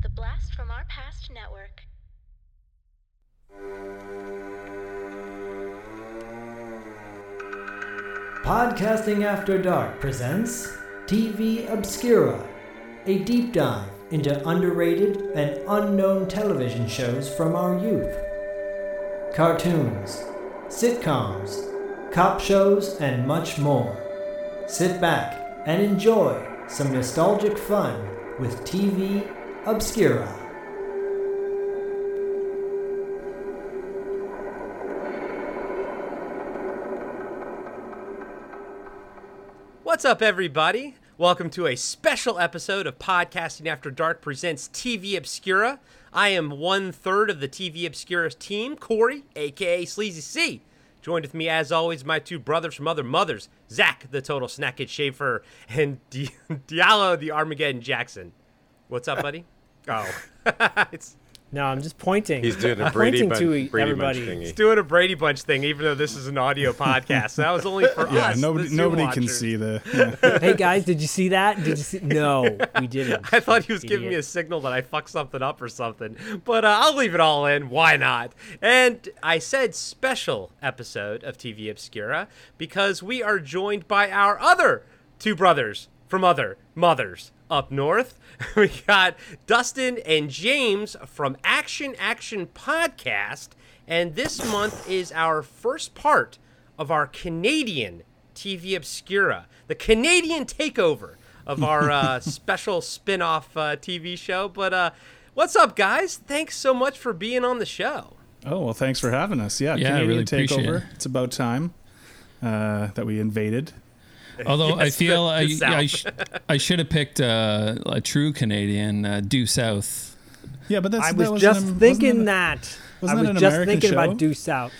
The Blast from Our Past Network. Podcasting After Dark presents TV Obscura, a deep dive into underrated and unknown television shows from our youth. Cartoons, sitcoms, cop shows, and much more. Sit back and enjoy some nostalgic fun with TV Obscura. What's up, everybody? Welcome to a special episode of Podcasting After Dark presents TV Obscura. I am one third of the TV Obscura's team, Corey, aka Sleazy C. Joined with me, as always, my two brothers from other mothers, Zak, the total snackhead Schaefer, and Di- Diallo, the Armageddon Jackson. What's up, buddy? oh, it's No, I'm just pointing. He's doing a I'm Brady, pointing Bun- to Brady Bunch everybody. it's thingy. doing a Brady Bunch thing, even though this is an audio podcast. That was only for Yeah, us. the nobody Zoom nobody can see the. hey guys, did you see that? Did you see? No, we didn't. I thought he was giving me a signal that I fucked something up or something, but uh, I'll leave it all in. Why not? And I said special episode of TV Obscura because we are joined by our other two brothers from other mothers up north. We got Dustin and James from Action Action Podcast, and this month is our first part of our Canadian TV Obscura, the Canadian takeover of our uh, special spin off uh, TV show. But uh, what's up, guys? Thanks so much for being on the show. Oh well, thanks for having us. Yeah, Yeah, I Canadian really takeover. it. It's about time uh, that we invaded. Although I feel the- I, the I, South. sh- I should have picked uh, a true Canadian, uh, due south. Yeah, but that's I that was wasn't just an- wasn't thinking that. that. wasn't I that was an just American thinking show? about Due South.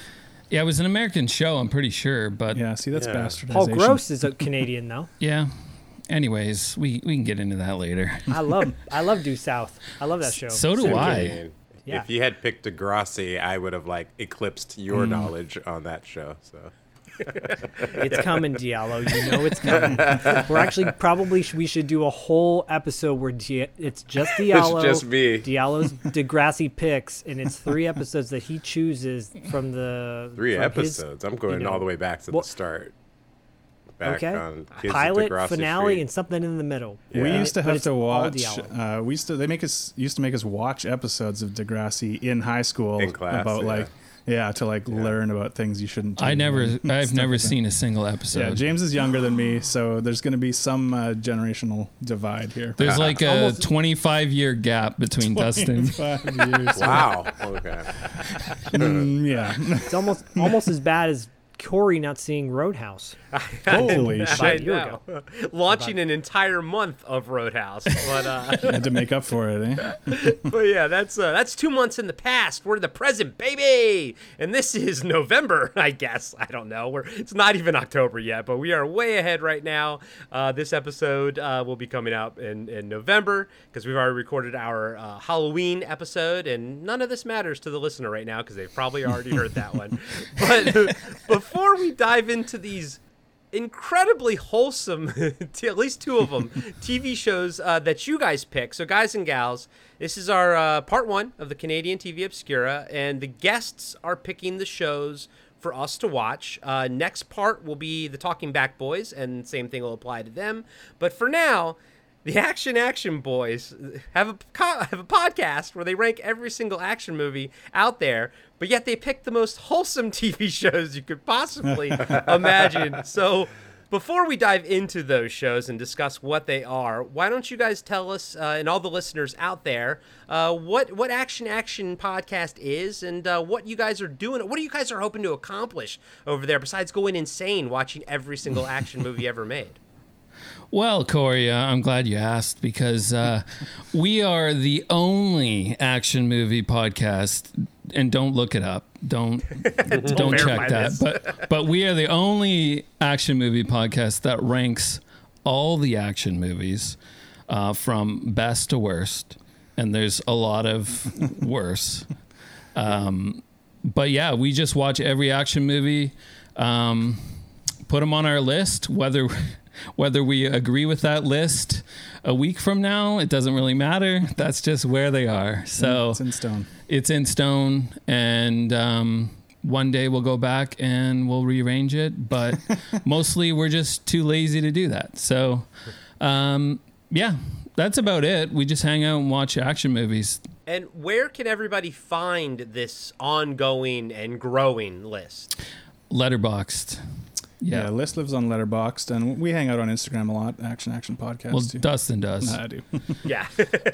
Yeah, it was an American show. I'm pretty sure, but yeah. yeah, see, that's Yeah. bastardization. Paul Gross is a Canadian though. Yeah. Anyways, we we can get into that later. I love I love Due South. I love that show. So do Same I. Canadian. Yeah. If you had picked Degrassi, I would have like eclipsed your Mm. knowledge on that show. So It's coming, Diallo. You know it's coming. We're actually probably sh- we should do a whole episode where Di- it's just Diallo. It's just me. Diallo's Degrassi picks, and it's three episodes that he chooses from the three from his episodes. I'm going know, all the way back to well- the start. Back okay on pilot, finale, Street. and something in the middle. We used to have to watch. Uh, we used to. They make us used to make us watch episodes of Degrassi in high school In class, about yeah. like yeah to like learn about things you shouldn't. I never, I've never like seen a single episode. Yeah, James is younger than me, so there's going to be some uh, generational divide here. There's like a 25 year gap between Dustin. Years. Wow. Okay. Mm, yeah. It's almost almost as bad as Corey not seeing Roadhouse. Holy shit. About I a year. Launching an entire month of Roadhouse, but uh, Had to make up for it, eh? but yeah, that's uh, that's two months in the past. We're in the present, baby, and this is November. I guess I don't know. We're it's not even October yet, but we are way ahead right now. Uh, this episode uh, will be coming out in in November because we've already recorded our uh, Halloween episode, and none of this matters to the listener right now because they've probably already heard that one. But before we dive into these incredibly wholesome, t- at least two of them, TV shows uh, that you guys pick. So, guys and gals, this is our uh, part one of the Canadian TV Obscura, and the guests are picking the shows for us to watch. Uh, next part will be the Talking Back Boys, and same thing will apply to them. But for now, the Action Action Boys have a have a podcast where they rank every single action movie out there, but yet they pick the most wholesome TV shows you could possibly imagine. So, before we dive into those shows and discuss what they are, why don't you guys tell us uh, and all the listeners out there uh, what what Action Action Podcast is and uh, what you guys are doing? What you guys are hoping to accomplish over there besides going insane watching every single action movie ever made? Well, Corey, uh, I'm glad you asked because uh, we are the only action movie podcast, and don't look it up. Don't don't, verify check that. this. But but we are the only action movie podcast that ranks all the action movies uh, from best to worst, and there's a lot of worse. Um, but yeah, we just watch every action movie, um, put them on our list, whether Whether we agree with that list a week from now, it doesn't really matter. That's just where they are. So It's in stone. it's in stone, and um, one day we'll go back and we'll rearrange it. But mostly we're just too lazy to do that. So, um, yeah, that's about it. We just hang out and watch action movies. And where can everybody find this ongoing and growing list? Letterboxd. Yeah. Yeah. List lives on Letterboxd, and we hang out on Instagram a lot. Action Action Podcast well, too. Dustin does. Nah, I do. Yeah,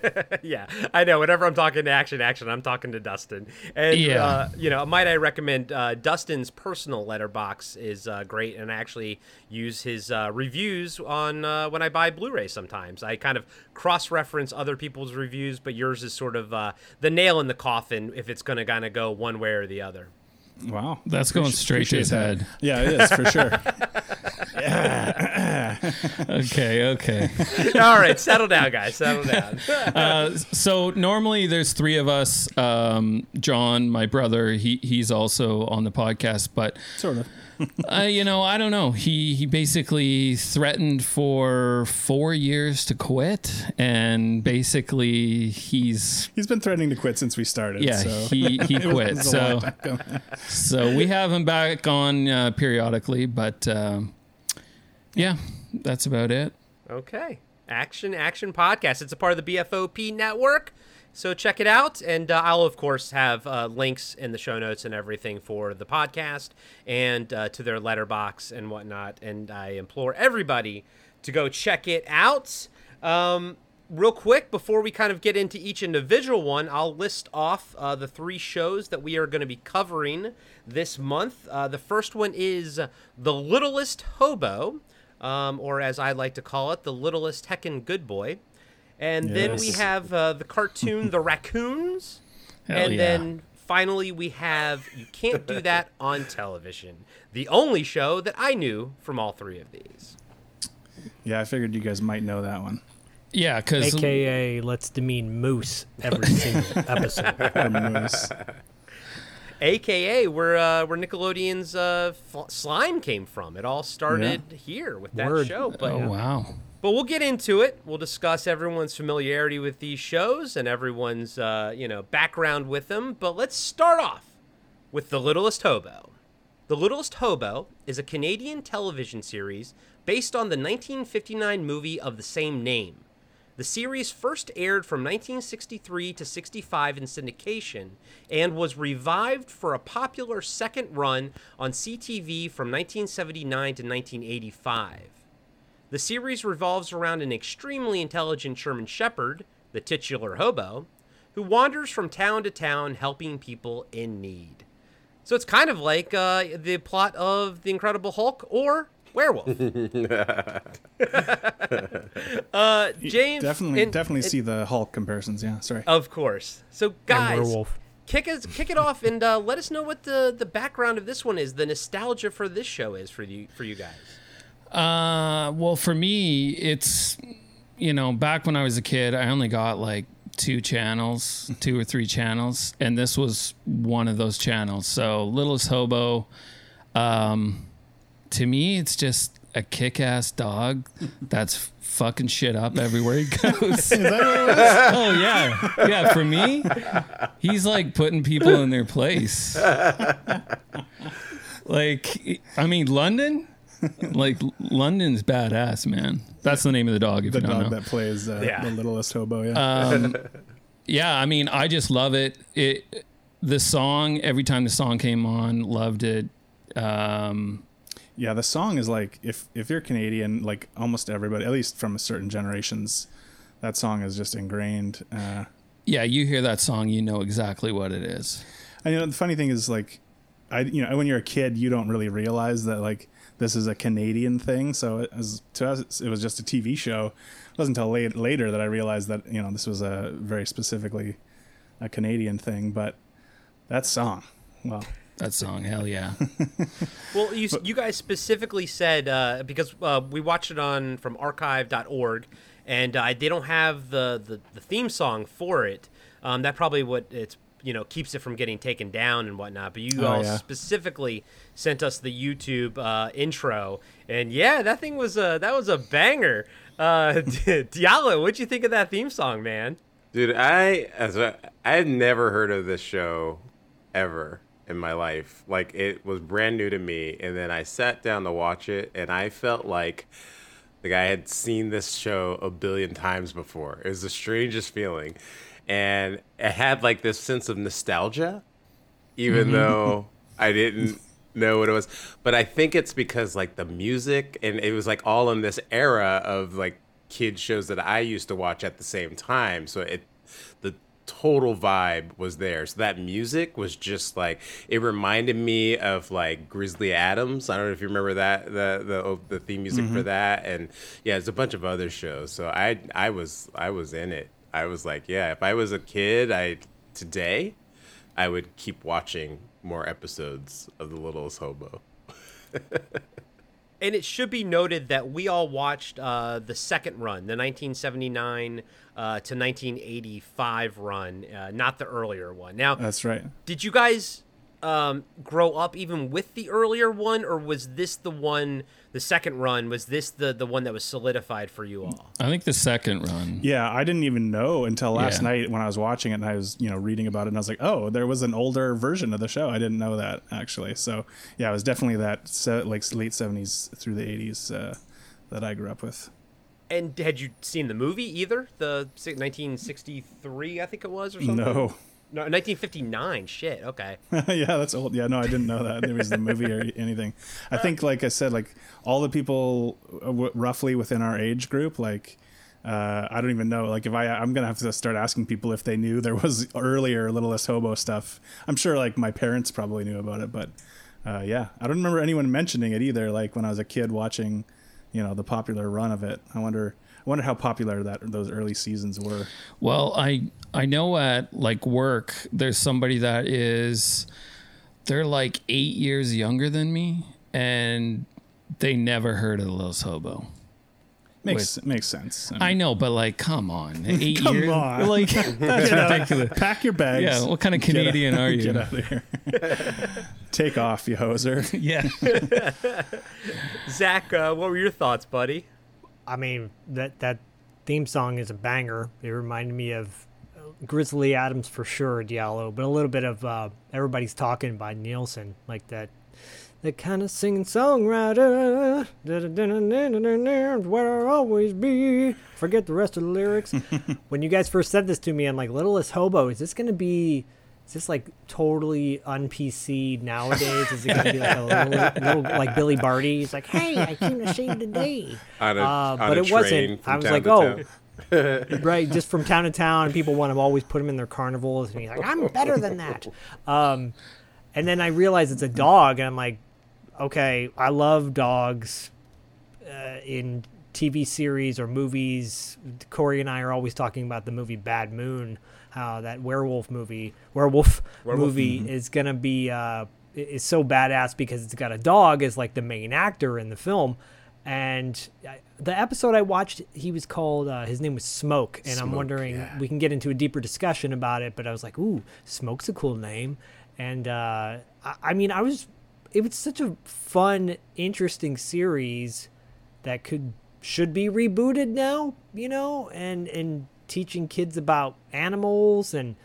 yeah. I know. Whenever I'm talking to Action Action, I'm talking to Dustin. And Yeah. uh, you know, might I recommend uh, Dustin's personal letterbox is uh, great, and I actually use his uh, reviews on uh, when I buy Blu-ray. Sometimes I kind of cross-reference other people's reviews, but yours is sort of uh, the nail in the coffin if it's going to kind of go one way or the other. Wow. That's going Appreci- straight to his that. head. Yeah, it is for sure. Okay, okay. All right, settle down, guys. Settle down. Uh, so normally there's three of us. Um, John, my brother, he he's also on the podcast, but sort of. Uh, you know, I don't know. He he basically threatened for four years to quit, and basically he's He's been threatening to quit since we started. yeah so. he he quit. it was a So long time coming. so we have him back on uh, periodically, but um, yeah, that's about it. Okay. Action Action Podcast. It's a part of the BFOP network. So check it out. And uh, I'll, of course, have uh, links in the show notes and everything for the podcast and uh, to their letterbox and whatnot. And I implore everybody to go check it out. Um, real quick, before we kind of get into each individual one, I'll list off uh, the three shows that we are going to be covering this month. Uh, the first one is The Littlest Hobo um, or as I like to call it, the littlest heckin' good boy. And then we have uh, the cartoon The Raccoons. Hell and yeah. then finally we have You Can't Do That on Television, the only show that I knew from all three of these. Yeah, I figured you guys might know that one. Yeah, because AKA, let's demean Moose every single episode. Moose. AKA where uh, where Nickelodeon's uh, f- slime came from. It all started here with that Word. show. But oh wow. But we'll get into it. We'll discuss everyone's familiarity with these shows and everyone's, uh, you know, background with them. But let's start off with The Littlest Hobo. The Littlest Hobo is a Canadian television series based on the 1959 movie of the same name. The series first aired from 1963 to 65 in syndication and was revived for a popular second run on CTV from 1979 to 1985. The series revolves around an extremely intelligent German Shepherd, the titular hobo, who wanders from town to town helping people in need. So it's kind of like uh, the plot of The Incredible Hulk or Werewolf. uh, James, Definitely, and- definitely and- see the Hulk comparisons. Yeah, sorry. Of course. So guys, werewolf. kick us, kick it off, and uh, let us know what the the background of this one is. The nostalgia for this show is for you for you guys. Uh, well, for me, it's you know, back when I was a kid, I only got like two channels, two or three channels, and this was one of those channels. So, Littlest Hobo, um, to me, it's just a kick-ass dog that's fucking shit up everywhere he goes. oh yeah, yeah. For me, he's like putting people in their place. Like, I mean, London like London's badass, man. That's the name of the dog. If the you don't dog know. that plays uh, Yeah. the littlest hobo. Yeah. Um, yeah, I mean, I just love it. It the song every time the song came on, loved it. Um, Yeah, the song is like if if you're Canadian, like almost everybody, at least from a certain generations, that song is just ingrained. Uh, yeah, you hear that song, you know exactly what it is. and you know the funny thing is like, I you know when you're a kid, you don't really realize that like this is a Canadian thing. So it was, to us, it was just a TV show. It wasn't until late, later that I realized that you know this was a very specifically a Canadian thing. But that song, well, That song, hell yeah. Well, you, you guys specifically said uh, because uh, we watched it on from archive.org, and uh, they don't have the, the, the theme song for it. Um, that probably what it's you know keeps it from getting taken down and whatnot. But you Oh, all yeah. specifically sent us the YouTube uh, intro, and yeah, that thing was a that was a banger. Uh, Diallo, what'd you think of that theme song, man? Dude, I as a, I had never heard of this show ever in my life. Like it was brand new to me, and then I sat down to watch it, and I felt like like I had seen this show a billion times before. It was the strangest feeling, and it had like this sense of nostalgia, even mm-hmm. though I didn't know what it was. But I think it's because like the music, and it was like all in this era of like kid shows that I used to watch at the same time. So it the total vibe was there. So that music was just like it reminded me of like Grizzly Adams. I don't know if you remember that the the the theme music for mm-hmm. that, and yeah, it's a bunch of other shows. So I I was I was in it. I was like, yeah, if I was a kid, I today I would keep watching more episodes of The Littlest Hobo. And it should be noted that we all watched uh, the second run, the 1979 uh, to 1985 run, uh, not the earlier one. Now, That's right. did you guys um, grow up even with the earlier one, or was this the one, the second run, was this the, the one that was solidified for you all? I think the second run. Yeah, I didn't even know until last Yeah. night when I was watching it and I was, you know, reading about it and I was like, oh, there was an older version of the show. I didn't know that actually. So yeah, it was definitely that se- like late seventies through the eighties uh, that I grew up with. And had you seen the movie either? The 1963, I think it was, or something? No. No, 1959. Shit. Okay. yeah, that's old. Yeah, no, I didn't know that there was the movie or anything. I think, like I said, like all the people uh, w- roughly within our age group, like uh, I don't even know. Like if I, I'm gonna have to start asking people if they knew there was earlier Littlest Hobo stuff. I'm sure like my parents probably knew about it, but uh, yeah, I don't remember anyone mentioning it either. Like when I was a kid watching, you know, the popular run of it. I wonder. I wonder how popular that those early seasons were. Well, I I know at like work there's somebody that is they're like eight years younger than me, and they never heard of the Little Hobo. Makes makes sense. I mean, I know, but like, come on, eight Come years, on. like that's ridiculous. pack your bags. Yeah, what kind of Get out- Canadian are you? Get out of here. Take off, you hoser. Yeah, Zak, uh, what were your thoughts, buddy? I mean, that that theme song is a banger. It reminded me of uh, Grizzly Adams for sure, Diallo, but a little bit of uh, Everybody's Talking by Nilsson, like that. That kind of singing songwriter, where I'll always be. Forget the rest of the lyrics. when you guys first said this to me, I'm like, Littlest Hobo, is this going to be, is this like totally un PC nowadays? Is it going to be like a little, little like Billy Barty? He's like, hey, I came to save the day. On a, Uh, on but it wasn't. I was like, oh, right, just from town to town. People want to always put him in their carnivals, and he's like, I'm better than that. Um, and then I realize it's a dog, and I'm like, okay, I love dogs uh, in TV series or movies. Corey and I are always talking about the movie Bad Moon, how that werewolf movie, werewolf, movie is gonna be uh, is so badass because it's got a dog as like the main actor in the film. And I, the episode I watched, he was called. Uh, his name was Smoke, and I'm wondering yeah. we can get into a deeper discussion about it. But I was like, ooh, Smoke's a cool name, and uh, I, I mean, I was. It was such a fun, interesting series that could should be rebooted now, you know, and and teaching kids about animals and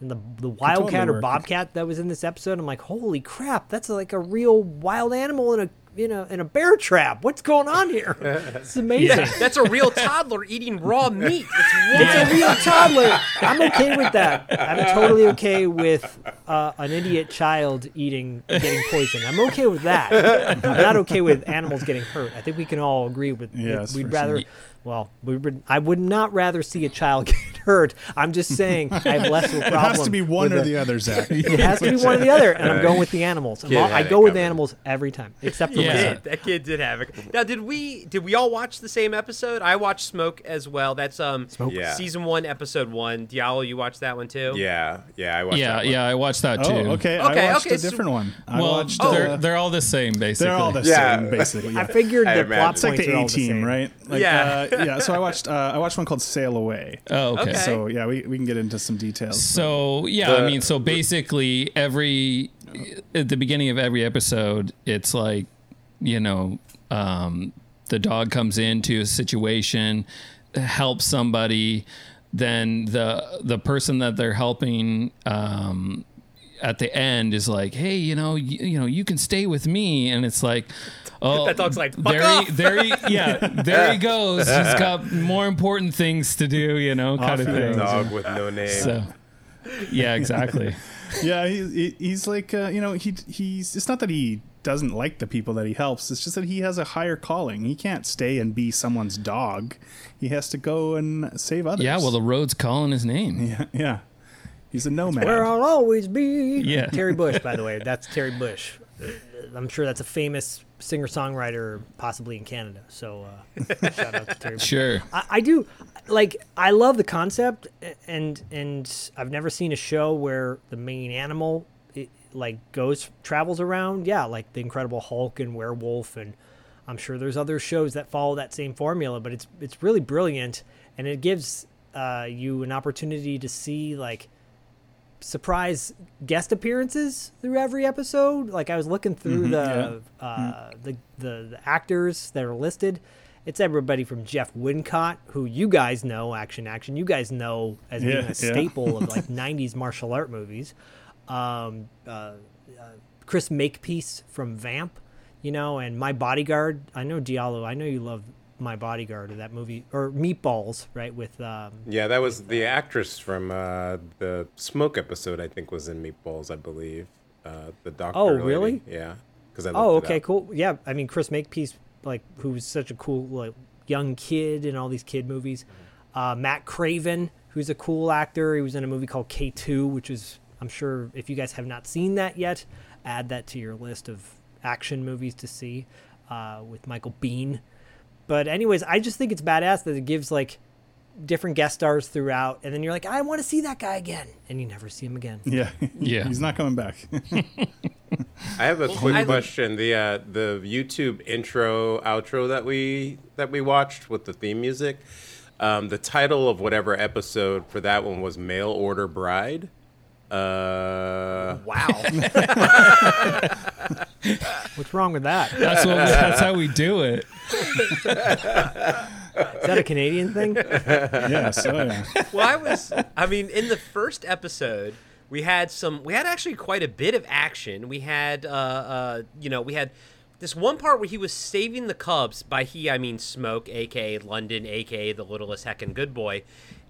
and the the wildcat or work. bobcat that was in this episode. I'm like, holy crap, that's like a real wild animal in a in a in a bear trap. What's going on here? It's amazing. That's a real toddler eating raw meat. It's It's a real toddler. I'm okay with that. I'm totally okay with uh, an idiot child eating, getting poisoned. I'm okay with that. I'm not okay with animals getting hurt. I think we can all agree with. Yes, we'd for rather. sure. Well, we would. I would not rather see a child get hurt. I'm just saying I have less of a problem. It has to be one or a- the other, Zak. It has to be one or the other, and I'm going with the animals. I'm all- I go with the animals every time, except for Yeah. my son. Kid, that kid did have it. Now, did we did we all watch the same episode? I watched Smoke as well. That's um Yeah. season one, episode one. Diallo, you watched that one too? Yeah, yeah, I watched yeah, that one. yeah. I watched that too. Oh, okay. Okay, I watched okay, a so- different one. I Well, watched. they're uh, they're all the same basically. they're all the Yeah. same, basically. I figured I the plot imagine. It's like the are all A the Team, same. right? Like, Yeah. Yeah. So I watched. Uh, I watched one called Sail Away. Oh, okay. Okay. So yeah, we, we can get into some details. So yeah, I mean, so basically every at the beginning of every episode, it's like you know, um, the dog comes into a situation, helps somebody, then the the person that they're helping. Um, at the end is like, hey, you know, you, you know, you can stay with me, and it's like, oh, That dog's like, "Fuck there, off." he, there, he, yeah, there he goes. He's got more important things to do, you know, kind of thing. Dog with no name. So, yeah, exactly. yeah, he, he, he's like uh, you know he he's it's not that he doesn't like the people that he helps. It's just that he has a higher calling. He can't stay and be someone's dog. He has to go and save others. Yeah, well, the road's calling his name. yeah, yeah. He's a nomad. Where I'll always be. Yeah. Terry Bush, by the way. That's Terry Bush. I'm sure that's a famous singer songwriter, possibly in Canada. So uh, shout out to Terry Bush. Sure. I, I do like I love the concept and and I've never seen a show where the main animal it, like goes travels around yeah like the Incredible Hulk and Werewolf and I'm sure there's other shows that follow that same formula but it's it's really brilliant and it gives uh, you an opportunity to see like surprise guest appearances through every episode. Like I was looking through the, uh, the the the actors that are listed. It's everybody from Jeff Wincott, who you guys know, Action Action. You guys know as being a yeah. staple of like '90s martial art movies. Um, uh, uh, Chris Makepeace from Vamp, you know, and My Bodyguard. I know Diallo. I know you love My Bodyguard or that movie or Meatballs, right? With um, Yeah, that was the actress from uh, the Smoke episode. I think was in Meatballs. I believe uh, the doctor. Oh, lady. really? Yeah. Because I. Oh, okay, cool. Yeah, I mean Chris Makepeace, like who's such a cool like young kid in all these kid movies. Uh, Matt Craven, who's a cool actor. He was in a movie called K two, which is I'm sure if you guys have not seen that yet, add that to your list of action movies to see uh, with Michael Biehn. But anyways, I just think it's badass that it gives like different guest stars throughout, and then you're like, I want to see that guy again, and you never see him again. Yeah, Yeah. He's not coming back. I have a quick I- question. The uh, the YouTube intro outro that we that we watched with the theme music, um, the title of whatever episode for that one was "Mail Order Bride." Uh, Wow. What's wrong with that? That's what. That's how we do it. That a Canadian thing? yes, oh yeah. well, I was. I mean, in the first episode, we had some. We had actually quite a bit of action. We had, uh, uh, you know, we had this one part where he was saving the Cubs. By he, I mean Smoke, aka London, aka the littlest heckin' good boy.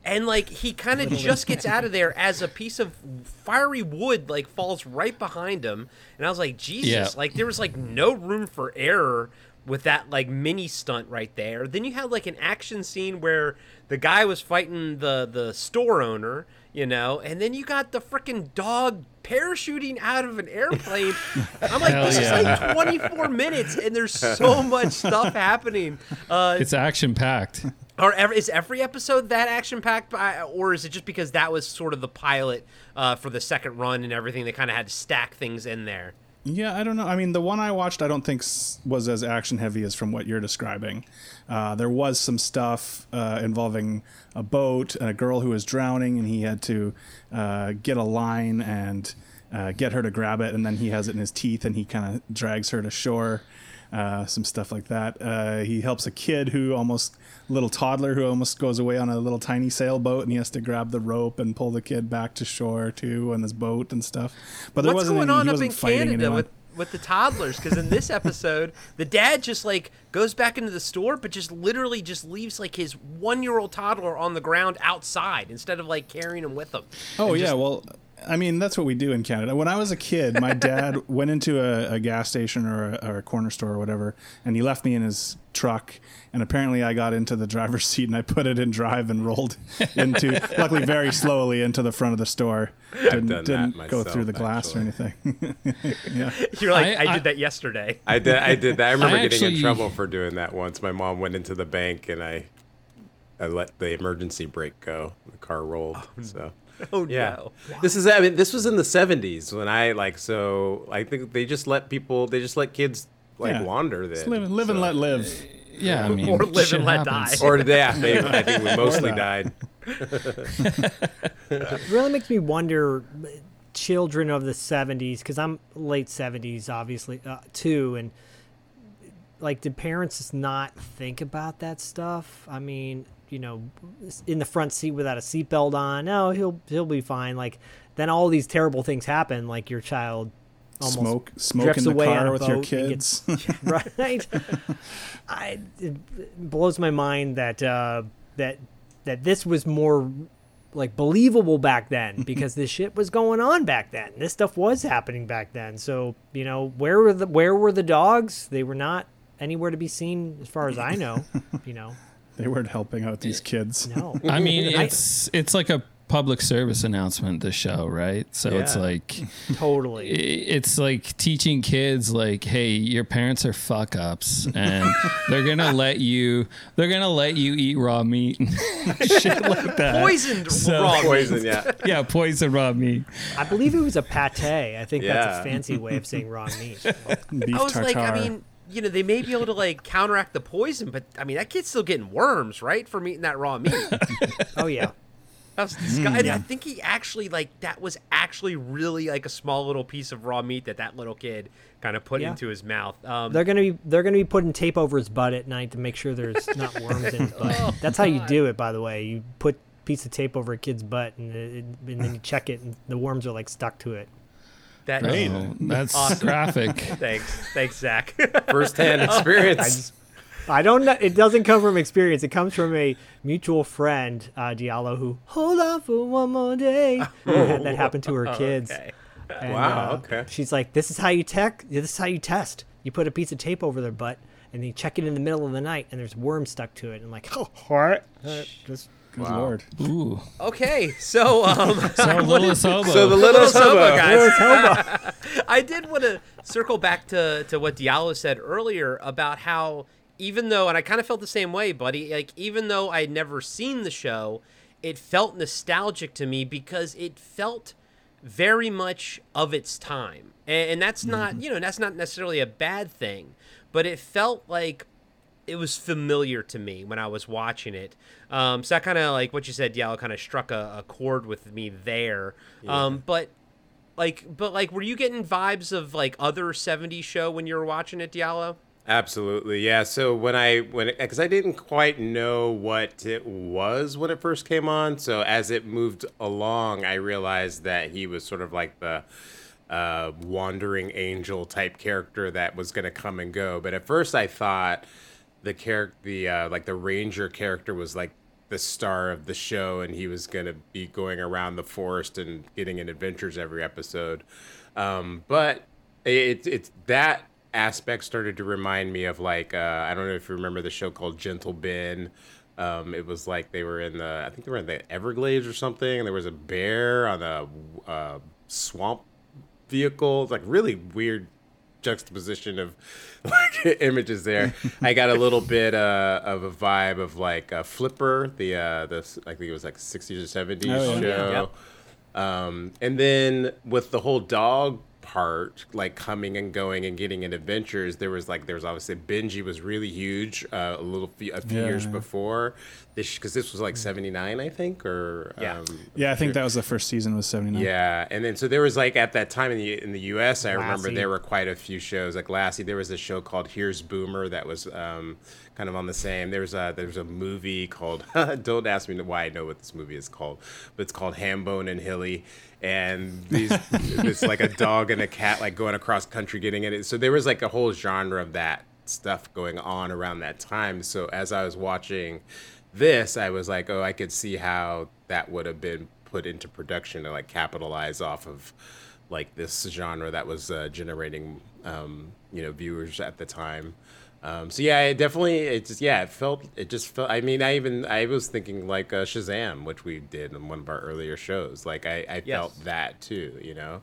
And like he kind of just gets out of there as a piece of fiery wood like falls right behind him, and I was like, Jesus! Yeah. Like there was like no room for error with that like mini stunt right there. Then you had like an action scene where the guy was fighting the the store owner, you know, and then you got the freaking dog parachuting out of an airplane. I'm like, Hell this yeah. is like 24 minutes, and there's so much stuff happening. Uh, It's action packed. Or is every episode that action packed, or is it just because that was sort of the pilot uh, for the second run and everything? They kind of had to stack things in there. Yeah, I don't know. I mean, the one I watched, I don't think was as action heavy as from what you're describing. Uh, there was some stuff uh, involving a boat and a girl who was drowning, and he had to uh, get a line and uh, get her to grab it, and then he has it in his teeth, and he kind of drags her to shore. Uh, some stuff like that. Uh, he helps a kid who almost little toddler who almost goes away on a little tiny sailboat, and he has to grab the rope and pull the kid back to shore too on his boat and stuff. But there What's wasn't going any, on he up in fighting Canada anyone. with with the toddlers? Because in this episode, the dad just like goes back into the store, but just literally just leaves like his one year old toddler on the ground outside instead of like carrying him with him. Oh yeah, just- well, I mean that's what we do in Canada. When I was a kid, my dad went into a, a gas station or a, or a corner store or whatever, and he left me in his truck. And apparently, I got into the driver's seat and I put it in drive and rolled into, luckily very slowly into the front of the store. Didn't, done didn't go myself, through the glass or anything. yeah. You're like, I- I, I- did that yesterday. I did. I did that. I remember I getting in trouble for doing that once. My mom went into the bank and I, I let the emergency brake go. The car rolled. Oh, so. Oh Yeah, no. this is. I mean, this was in the '70s when I like. So I think they just let people. They just let kids like Yeah. wander. Then Just live, live and let live. Yeah, I mean, Or live shit and let happens. die. Or yeah, they, I think we mostly died. It really makes me wonder children of the 70s because i'm late 70s obviously uh, too and like did parents just not think about that stuff i mean you know in the front seat without a seatbelt on no he'll he'll be fine like then all these terrible things happen like your child almost Smoke, smoke in the car with your kids. gets- right I, it blows my mind that uh, that that this was more like believable back then because this shit was going on back then. This stuff was happening back then. So you know where were the where were the dogs? They were not anywhere to be seen as far as I know. You know, they weren't helping out these kids. no. I mean, it's it's like a public service announcement. The show, right? So it's like totally. it's like teaching kids, like, hey, your parents are fuck ups, and they're gonna let you they're gonna let you eat raw meat and shit like that. Poisoned So- raw meat. Poison, yeah. Yeah, poison raw meat. I believe it was a pate. I think that's a fancy way of saying raw meat. Beef I was tartare. like, I mean, you know, they may be able to like counteract the poison, but I mean, that kid's still getting worms, right, from eating that raw meat. Oh yeah. That was disgusting. I think he actually like that was actually really like a small little piece of raw meat that that little kid kind of put Yeah. into his mouth. Um, They're gonna be they're gonna be putting tape over his butt at night to make sure there's not worms in his butt. That's how you do it, by the way. You put a piece of tape over a kid's butt, and, it, and then you check it, and the worms are like stuck to it. That Oh, that's Awesome. graphic. thanks, thanks, Zak. First-hand experience. I just I don't know. It doesn't come from experience. It comes from a mutual friend, uh, Diallo, who hold on for one more day. who had that happen to her kids. okay. And, Wow, uh, okay. She's like, "This is how you tech. This is how you test. You put a piece of tape over their butt, and you check it in the middle of the night, and there's worms stuck to it." And I'm like, "Oh, what? Uh, just Good lord. Ooh, Okay, so um, so little hobo. so the little Little Hobo, hobo. guys. I did want to circle back to, to what Diallo said earlier about how even though, and I kind of felt the same way, buddy. Like even though I had never seen the show, it felt nostalgic to me because it felt very much of its time, and, and that's not you know that's not necessarily a bad thing, but it felt like it was familiar to me when I was watching it. Um, so that kind of like what you said, Diallo, kind of struck a, a chord with me there. Um, but like, but like, were you getting vibes of like other '70s show when you were watching it, Diallo? Absolutely, yeah. So when I when because I didn't quite know what it was when it first came on. So as it moved along, I realized that he was sort of like the uh, wandering angel type character that was going to come and go. But at first, I thought the character, the uh, like the ranger character, was like the star of the show, and he was to be going around the forest and getting in adventures every episode. Um, but it it's that aspect started to remind me of like uh, I don't know if you remember the show called Gentle Ben. Um, it was like they were in the I think they were in the Everglades or something, and there was a bear on a uh, swamp vehicle. It's like really weird juxtaposition of like images there. I got a little bit uh, of a vibe of like uh, Flipper, the uh, the I think it was like 60s or 70s Oh, yeah. show. Um, and then with the whole dog part, like coming and going and getting in adventures, there was like there was obviously Benji was really huge uh, a little few, a few Yeah, years before this because this was like 79 I think or Yeah. um, Yeah, I think that was the first season was 79. yeah, and then so there was like at that time in the in the U.S. I remember there were quite a few shows like Lassie. There was a show called Here's Boomer that was um, kind of on the same. There was a there was a movie called Don't ask me why I know what this movie is called, but it's called Hambone and Hilly, and these it's like a dog and a cat like going across country getting in it. So there was like a whole genre of that stuff going on around that time. So as I was watching this, I was like, oh, I could see how that would have been put into production to like capitalize off of like this genre that was uh, generating um, you know viewers at the time. Um, so yeah, it definitely it just yeah it felt it just felt. I mean, I even I was thinking like uh, Shazam, which we did in one of our earlier shows. Like I, I Yes. felt that too, you know.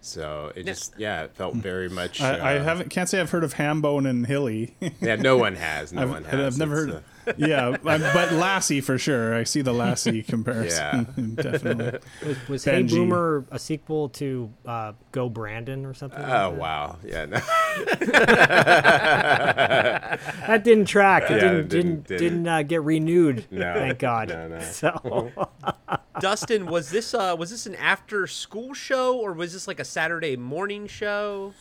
So it just yeah, it felt very much. I, I uh, haven't can't say I've heard of Hambone and Hilly. Yeah, no one has. No I've, one has. I've never It's, heard. uh, yeah, but Lassie for sure. I see the Lassie comparison. definitely. Was, was Hey Boomer a sequel to uh, Go Brandon or something? Oh that? wow, yeah, no, That didn't track. It Yeah, didn't it didn't didn't- didn't, uh, get renewed. No, thank God. no, no. So Dustin, was this uh was this an after school show or was this like a Saturday morning show?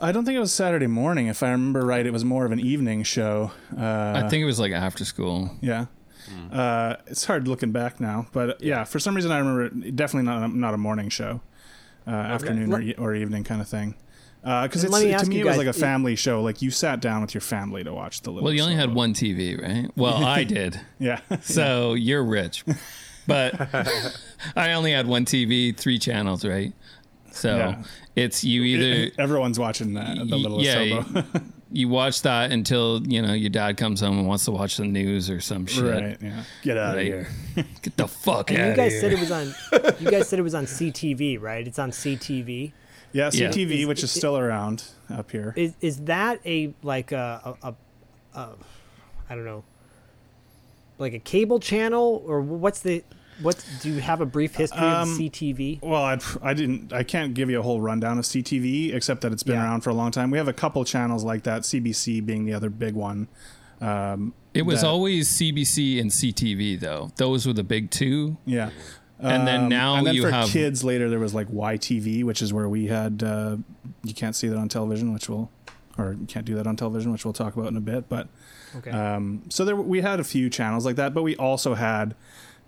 I don't think it was Saturday morning. If I remember right, it was more of an evening show. Uh, I think it was like after school. yeah. Uh, it's hard looking back now, but yeah, for some reason I remember it, definitely not a, not a morning show, uh, afternoon or, e- or evening kind of thing. Because And it's to me you it was like a it- family show. Like you sat down with your family to watch the little. Well, you only had one TV, right? Well, I did. Yeah. So you're rich. But I only had one TV, three channels, right? So Yeah. it's you either Everyone's watching that. The little yeah, Sobo. you watch that until, you know, your dad comes home and wants to watch the news or some shit. right. Yeah. Get out of here. Get the fuck and out you guys here. said it was on. You guys said it was on CTV, right? It's on CTV. Yeah. Yeah. CTV, Is- which is still around up here. Is is that a like a a, a, a I don't know, like a cable channel or what's the what? Do you have a brief history Um, of CTV? Well, I, I didn't. I can't give you a whole rundown of CTV, except that it's been Yeah. around for a long time. We have a couple channels like that. CBC being the other big one. Um, It was that- always CBC and CTV though. Those were the big two. yeah. And then Um, now and then you for have kids later there was like YTV, which is where we had. Uh, you can't see that on television, which we'll, or you can't do that on television, which we'll talk about in a bit. But Okay. um, so there we had a few channels like that, but we also had,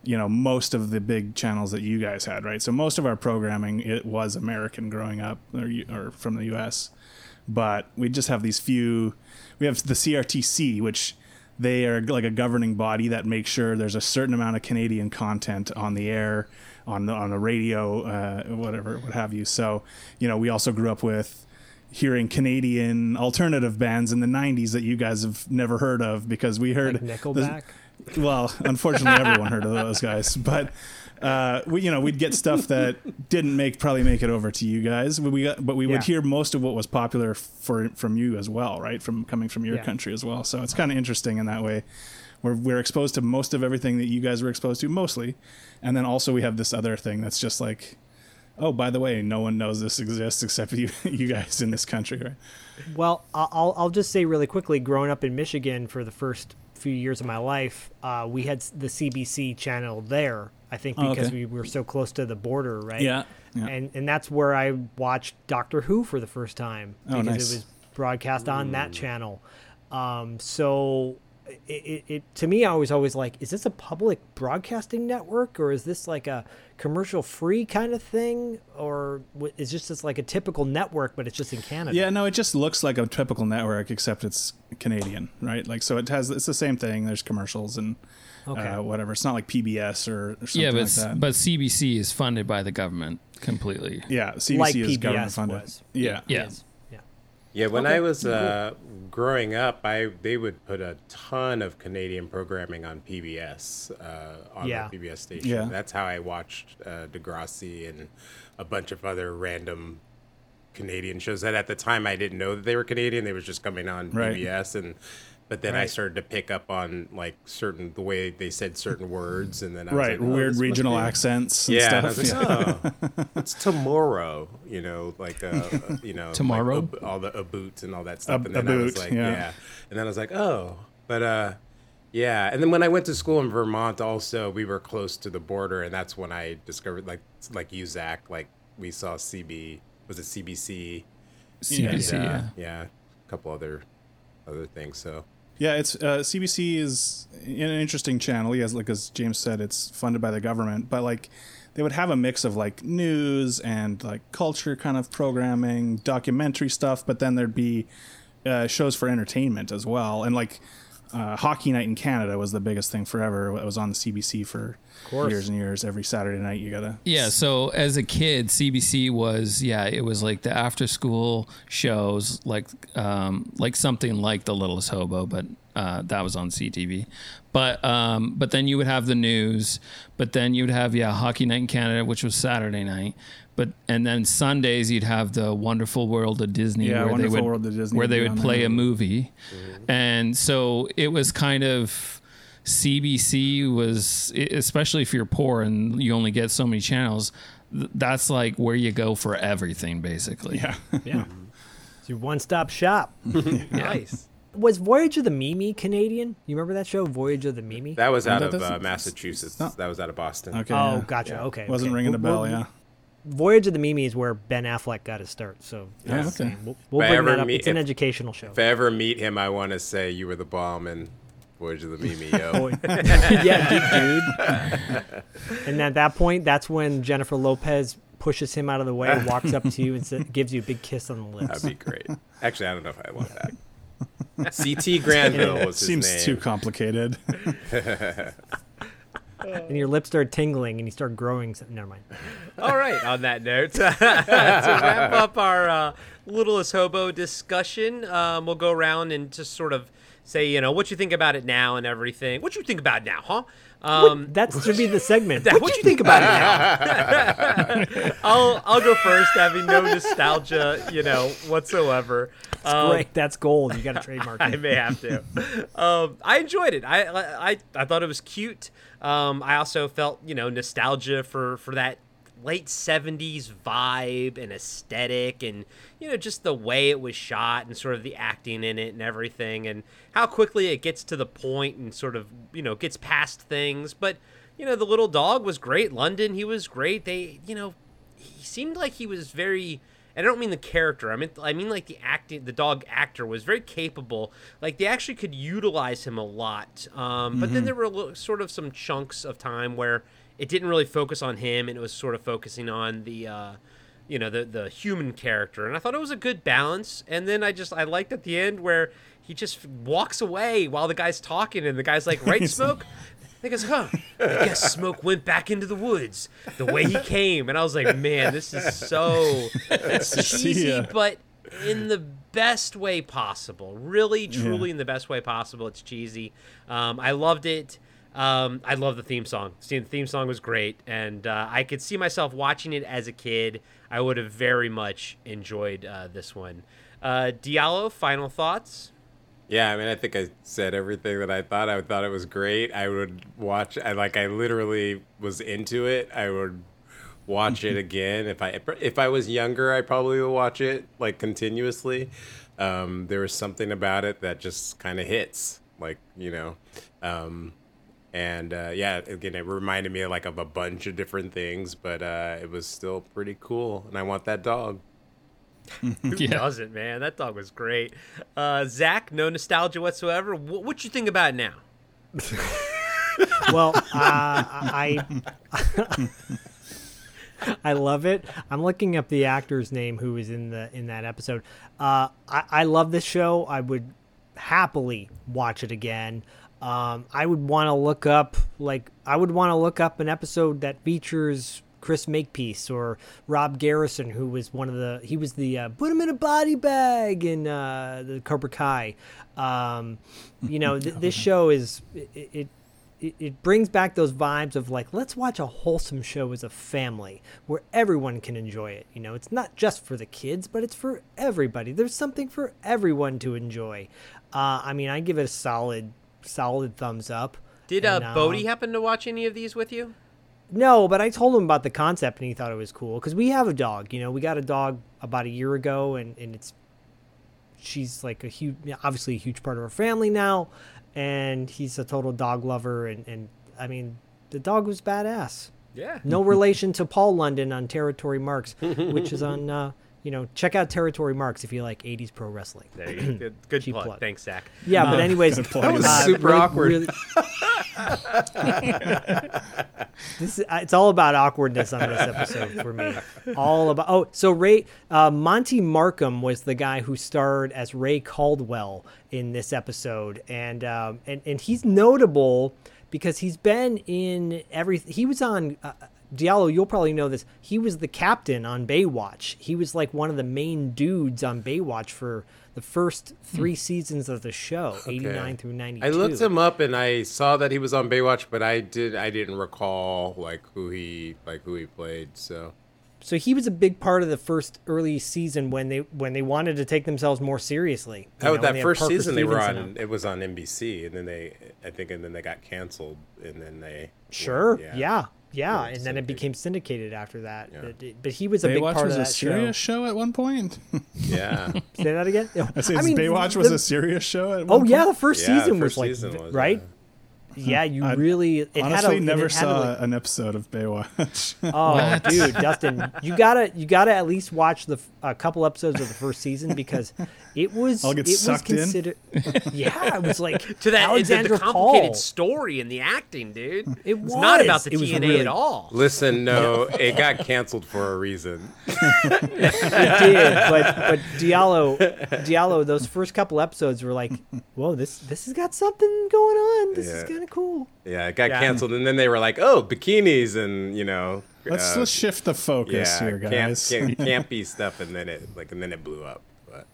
you know, most of the big channels that you guys had, right? So most of our programming it was American growing up, or, or from the U.S. But we just have these few. We have the CRTC, which they are like a governing body that makes sure there's a certain amount of Canadian content on the air, on the on the radio, uh, whatever, what have you. So, you know, we also grew up with hearing Canadian alternative bands in the '90s that you guys have never heard of because we heard like the- Nickelback. Well, unfortunately, everyone heard of those guys, but uh, we, you know, we'd get stuff that didn't make probably make it over to you guys. But we got, but we would hear most of what was popular for from you as well, right? From coming from your Yeah. country as well. So it's kind of interesting in that way. We're we're exposed to most of everything that you guys were exposed to, mostly, and then also we have this other thing that's just like. Oh, by the way, no one knows this exists except you, you guys in this country, right? Well, I'll I'll just say really quickly. Growing up in Michigan for the first few years of my life, uh, we had the CBC channel there. I think Oh, because okay. we were so close to the border, right? Yeah, yeah. And and that's where I watched Doctor Who for the first time Oh, because nice. it was broadcast on that channel. Um, so. It, it, it to me, I was always like, is this a public broadcasting network or is this like a commercial free kind of thing, or w- is this just like a typical network, but it's just in Canada? Yeah, no, it just looks like a typical network, except it's Canadian, right? Like, so it has it's the same thing. There's commercials and Okay. uh, whatever. It's not like PBS or, or something yeah, but like that. but CBC is funded by the government completely. yeah, CBC like is PBS government funded. was. Yeah, Yeah. Yes. Yeah. When I was uh, growing up, I they would put a ton of Canadian programming on PBS uh, on Yeah. the PBS station. Yeah. That's how I watched uh, Degrassi and a bunch of other random Canadian shows that at the time I didn't know that they were Canadian. They was just coming on Right. PBS and. But then I started to pick up on like certain the way they said certain words, and then I was right. like, oh, Weird regional be- accents and yeah, and I stuff. was yeah. oh, it's tomorrow. You know, like uh, you know, like Tomorrow? ab- all the aboot and all that stuff. Ab- and then I was like, yeah. yeah. And then I was like, oh, but uh, yeah. And then when I went to school in Vermont, also we were close to the border, and that's when I discovered like like you, Zak, like we saw CB. Was it CBC? CBC, And, uh, yeah. yeah, a couple other other things. So Yeah, it's uh, CBC is an interesting channel. Yes, like as James said, it's funded by the government, but like they would have a mix of like news and like culture kind of programming, documentary stuff, but then there'd be uh, shows for entertainment as well. And like uh, Hockey Night in Canada was the biggest thing forever. It was on the CBC for years and years. Every Saturday night, you gotta Yeah, so as a kid, CBC was yeah, it was like the after school shows, like um, like something like The Littlest Hobo, but Uh, that was on CTV, but um, but then you would have the news, but then you'd have yeah Hockey Night in Canada, which was Saturday night, but and then Sundays you'd have the Wonderful World of Disney, Yeah, where they would World of Disney where they would play there. a movie, and so it was kind of CBC was especially if you're poor and you only get so many channels. That's like where you go for everything, basically. Yeah. Yeah. It's your one-stop shop. Nice. Was Voyage of the Mimi Canadian? You remember that show, Voyage of the Mimi? That was out that of uh, Massachusetts. No. That was out of Boston. Okay. oh, yeah. gotcha. Okay. Wasn't okay. ringing a bell. we'll- Yeah. Voyage of the Mimi is where Ben Affleck got his start. So oh, Yeah, just okay. we'll, we'll bring that up. meet- it's an if- educational show. If I ever meet him, I want to say you were the bomb and Voyage of the Mimi, yo. Yeah, deep dude. and at that point, that's when Jennifer Lopez pushes him out of the way, walks up to you, and gives you a big kiss on the lips. That'd be great. Actually, I don't know if I want that. CT Granville was his Seems name. too complicated. and your lips start tingling, and you start growing. Some, never mind. All right. On that note, to wrap up our uh, littlest hobo discussion, um, we'll go around and just sort of say, you know, what you think about it now and everything. What you think about it now, huh? Um, That should be the segment. that- what you think about it now? I'll I'll go first, having no nostalgia, you know, whatsoever. Um, Great, that's gold. You got to trademark It. I may have to. um, I enjoyed it. I, I I thought it was cute. Um, I also felt you know nostalgia for for that late 70s vibe and aesthetic and you know just the way it was shot and sort of the acting in it and everything and how quickly it gets to the point and sort of you know gets past things. But you know the little dog was great. London he was great. They you know he seemed like he was very and I don't mean the character. I mean I mean like the acting the dog actor was very capable. Like they actually could utilize him a lot. Um, but then there were sort of some chunks of time where it didn't really focus on him and it was sort of focusing on the uh, you know the the human character and i thought it was a good balance and then i just i liked at the end where he just walks away while the guy's talking and the guy's like right smoke he goes huh i guess smoke went back into the woods the way he came and i was like man this is so cheesy but in the best way possible really truly in the best way possible it's cheesy um, i loved it um, I love the theme song. See, The theme song was great, and uh, I could see myself watching it as a kid. I would have very much enjoyed uh, this one. Uh, Diallo, final thoughts? Yeah, I mean, I think I said everything that I thought. I thought it was great. I would watch. I like. I literally was into it. I would watch it again if I if I was younger. I probably would watch it like continuously. Um, there was something about it that just kind of hits, like you know. Um, and uh, yeah, again, it reminded me like of a bunch of different things, but uh, it was still pretty cool. And I want that dog. Who Yeah. doesn't, man? That dog was great. Uh, Zak, no nostalgia whatsoever. What, what you think about it now? Well, uh, I I love it. I'm looking up the actor's name who was in the in that episode. Uh, I, I love this show. I would happily watch it again. Um, I would want to look up like I would want to look up an episode that features Chris Makepeace or Rob Garrison, who was one of the he was the uh, put him in a body bag in uh, the Cobra Kai. Um, you know, th- this show is it, it it, brings back those vibes of like let's watch a wholesome show as a family where everyone can enjoy it you know it's not just for the kids but it's for everybody there's something for everyone to enjoy uh, i mean i give it a solid solid thumbs up Did uh, And, uh, Bodie happen to watch any of these with you? No, but I told him about the concept and he thought it was cool because we have a dog. You know, we got a dog about a year ago and, and it's she's like a huge, obviously a huge part of our family now, and he's a total dog lover and and I mean the dog was badass. Yeah. No relation to Paul London on Territory Marks, which is on. Uh, you know, check out Territory Marks if you like '80s pro wrestling. There you go. Good, good Cheap plug. plug. Thanks, Zak. Yeah, but anyways. That was uh, super really- awkward. really- this is, uh, it's all about awkwardness on this episode for me. All about oh, so Ray uh, Monty Markham was the guy who starred as Ray Caldwell in this episode, and um, and and he's notable because he's been in every. He was on. Diallo, you'll probably know this. He was the captain on Baywatch. He was like one of the main dudes on Baywatch for the first three hmm. seasons of the show, eighty nine through ninety. I looked him up and I saw that he was on Baywatch, but I did I didn't recall like who he like who he played. So So he was a big part of the first early season when they when they wanted to take themselves more seriously. You that, know, that first season they were Stevenson on it was on NBC, and then they I think and then they got canceled, and then they Sure. Yeah. Yeah. Yeah, and then it became syndicated after that. Yeah. But, but he was a big Baywatch part was of a that serious show. show. at one point. yeah. Say that again. I say I mean, Baywatch was a serious show at Oh one yeah, point? the first Yeah, the season was like season was, right. Yeah, you I really it Honestly, had a, never it had saw like- an episode of Baywatch. Oh, dude, Dustin, you gotta you gotta at least watch the f- a couple episodes of the first season because it was I'll get it was sucked in? considered. Yeah, it was like to that it's the, complicated Paul. story and the acting, dude. It it's not about the It was TNA really- at all. Listen, no, it got canceled for a reason. It did, but but Diallo, Diallo, those first couple episodes were like, whoa, this this has got something going on. This is Yeah. kind of cool. Yeah, it got Yeah. canceled, and then they were like, "Oh, bikinis," and you know, let's uh, let's shift the focus yeah, here, guys. Camp, camp, campy stuff, and then it like and then it blew up. But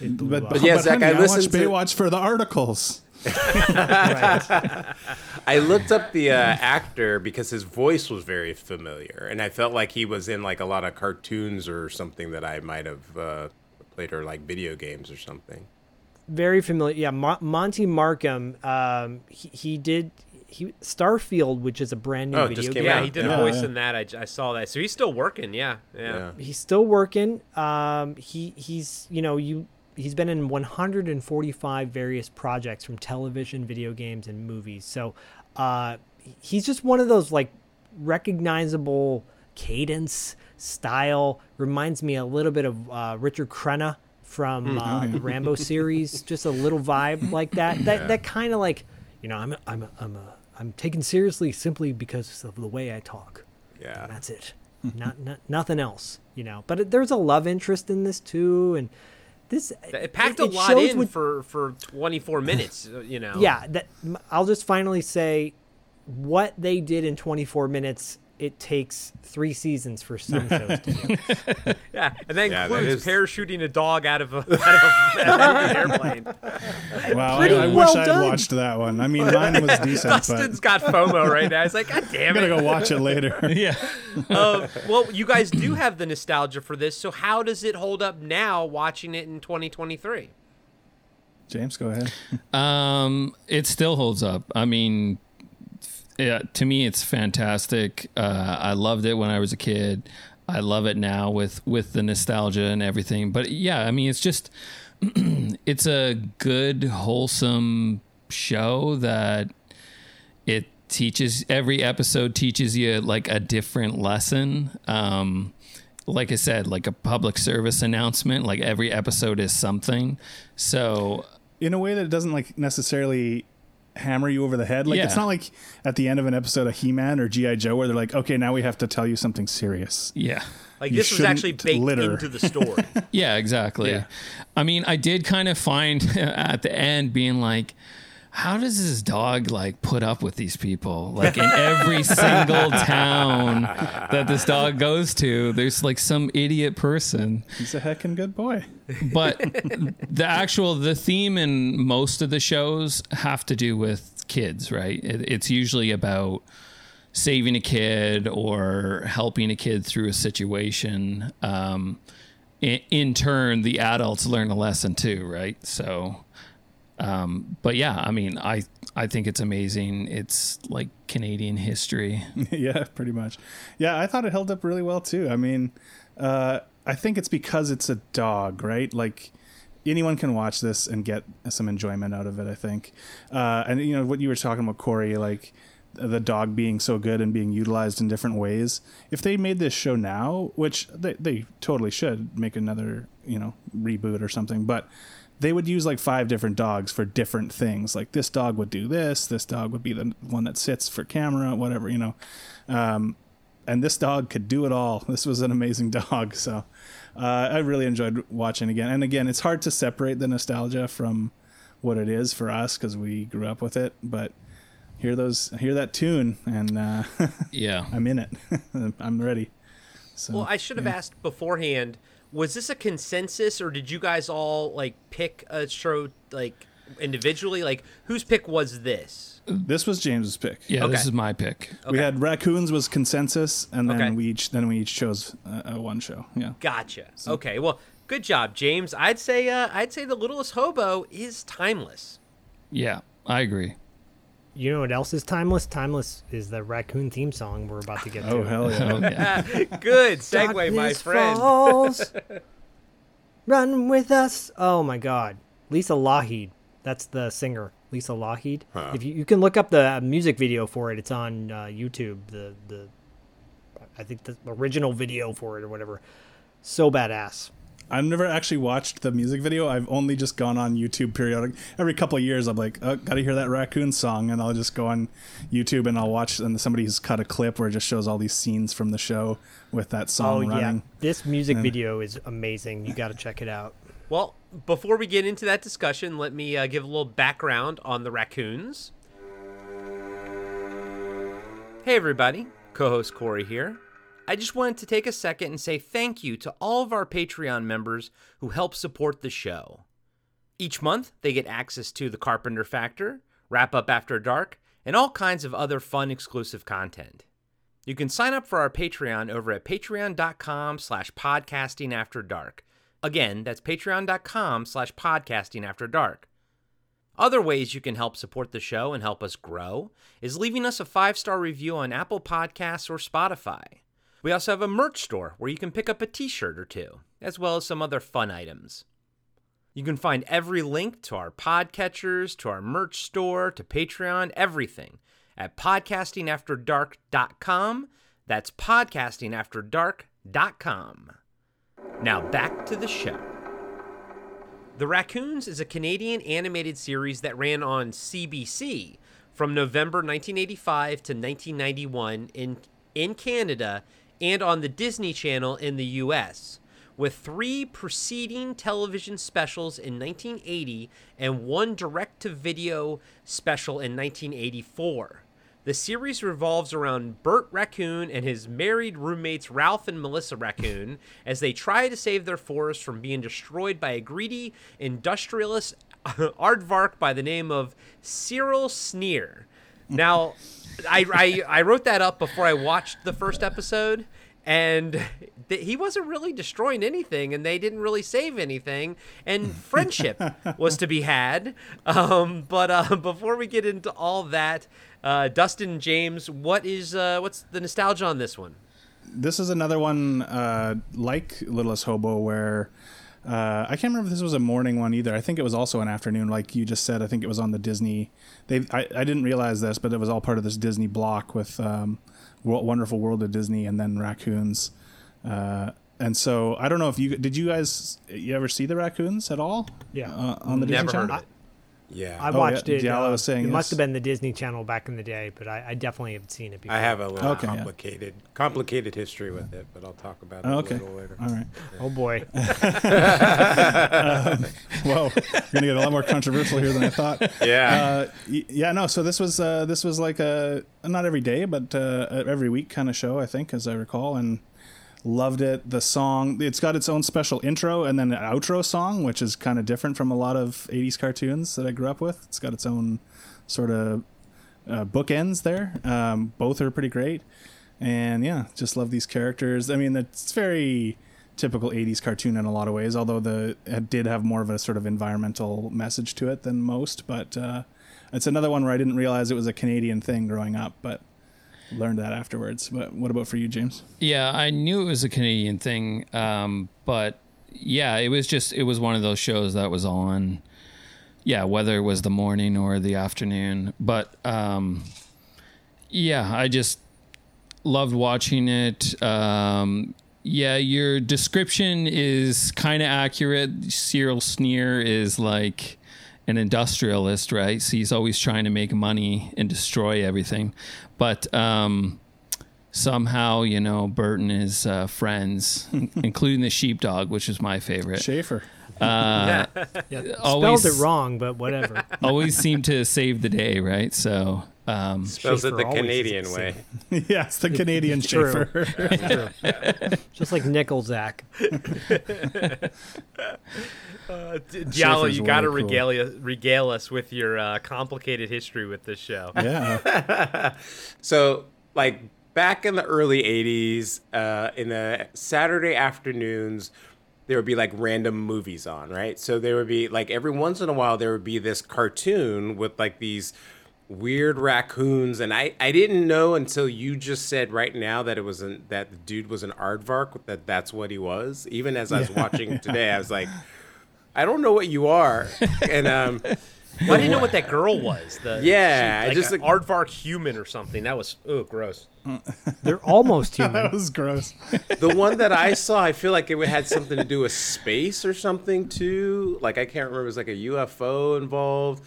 but, But yeah, but Zak, honey, I I watched to- Baywatch for the articles. Right. I looked up the uh, actor because his voice was very familiar, and I felt like he was in like a lot of cartoons or something that I might have uh, played or like video games or something. Very familiar. Yeah, Mo- Monty Markham. Um, he, he did he Starfield, which is a brand new Oh, video just game. came Yeah, he did a voice in that. I saw that. So he's still working. Yeah, yeah. Yeah. he's still working. Um, he he's you know you he's been in 145 various projects from television, video games, and movies. So uh, he's just one of those like recognizable cadence style. Reminds me a little bit of uh, Richard Crenna from uh, the Rambo series. Just a little vibe like that. That that kind of like you know I'm a, I'm a, I'm a, I'm taken seriously simply because of the way I talk. Yeah. And that's it. not, not nothing else, you know. But it, there's a love interest in this too, and this It packed it- a lot in with- for for 24 minutes. uh, You know. yeah. That I'll just finally say, what they did in 24 minutes, it takes three seasons for some shows to do. Yeah, and that Yeah, includes is- parachuting a dog out of a, out of a, out of an airplane. Wow, I, I well wish I'd watched that one. I mean, mine was decent, but Dustin's got FOMO right now. He's like, God damn it. I'm gonna go watch it later. Yeah. Um, well, you guys do have the nostalgia for this. So how does it hold up now, watching it in 2023? James, go ahead. Um, it still holds up. I mean, yeah, to me, it's fantastic. Uh, I loved it when I was a kid. I love it now with with the nostalgia and everything. But yeah, I mean, it's just it's a good, wholesome show that it teaches. Every episode teaches you like a different lesson. Um, like I said, like a public service announcement. Like every episode is something. So in a way that it doesn't like necessarily hammer you over the head. Like it's not like at the end of an episode of He-Man or GI Joe where they're like, okay, now we have to tell you something serious. yeah. Like You this was actually shouldn't baked litter. into the story. Yeah, exactly. Yeah. I mean, I did kind of find at the end being like, how does this dog like put up with these people? Like in every single town that this dog goes to, there's like some idiot person. He's a heckin' good boy. But the actual the theme in most of the shows have to do with kids, right? It, it's usually about saving a kid or helping a kid through a situation. Um, in, in turn, the adults learn a lesson too, right? So, um, but yeah, I mean, I I think it's amazing. It's like Canadian history. yeah, pretty much. Yeah, I thought it held up really well too. I mean, uh, I think it's because it's a dog, right? Like anyone can watch this and get some enjoyment out of it. I think, uh, and you know what you were talking about, Corey, like the dog being so good and being utilized in different ways. If they made this show now, which they they totally should make another, you know, reboot or something, but they would use like five different dogs for different things. Like this dog would do this, this dog would be the one that sits for camera, whatever, you know. Um, and this dog could do it all. This was an amazing dog. So uh, I really enjoyed watching again. And again, it's hard to separate the nostalgia from what it is for us because we grew up with it. But hear those, hear that tune, and uh, Yeah. I'm in it. I'm ready. So, Well, I should have asked beforehand. Was this a consensus, or did you guys all like pick a show like individually? Like, whose pick was this? this was James's pick. Yeah, this is my pick. We had raccoons was consensus, and then Okay. we each then we each chose uh, uh, one show. Yeah. Gotcha. Okay. Well, good job, James. I'd say uh, I'd say the Littlest Hobo is timeless. Yeah, I agree. You know what else is timeless? Timeless is the raccoon theme song we're about to get Oh to. hell yeah! Yeah. good segue, my Darkness friend. falls. Run with us. Oh my God, Lisa Lougheed. That's the singer, Lisa Lougheed. If you, you can look up the music video for it, it's on uh, YouTube. The the I think the original video for it or whatever. So badass. I've never actually watched the music video. I've only just gone on YouTube periodic. Every couple of years, I'm like, oh, gotta hear that raccoon song, and I'll just go on YouTube and I'll watch. And somebody's cut a clip where it just shows all these scenes from the show with that Oh song running. yeah, this music video is amazing. You got to check it out. Well, before we get into that discussion, let me uh, give a little background on the raccoons. Hey, everybody. Co host Corey here. I just wanted to take a second and say thank you to all of our Patreon members who help support the show. Each month, they get access to The Carpenter Factor, Wrap Up After Dark, and all kinds of other fun exclusive content. You can sign up for our Patreon over at patreon.com slash podcasting after dark. Again, that's patreon.com slash podcasting after dark. Other ways you can help support the show and help us grow is leaving us a five star review on Apple Podcasts or Spotify. We also have a merch store where you can pick up a t shirt or two, as well as some other fun items. You can find every link to our podcatchers, to our merch store, to Patreon, everything at podcastingafterdark.com. That's podcastingafterdark.com. Now back to the show. The Raccoons is a Canadian animated series that ran on CBC from November 1985 to 1991 in in Canada and on the Disney Channel in the US, with three preceding television specials in 1980 and one direct-to-video special in 1984. The series revolves around Bert Raccoon and his married roommates Ralph and Melissa Raccoon as they try to save their forest from being destroyed by a greedy industrialist aardvark by the name of Cyril Sneer. Now, I, I, I wrote that up before I watched the first episode, and th- he wasn't really destroying anything, and they didn't really save anything, and friendship was to be had. Um, but uh, before we get into all that, uh, Dustin James, what is uh, what's the nostalgia on this one? this is another one uh, like Littlest Hobo where uh, I can't remember if this was a morning one either. I think it was also an afternoon, like you just said. I think it was on the Disney. They I, I didn't realize this, but it was all part of this Disney block with um, Wonderful World of Disney and then raccoons. Uh, and so I don't know if you did. You guys you ever see the raccoons at all? Yeah. uh, on the Never Disney heard Channel. Of it. Yeah. I Oh, watched yeah, it. Diallo uh, was saying it must have been the Disney Channel back in the day, but I, I definitely have seen it before. I have a little Okay, yeah. complicated complicated history with it, but I'll talk about it Okay. a little later. All right. Oh boy. Whoa, you're gonna get a lot more controversial here than I thought. Yeah. Uh, yeah, no. So this was uh, this was like a not every day, but uh, every week kind of show, I think, as I recall, and loved it. The song, it's got its own special intro and then an outro song, which is kind of different from a lot of '80s cartoons that I grew up with. It's got its own sort of uh, bookends there. Um, both are pretty great, and yeah, just love these characters. I mean, it's very typical 80s cartoon in a lot of ways although the it did have more of a sort of environmental message to it than most but uh, it's another one where i didn't realize it was a canadian thing growing up but learned that afterwards but what about for you james Yeah, I knew it was a Canadian thing, um, but yeah, it was just it was one of those shows that was on. Yeah, whether it was the morning or the afternoon, but um, yeah, I just loved watching it. Um, yeah, your description is kind of accurate. Cyril Sneer is like an industrialist, right? So he's always trying to make money and destroy everything. But um, somehow, you know, Burton is uh, friends, including the sheepdog, which is my favorite. Schaeffer Uh, Yeah, always- spelled it wrong, but whatever. always seem to save the day, right? So Um, Spells it the Canadian way. yes, the Canadian True. Schaeffer. True. Just like Nickel Zach. Uh, D- Diallo, you got to way cool. regale, regale us with your uh, complicated history with this show. yeah. So, like back in the early '80s, uh, in the Saturday afternoons, there would be like random movies on, right? So there would be like every once in a while there would be this cartoon with like these weird raccoons, and I I didn't know until you just said right now that it was an, that the dude was an aardvark that that's what he was. Even as I was watching today, I was like. I don't know what you are, and um, Well, I didn't know what that girl was. The, Yeah, she, like just an like- aardvark human or something. That was oh gross. They're almost human. that was gross. the one that I saw, I feel like it had something to do with space or something too. Like I can't remember, it was like a UFO involved.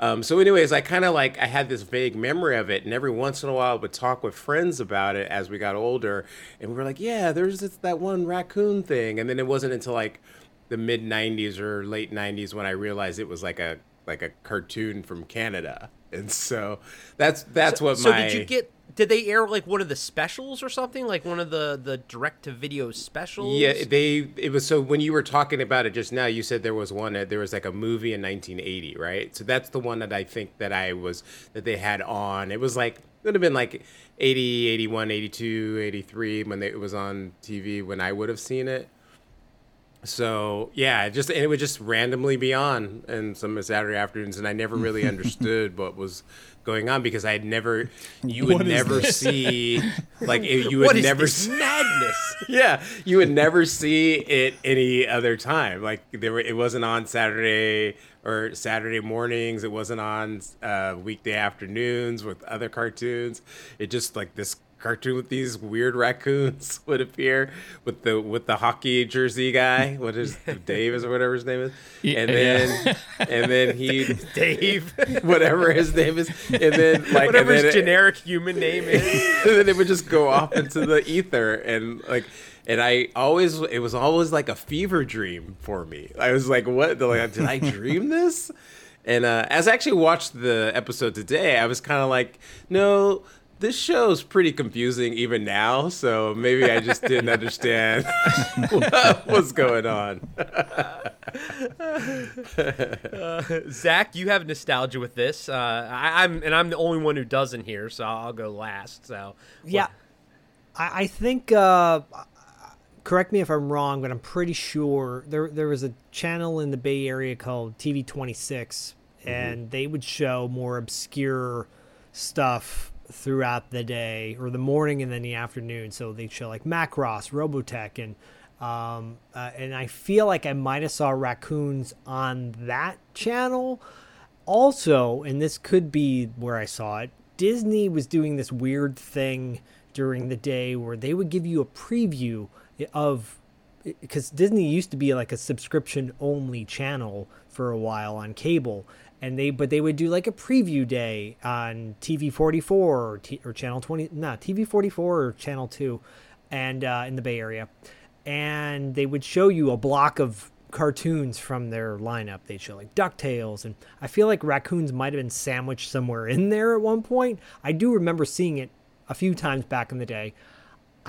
Um, so, anyways, I kind of like I had this vague memory of it, and every once in a while, I would talk with friends about it as we got older, and we were like, "Yeah, there's this, that one raccoon thing," and then it wasn't until like the mid '90s or late '90s when I realized it was like a like a cartoon from Canada, and so that's that's what So my So did you get? Did they air like one of the specials or something? Like one of the the direct to video specials? Yeah, they it was so when you were talking about it just now, you said there was one that there was like a movie in 1980, right? So that's the one that I think that I was that they had on. It was like it would have been like 80, 81, 82, 83 when they, it was on TV when I would have seen it. So yeah, just and it would just randomly be on in some Saturday afternoons, and I never really understood what was going on because I had never, you would never this? see like it, you would never this see, madness? yeah, you would never see it any other time. Like there were, it wasn't on Saturday or Saturday mornings. It wasn't on uh, weekday afternoons with other cartoons. It just like this cartoon with these weird raccoons would appear with the with the hockey jersey guy. What is Dave or whatever his name is, Yeah, and then and then he Dave, whatever his name is, and then like whatever and then his it- generic human name is. and then it would just go off into the ether and like and I always it was always like a fever dream for me. I was like, what? Like, did I dream this? And uh, as I actually watched the episode today, I was kind of like, no, this show's pretty confusing even now. So maybe I just didn't understand what was going on. Zak, you have nostalgia with this. Uh, I, I'm and I'm the only one who doesn't here, so I'll go last. So Yeah, I, I think. Uh, correct me if I'm wrong, but I'm pretty sure there there was a channel in the Bay Area called TV 26, and they would show more obscure stuff throughout the day or the morning and then the afternoon. So they'd show like Macross, Robotech, and um, uh, and I feel like I might have saw raccoons on that channel. Also, and this could be where I saw it, Disney was doing this weird thing during the day where they would give you a preview of because Disney used to be like a subscription only channel for a while on cable and they but they would do like a preview day on TV 44 or, T, or channel 20 not TV 44 or channel 2 and uh, in the Bay Area and they would show you a block of cartoons from their lineup. They'd show like DuckTales, and I feel like raccoons might have been sandwiched somewhere in there at one point. I do remember seeing it a few times back in the day.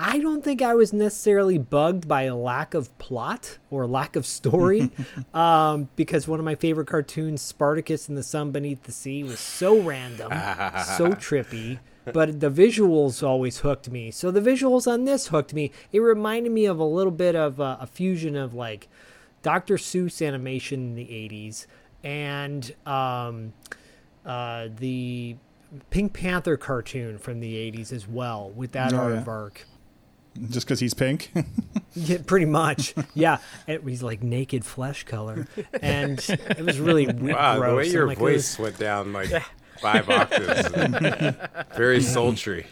I don't think I was necessarily bugged by a lack of plot or lack of story, um, because one of my favorite cartoons, Spartacus and the Sun Beneath the Sea, was so random, so trippy. But the visuals always hooked me. So the visuals on this hooked me. It reminded me of a little bit of uh, a fusion of like Dr. Seuss animation in the 80s and um, uh, the Pink Panther cartoon from the 80s as well with that Oh, yeah. aardvark. Just because he's pink. Yeah, pretty much. yeah, it was like naked flesh color, and it was really Wow, gross. the way your like, it voice went down like five octaves, very sultry.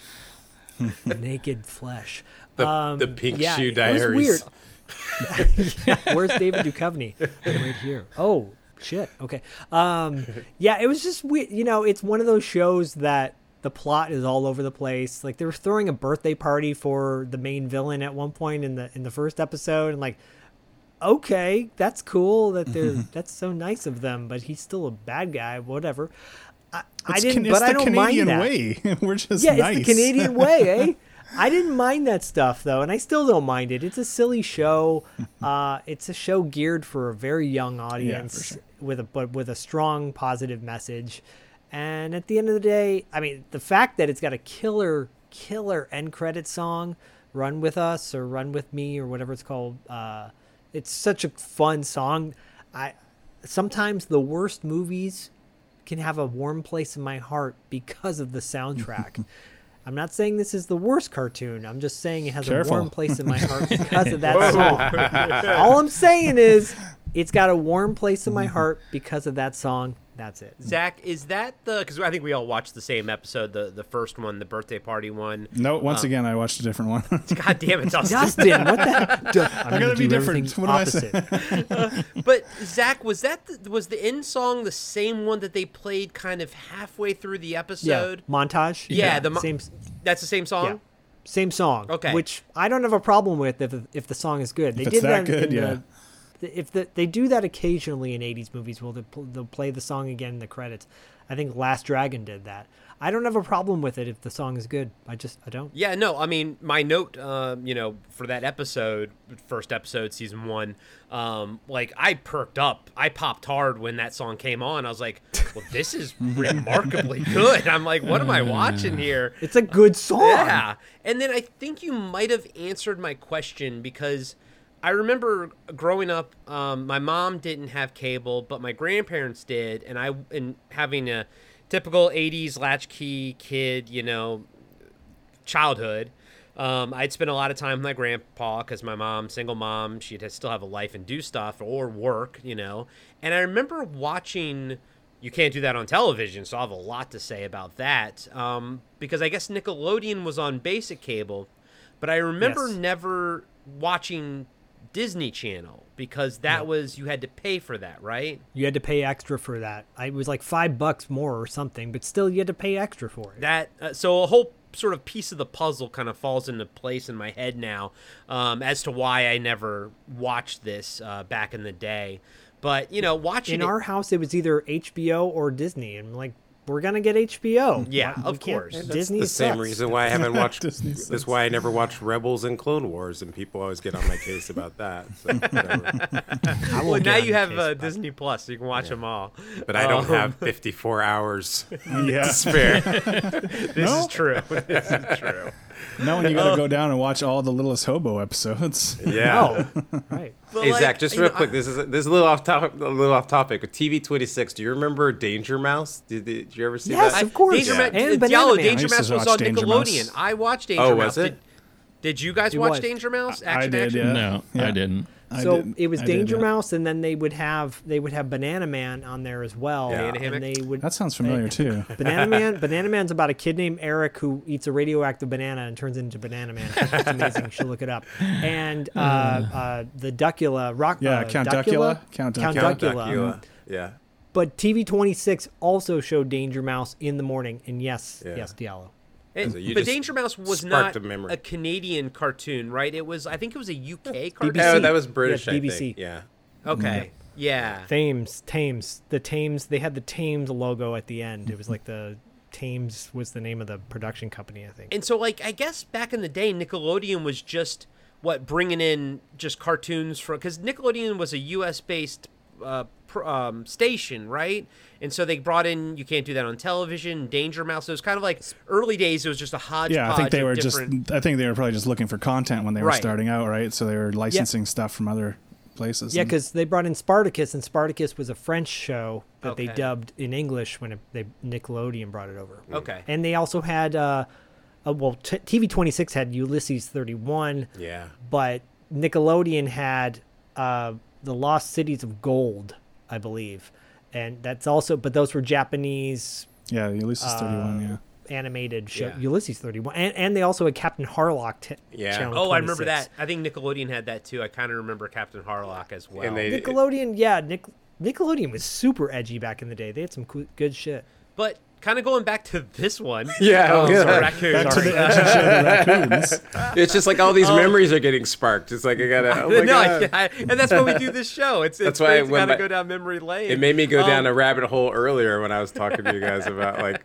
naked flesh. The, Um, the Pink yeah, Shoe it was Diaries. weird. Yeah, where's David Duchovny? right here. Oh shit. Okay. Um, yeah, it was just weird. You know, it's one of those shows that the plot is all over the place. Like they were throwing a birthday party for the main villain at one point in the in the first episode, and like, okay, that's cool. That they're that's so nice of them, but he's still a bad guy. Whatever. I It's didn't, can- but I don't Canadian mind that. way. We're just Yeah, nice. it's the Canadian way, eh? I didn't mind that stuff though, and I still don't mind it. It's a silly show. Uh, it's a show geared for a very young audience sure. with a but with a strong positive message. And at the end of the day, I mean, the fact that it's got a killer killer end credit song, "Run with Us" or "Run with Me" or whatever it's called, uh, it's such a fun song. I sometimes the worst movies can have a warm place in my heart because of the soundtrack. I'm not saying this is the worst cartoon. I'm just saying it has Careful. a warm place in my heart because of that song. All I'm saying is it's got a warm place in my heart because of that song. That's it. Zak, is that the? Because I think we all watched the same episode, the the first one, the birthday party one. No, once um, again, I watched a different one. God damn it, Dustin. Dustin, what the? Duh, I'm gotta gonna be different. everything What am I saying? opposite. Uh, but Zak, was that the, was the end song the same one that they played kind of halfway through the episode? Yeah, episode? montage. Yeah, the mo- same. That's the same song. Yeah. Same song. Okay. Which I don't have a problem with if if the song is good. They If did it's that good, the- yeah. the- if the, they do that occasionally in 80s movies, will they pl- they'll play the song again in the credits. I think Last Dragon did that. I don't have a problem with it if the song is good. I just I don't. Yeah, no, I mean, my note, um, you know, for that episode, first episode, season one, um, like I perked up, I popped hard when that song came on. I was like, well, this is remarkably good. I'm like, what am I watching here? It's a good song. Yeah. And then I think you might have answered my question because I remember growing up, um, my mom didn't have cable, but my grandparents did, and I and having a typical '80s latchkey kid, you know, childhood. Um, I'd spend a lot of time with my grandpa because my mom, single mom, she'd still have a life and do stuff or work, you know. And I remember watching. You can't do that on television, so I have a lot to say about that. Um, because I guess Nickelodeon was on basic cable, but I remember Yes. never watching Disney Channel because that No. was you had to pay for that, right? You had to pay extra for that. I, it was like five bucks more or something, but still you had to pay extra for it. that uh, so a whole sort of piece of the puzzle kind of falls into place in my head now um, as to why I never watched this uh, back in the day. But you know, watching in it, our house, it was either HBO or Disney, and like we're gonna get HBO. Yeah, We of course. That's Disney the same reason why I haven't watched. Disney that's sucks. why I never watched Rebels and Clone Wars, and people always get on my case about that. So, well, now you have uh. Disney Plus, so you can watch them all. But I don't Um, have 54 hours yeah. to spare. This No? is true. this is true. Now when you got to go oh. down and watch all the Littlest Hobo episodes. Yeah. Oh, right. But, Hey like, Zak, just real know, quick. I- This is this is a little off topic. A little off topic. With TV twenty six. Do you remember Danger Mouse? Did, did you ever see Yes, that? of course. Danger Yeah. Ma- And Diallo, Danger I used to Mouse was on Danger Nickelodeon. Mouse. I watched oh, Danger Oh, Mouse. was it? Did, did you guys It watch was. Danger Mouse? I did, action? yeah. No, I didn't. I so did- it was I did, Danger yeah. Mouse, and then they would have they would have Banana Man on there as well, Yeah. Banana and they would That sounds familiar too. Banana Man. Banana Man's about a kid named Eric who eats a radioactive banana and turns into Banana Man. It's amazing. You should look it up. And uh, uh, the Duckula, Rock. Yeah, uh, Count Duckula? Duckula? Count Count Duckula. Count Duckula. Duckula. Yeah. But TV twenty six also showed Danger Mouse in the morning, and yes, Yeah. yes, Diallo. And- So but Danger Mouse was not a a Canadian cartoon, right? It was. I think it was a UK cartoon. BBC. Oh, that was British. Yeah, I BBC. think. Yeah. Okay. Yeah. Thames, Thames, the Thames. They had the Thames logo at the end. It was like the Thames was the name of the production company, I think. And so, like, I guess back in the day, Nickelodeon was just what bringing in just cartoons from because Nickelodeon was a U.S. based uh, pr- um, station, right? And so they brought in you can't do that on television. Danger Mouse. It was kind of like early days. It was just a hodgepodge. Yeah, I think they were different, just. I think they were probably just looking for content when they were Right. starting out, right? So they were licensing stuff from other places. Yeah, and- because they brought in Spartacus, and Spartacus was a French show that they dubbed in English when it, they Nickelodeon brought it over. Okay. And they also had, uh, uh, well, t- TV twenty six had Ulysses thirty one, Yeah. but Nickelodeon had uh, the Lost Cities of Gold, I believe, and that's also, but those were Japanese yeah, Ulysses thirty one. Uh, yeah. animated show. Yeah. Ulysses thirty one, and and they also had Captain Harlock. T- Yeah. channel Oh, I remember that. I think Nickelodeon had that too. I kind of remember Captain Harlock as well. And they- Nickelodeon, yeah, Nick, Nickelodeon was super edgy back in the day. They had some coo- good shit. But kind of going back to this one. Yeah, um, yeah. sorry, raccoon, Back to the edgy the raccoons. It's just like all these memories are getting sparked. It's like I gotta. Oh my no, God. I, I- and that's why we do this show. It's, it's That's why gotta when kind of my- go down memory lane. It made me go down Um, a rabbit hole earlier when I was talking to you guys about like,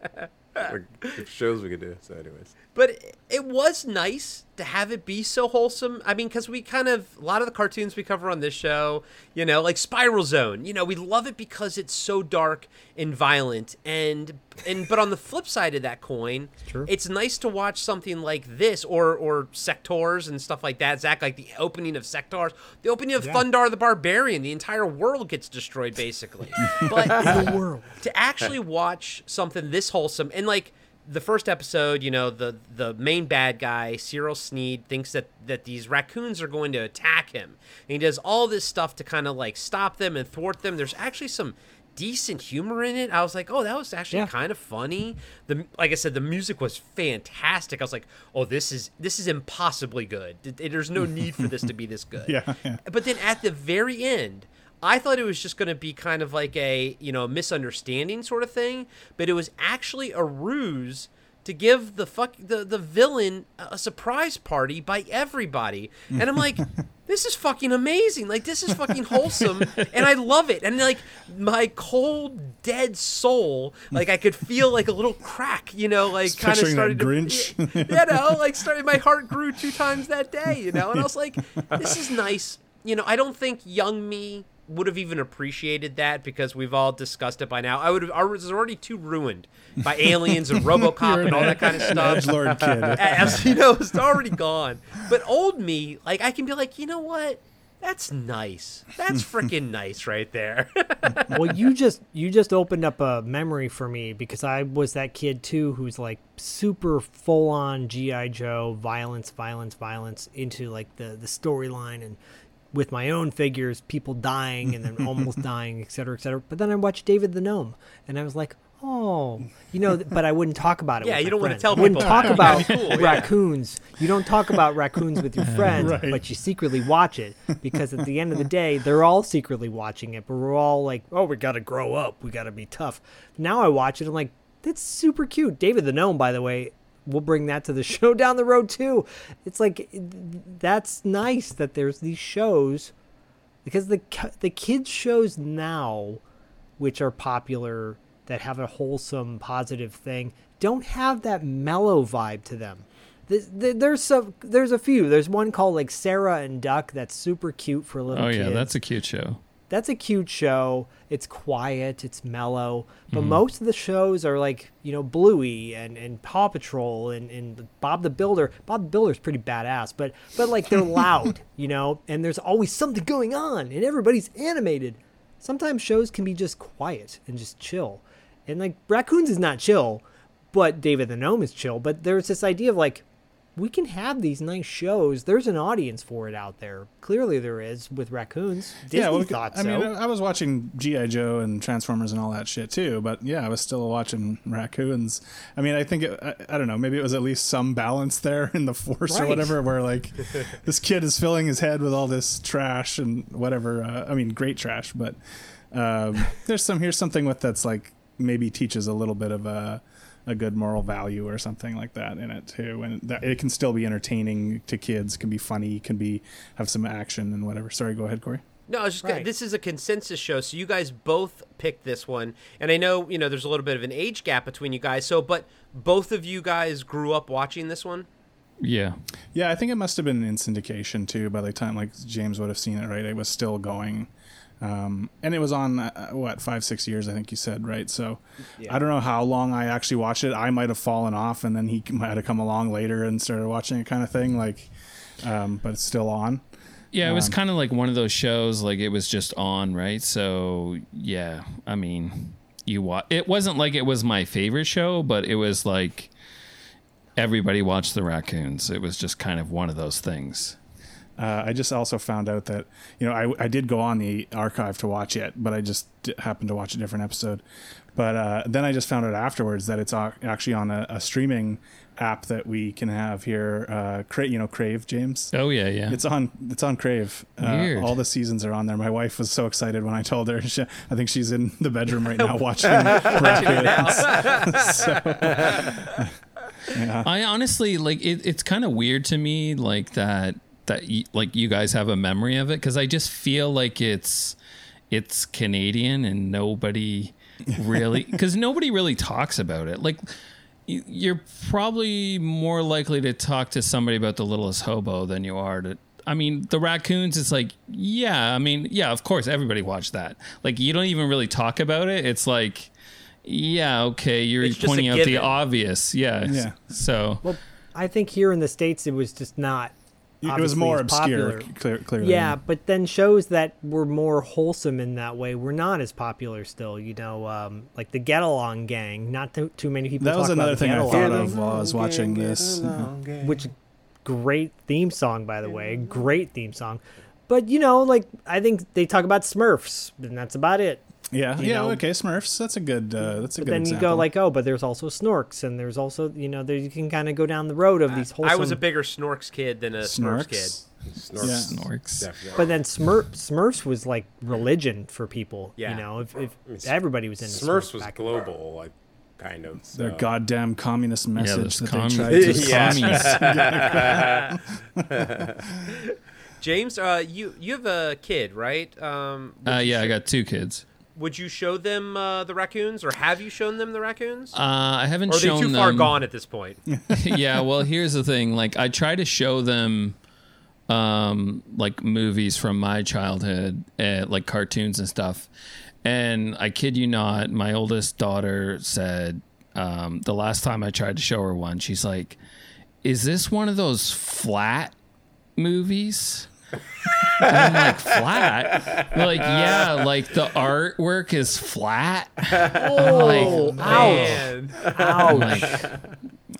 like shows we could do. So, anyways, But it- it was nice to have it be so wholesome. I mean, because we kind of a lot of the cartoons we cover on this show, you know, like Spiral Zone. You know, we love it because it's so dark and violent. And and but on the flip side of that coin, true. it's nice to watch something like this or or Sectaurs and stuff like that. Zak, like the opening of Sectaurs, the opening of Thundarr the Barbarian. The entire world gets destroyed basically. But the world to actually watch something this wholesome and like the first episode, you know, the the main bad guy, Cyril Sneer, thinks that that these raccoons are going to attack him. And he does all this stuff to kind of like stop them and thwart them. There's actually some decent humor in it. I was like, "Oh, that was actually Yeah. kind of funny." The like I said, the music was fantastic. I was like, "Oh, this is this is impossibly good. There's no need for this to be this good." Yeah, yeah. But then at the very end, I thought it was just going to be kind of like a, you know, misunderstanding sort of thing, but it was actually a ruse to give the fuck the, the villain a surprise party by everybody. And I'm like, this is fucking amazing. Like this is fucking wholesome and I love it. And like my cold dead soul, like I could feel like a little crack, you know, like kind of started to Grinch. you know, like started my heart grew two times that day, you know, and I was like, this is nice. You know, I don't think young me would have even appreciated that because we've all discussed it by now. I would have I was already too ruined by aliens and RoboCop and all that kind of stuff. Edgelord kid. As you know, it's already gone. But old me, like I can be like, you know what? That's nice. That's freaking nice right there. well you just you just opened up a memory for me because i was that kid too who's like super full on gi joe violence violence violence into like the the storyline and with my own figures people dying and then almost dying et cetera et cetera but then i watched david the gnome and i was like oh you know but i wouldn't talk about it Yeah, with you my don't wanna tell I wouldn't talk about it. about cool, yeah. raccoons you don't talk about raccoons with your friends Right. but you secretly watch it because at the end of the day they're all secretly watching it but we're all like oh we gotta grow up we gotta be tough now i watch it i'm like that's super cute david the gnome by the way we'll bring that to the show down the road too. It's like that's nice that there's these shows because the the kids shows now which are popular that have a wholesome positive thing don't have that mellow vibe to them. Th- th- there's some there's a few. There's one called like sarah and duck that's super cute for little Oh kids. yeah, that's a cute show. That's a cute show. It's quiet, it's mellow, but Mm-hmm. most of the shows are like you know Bluey and, and Paw Patrol and, and Bob the Builder. Bob the Builder's pretty badass, but but like they're loud, you know, and there's always something going on, and everybody's animated. Sometimes shows can be just quiet and just chill, and like Raccoons is not chill, but David the Gnome is chill. But there's this idea of like we can have these nice shows. There's an audience for it out there. Clearly, there is with raccoons. Disney well, thought I so. mean, I was watching GI Joe and Transformers and all that shit too, but yeah, I was still watching raccoons. I mean, I think it, I, I don't know, maybe it was at least some balance there in the force or whatever, where like this kid is filling his head with all this trash and whatever. Uh, I mean, great trash, but um, there's some here's something with that's like maybe teaches a little bit of a a good moral value or something like that in it too and that it can still be entertaining to kids can be funny can be have some action and whatever sorry go ahead corey No, I was just gonna- Right. this is a consensus show, so you guys both picked this one, and I know you know there's a little bit of an age gap between you guys. So, but both of you guys grew up watching this one. Yeah. Yeah, I think it must have been in syndication too. By the time like James would have seen it, right? It was still going, um, and it was on uh, what five, six years, I think you said, right? So I don't know how long I actually watched it. I might have fallen off, and then he might have come along later and started watching it, kind of thing. Like, um, but it's still on. Yeah, it was Um, kind of like one of those shows, like it was just on, right? So yeah, I mean, you wa- It wasn't like it was my favorite show, but it was like everybody watched the raccoons. It was just kind of one of those things. Uh, I just also found out that you know I, I did go on the archive to watch it, but I just d- happened to watch a different episode. But uh, then I just found out afterwards that it's ac- actually on a, a streaming app that we can have here. Uh, Cra- you know, Crave, James. Oh yeah, yeah. It's on. It's on Crave. Uh, all the seasons are on there. My wife was so excited when I told her. She, I think she's in the bedroom right now watching. So, yeah. I honestly like it, it's kind of weird to me like that that y- like you guys have a memory of it? Because I just feel like it's it's Canadian and nobody really because nobody really talks about it. Like you're probably more likely to talk to somebody about the littlest hobo than you are to I mean the raccoons it's like yeah I mean yeah of course everybody watched that. Like you don't even really talk about it. It's like yeah okay you're It's pointing out the obvious. Yeah Yeah. so Well, I think here in the states it was just not. It was more obscure, clear, clearly. Yeah, but then shows that were more wholesome in that way were not as popular still. You know, um, like the Get Along Gang. Not too, too many people. That talk was about another thing I thought of while I was watching this. Which great theme song, by the way. Great theme song. But you know, like I think they talk about Smurfs, and that's about it. Yeah, yeah, know. okay, Smurfs. That's a good. Uh, that's a But good then example. you go like, oh, but there's also Snorks, and there's also you know, there you can kind of go down the road of these whole. I was a bigger Snorks kid than a Smurfs kid. Snorks. Snorks. Yeah. Snorks. Definitely. But then Smurf, Smurfs was like religion for people. Yeah. You know, if, if mean, everybody was in Smurfs Smurfs was back global, like kind of. Their goddamn communist message those that commies. they tried to. those Yeah. commies. James, uh, you you have a kid, right? Um, Uh, yeah, I got two kids. Would you show them uh, the raccoons, or have you shown them the raccoons? Uh, I haven't shown them. or are they too them. far gone at this point? yeah, well, here's the thing. Like, I try to show them, um, like movies from my childhood, uh, like cartoons and stuff. And I kid you not, my oldest daughter said, um, the last time I tried to show her one, she's like, "Is this one of those flat movies?" I'm like, flat? Like, yeah, like the artwork is flat. I'm like, Man. I'm like,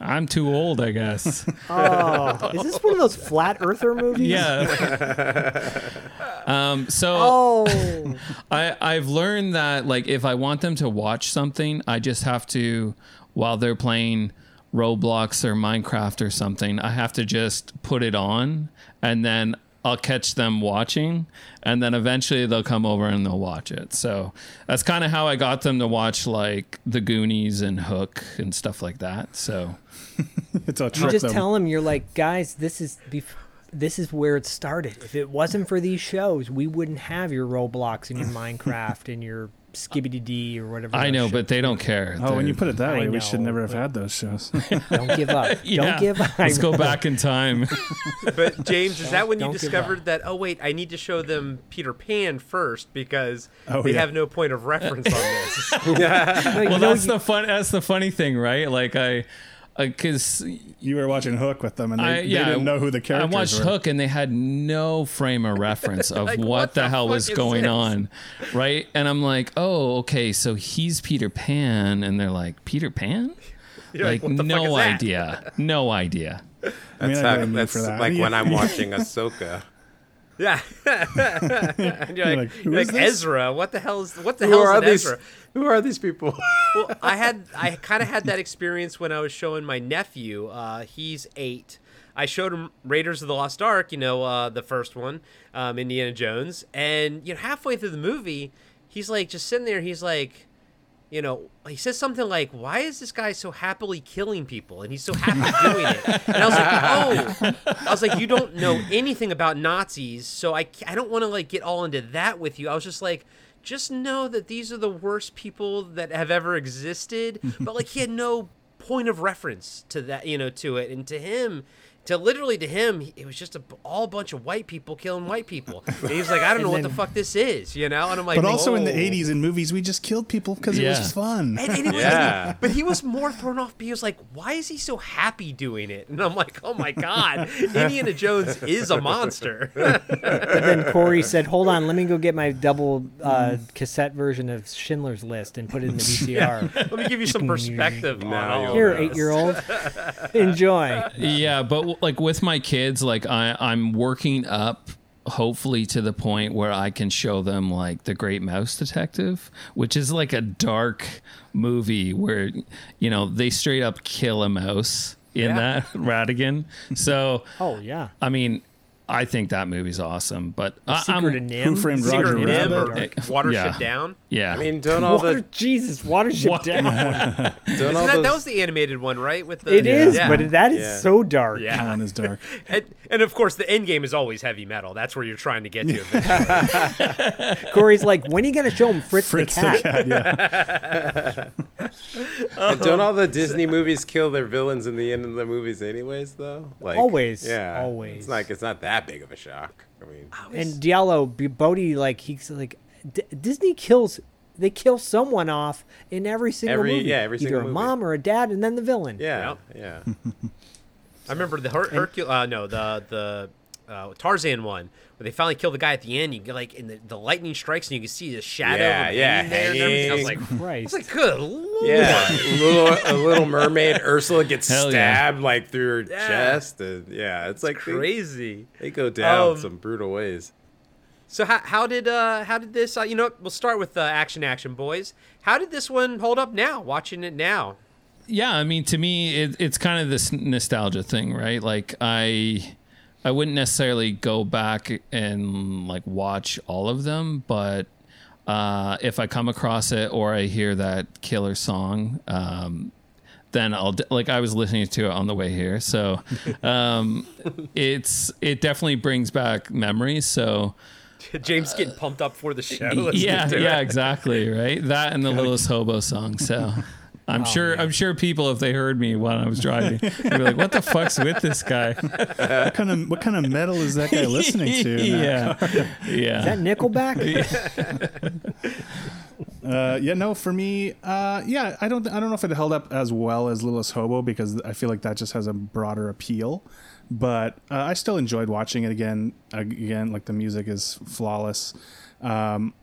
I'm too old, I guess. Oh, is this one of those flat earther movies? Yeah. um, so Oh, I, I've learned that like if I want them to watch something, I just have to while they're playing Roblox or Minecraft or something, I have to just put it on and then I'll catch them watching and then eventually they'll come over and they'll watch it. So that's kind of how I got them to watch like The Goonies and Hook and stuff like that. So It's a you trick just them. tell them you're like, guys, this is bef- this is where it started. If it wasn't for these shows, we wouldn't have your Roblox and your Minecraft and your Skibbity D or whatever. I know, but they don't care. Oh, when They're- you put it that I way, we should never have had those shows. don't give up. Yeah. Don't give up. Let's go back in time. But James, is that when you discovered that? Oh wait, I need to show them Peter Pan first because Oh, they yeah. have no point of reference on this. well, that's the fun. That's the funny thing, right? Like I, Uh, because you were watching Hook with them, and they, I they didn't know who the characters were. I watched were. Hook, and they had no frame of reference of Like, what, what the, the hell was going this? on, right? And I'm like, oh, okay, so he's Peter Pan, and they're like, Peter Pan. You're like, Like, what the fuck no idea, no idea. I mean, That's, how, that's for that. like when I'm watching Ahsoka. Yeah. and you're like, like, who you're is like this? Ezra. What the hell is what the Who hell are these? Ezra? Who are these people? well, I had I kind of had that experience when I was showing my nephew. Uh, he's eight. I showed him Raiders of the Lost Ark, you know, uh, the first one, um, Indiana Jones, and you know, halfway through the movie, he's like just sitting there. He's like, you know, he says something like, "Why is this guy so happily killing people?" And he's so happy doing it. And I was like, "Oh," I was like, "You don't know anything about Nazis, so I I don't want to like get all into that with you." I was just like. Just know that these are the worst people that have ever existed. But like he had no point of reference to that, you know, to it. And to him, to literally to him, it was just a all bunch of white people killing white people. And he was like, I don't know what the fuck this is, you know. And I'm like, But also in the "Oh." 80s in movies, we just killed people because it was fun. And, and he was, Yeah. but he was more thrown off. He was like, "Why is he so happy doing it?" And I'm like, "Oh my god, Indiana Jones is a monster." But then Corey said, "Hold on, let me go get my double uh, cassette version of Schindler's List and put it in the VCR." Let me give you some perspective on Now you'll of Here, eight-year-old, enjoy. Yeah, but like with my kids, like I, I'm working up hopefully to the point where I can show them like The Great Mouse Detective, which is like a dark movie where you know they straight up kill a mouse in Yeah. that Ratigan. So Oh yeah. I mean, I think that movie's awesome, but I, Secret I'm, of NIMH. Who Framed Secret Roger of NIMH Rabbit? or Rabbit. Watership Yeah. Down. yeah. I mean, don't all Water, the Jesus, Watership What- Down. don't all Isn't that, those, that was the animated one, right? With the It is, yeah. but that is Yeah. so dark. That yeah. one is dark. And, and of course, the end game is always heavy metal. That's where you're trying to get to. Corey's like, when are you gonna show him Fritz, Fritz the the cat? cat. Yeah. and don't all the Disney movies kill their villains in the end of the movies, anyways? Though, like Always, yeah, always. It's like it's not that big of a shock. I mean, And Diallo, B- Bodhi, like he's like, D- Disney kills. They kill someone off in every single Every- movie. yeah, every single Either single a movie. mom or a dad, and then the villain. yeah, yeah. I remember the Her- Hercule. Uh, no, the the uh, Tarzan one where they finally kill the guy at the end. You get like, and the, the lightning strikes, and you can see the shadow. Yeah, of him yeah, there and. I was like, hanging. I was like, good lord. Yeah, a little, a little mermaid Ursula gets Hell yeah. stabbed like through her Yeah. chest, and yeah, it's like crazy. they go down Um, some brutal ways. So how, how did uh how did this uh, you know what, we'll start with uh, action action boys. How did this one hold up now? Watching it now. yeah i mean to me it, it's kind of this nostalgia thing right like i i wouldn't necessarily go back and like watch all of them but uh if i come across it or i hear that killer song um then I'll de- like I was listening to it on the way here, so um, it's it definitely brings back memories. So James getting pumped up for the show. listening yeah, yeah, it. exactly, right. That and the Littlest Hobo song. So I'm sure I'm sure people if they heard me while I was driving, they'd be like, "What the fuck's with this guy?" What kind of what kind of metal is that guy listening to? in that yeah, yeah. Is that Nickelback? Uh, yeah, no, for me, uh, yeah, I don't, I don't know if it held up as well as Littlest Hobo because I feel like that just has a broader appeal. But uh, I still enjoyed watching it again. Again, like the music is flawless. Um,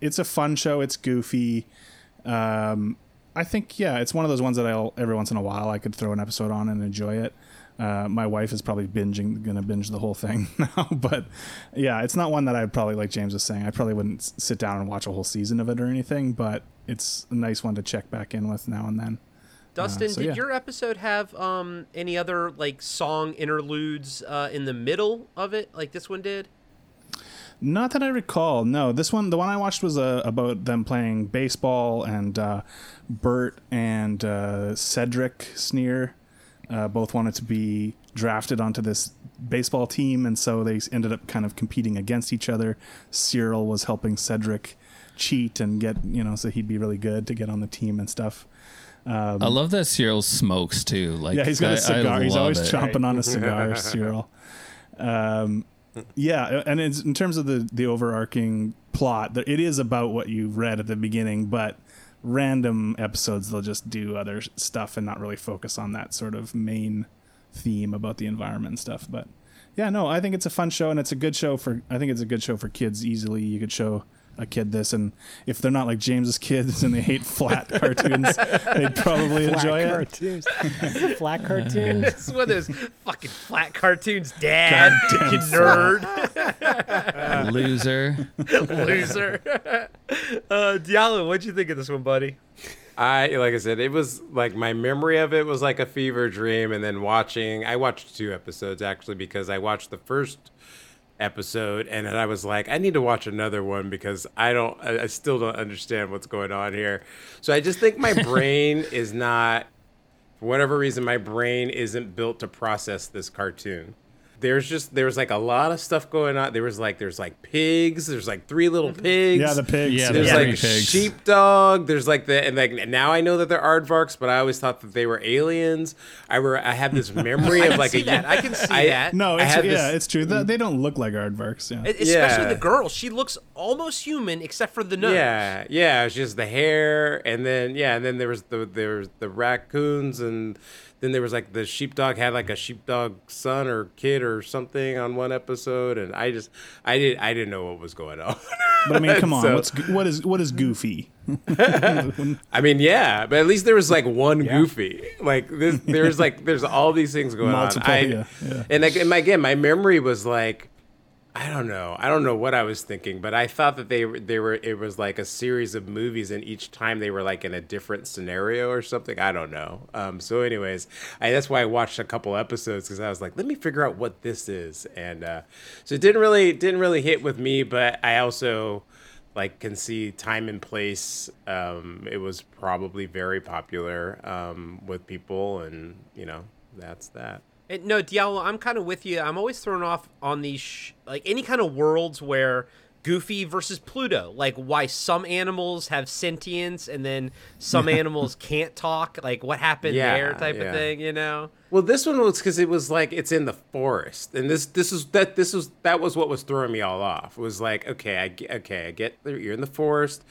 it's a fun show. It's goofy. Um, I think, yeah, it's one of those ones that I'll every once in a while I could throw an episode on and enjoy it. Uh, my wife is probably binging, gonna binge the whole thing now, but yeah, it's not one that I'd probably, like James was saying, I probably wouldn't sit down and watch a whole season of it or anything. But it's a nice one to check back in with now and then. Dustin, so did yeah. your episode have um any other like song interludes uh, in the middle of it like this one did? Not that I recall. No, this one, the one I watched was uh, about them playing baseball, and uh, Bert and uh, Cedric Sneer uh, both wanted to be drafted onto this baseball team, and so they ended up kind of competing against each other. Cyril was helping Cedric cheat and get, you know, so he'd be really good to get on the team and stuff. I love that Cyril smokes too. Like Yeah, he's got I- a I cigar. He's always it. chomping on a cigar, Cyril. Um, yeah, and in terms of the the overarching plot, it is about what you read at the beginning, but random episodes they'll just do other stuff and not really focus on that sort of main theme about the environment and stuff. But yeah, no, I think it's a fun show and it's a good show for. I think it's a good show for kids. Easily, you could show a kid this, and if they're not like James's kids and they hate flat cartoons, they'd probably flat enjoy it. cartoons. This is a flat cartoon. It's one of those fucking flat cartoons, Dad. You nerd, Loser. loser. uh, Diallo, what'd you think of this one, buddy? I like I said, it was like my memory of it was like a fever dream, and then watching. I watched two episodes actually because I watched the first episode, and then I was like, I need to watch another one because I don't, I, I still don't understand what's going on here. So I just think my brain is not, for whatever reason, my brain isn't built to process this cartoon. There's just there's like a lot of stuff going on. There was like there's like pigs. There's like three little mm-hmm. pigs. Yeah, the pigs. Yeah, There's Yeah, like three pigs. sheepdog. There's like the and like now I know that they're aardvarks, but I always thought that they were aliens. I were I have this memory of like see a that. I can see I- that. No, it's, yeah, this- it's true. They, they don't look like aardvarks. Yeah. Especially Yeah. the girl. She looks almost human except for the nose. Yeah, yeah. It's just the hair, and then yeah, and then there was the there was the raccoons, and then there was like the sheepdog had like a sheepdog son or kid or something on one episode, and I just I did I didn't know what was going on. But I mean, come on. So- what's what is what is goofy? I mean, yeah, but at least there was like one goofy. Like this, there's like there's all these things going Multiple, on. I, yeah, yeah. And like and my, again, my memory was like, I don't know. I don't know what I was thinking, but I thought that they they were it was like a series of movies, and each time they were like in a different scenario or something. I don't know. Um, so, anyways, I, that's why I watched a couple episodes because I was like, let me figure out what this is, and uh, so it didn't really didn't really hit with me. But I also like can see time and place. Um, it was probably very popular um, with people, and you know that's that. And no, Diallo, I'm kind of with you. I'm always thrown off on these, sh- like any kind of worlds where Goofy versus Pluto, like why some animals have sentience and then some animals can't talk, like what happened Yeah, there, type yeah. of thing, you know? Well, this one was because it was like it's in the forest, and this this is that this was that was what was throwing me all off. It was like okay, I okay, I get you're in the forest,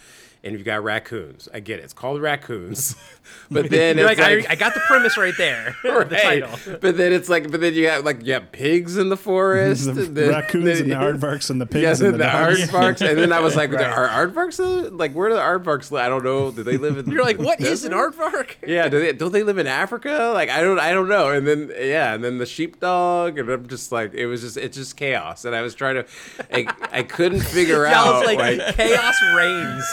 and you've got raccoons. I get it. It's called raccoons, but then like, like, I, I got the premise right there, the title. But then it's like, but then you got like you have pigs in the forest, the and then- raccoons and the aardvarks and the pigs Yes, and the, the aardvarks, and then I was like, Right. "Are aardvarks like where do the aardvarks live? I don't know. Do they live in? You're like, what is an aardvark? Yeah, do they don't they live in Africa? Like I don't I don't know. And then yeah, and then the sheepdog, and I'm just like it was just it's just chaos. And I was trying to, I, I couldn't figure out like, like, chaos reigns.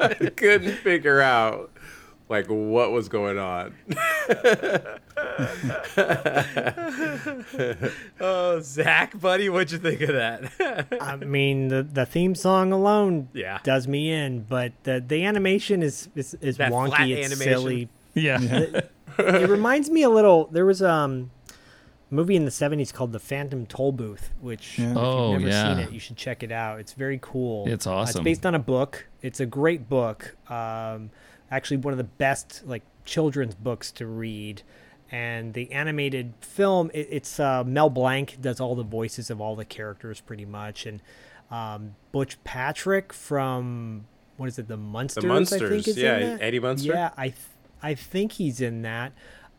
I couldn't figure out like what was going on. oh, Zak, buddy, what'd you think of that? I mean, the the theme song alone Yeah. does me in, but the the animation is is, is wonky. flat it's animation. silly. Yeah. it reminds me a little. There was um, a movie in the '70s called The Phantom Tollbooth, which Yeah. if Oh, you've never seen yeah. it, you should check it out. It's very cool. It's Uh, awesome. it's based on a book. It's a great book. Um, actually, one of the best like children's books to read. And the animated film, it, it's uh, Mel Blanc does all the voices of all the characters pretty much, and um, Butch Patrick from what is it, the Munsters? I think Munsters, is yeah, in that. Eddie Munster? Yeah, I th- I think he's in that.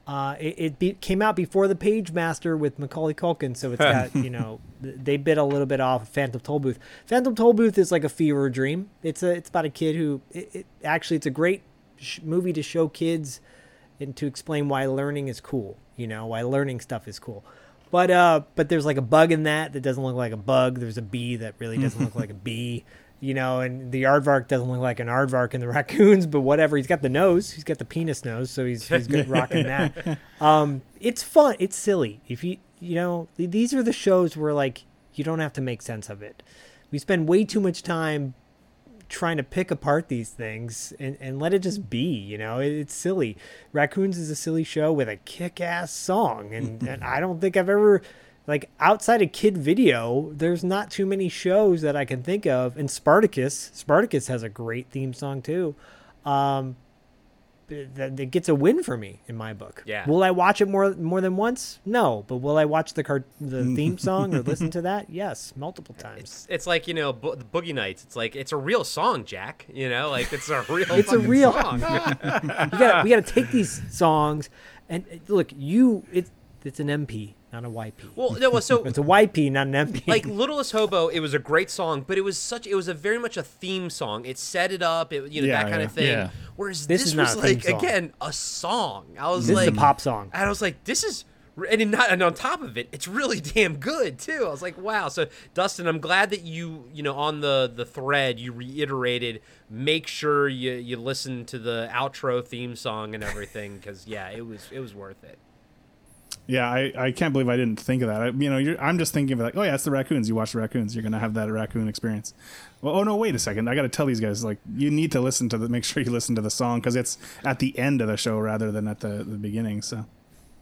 Uh, it it be- came out before the Pagemaster with Macaulay Culkin, so it's got you know they bit a little bit off Phantom Tollbooth. Phantom Tollbooth is like a fever dream. It's a it's about a kid who it, it actually it's a great sh- movie to show kids and to explain why learning is cool. You know why learning stuff is cool. But uh, but there's like a bug in that that doesn't look like a bug. There's a bee that really doesn't look like a bee. You know, and the aardvark doesn't look like an aardvark in the raccoons, but whatever. He's got the nose. He's got the penis nose, so he's he's good rocking that. Um, it's fun. It's silly. If you you know these are the shows where like you don't have to make sense of it. We spend way too much time trying to pick apart these things and, and let it just be you know it, it's silly raccoons is a silly show with a kick-ass song and, and i don't think i've ever like outside of kid video there's not too many shows that i can think of and spartacus spartacus has a great theme song too um that, that gets a win for me in my book. Yeah. Will I watch it more more than once? No, but will I watch the cart the theme song or listen to that? Yes, multiple times. It's, it's like you know bo- the Boogie Nights. It's like it's a real song, Jack. You know, like it's a real. It's a real- song. got we got to take these songs and look, you it's it's an MP, not a YP. well, no, well, so it's a YP, not an MP. like Littlest Hobo, it was a great song, but it was such it was a very much a theme song. It set it up, it, you know Yeah, that kind yeah. of thing. Yeah. Whereas This this, is not was like song. again a song. I was this like is a pop song. And I was like, this is, and, not, and on top of it, it's really damn good too. I was like, wow. So Dustin, I'm glad that you, you know, on the the thread, you reiterated, make sure you you listen to the outro theme song and everything, because yeah, it was it was worth it. Yeah, I, I can't believe I didn't think of that. I, you know, I'm just thinking of like, oh yeah, it's the raccoons. You watch the raccoons, you're gonna have that raccoon experience. Well, oh no, wait a second. I got to tell these guys like you need to listen to the make sure you listen to the song because it's at the end of the show rather than at the, the beginning. So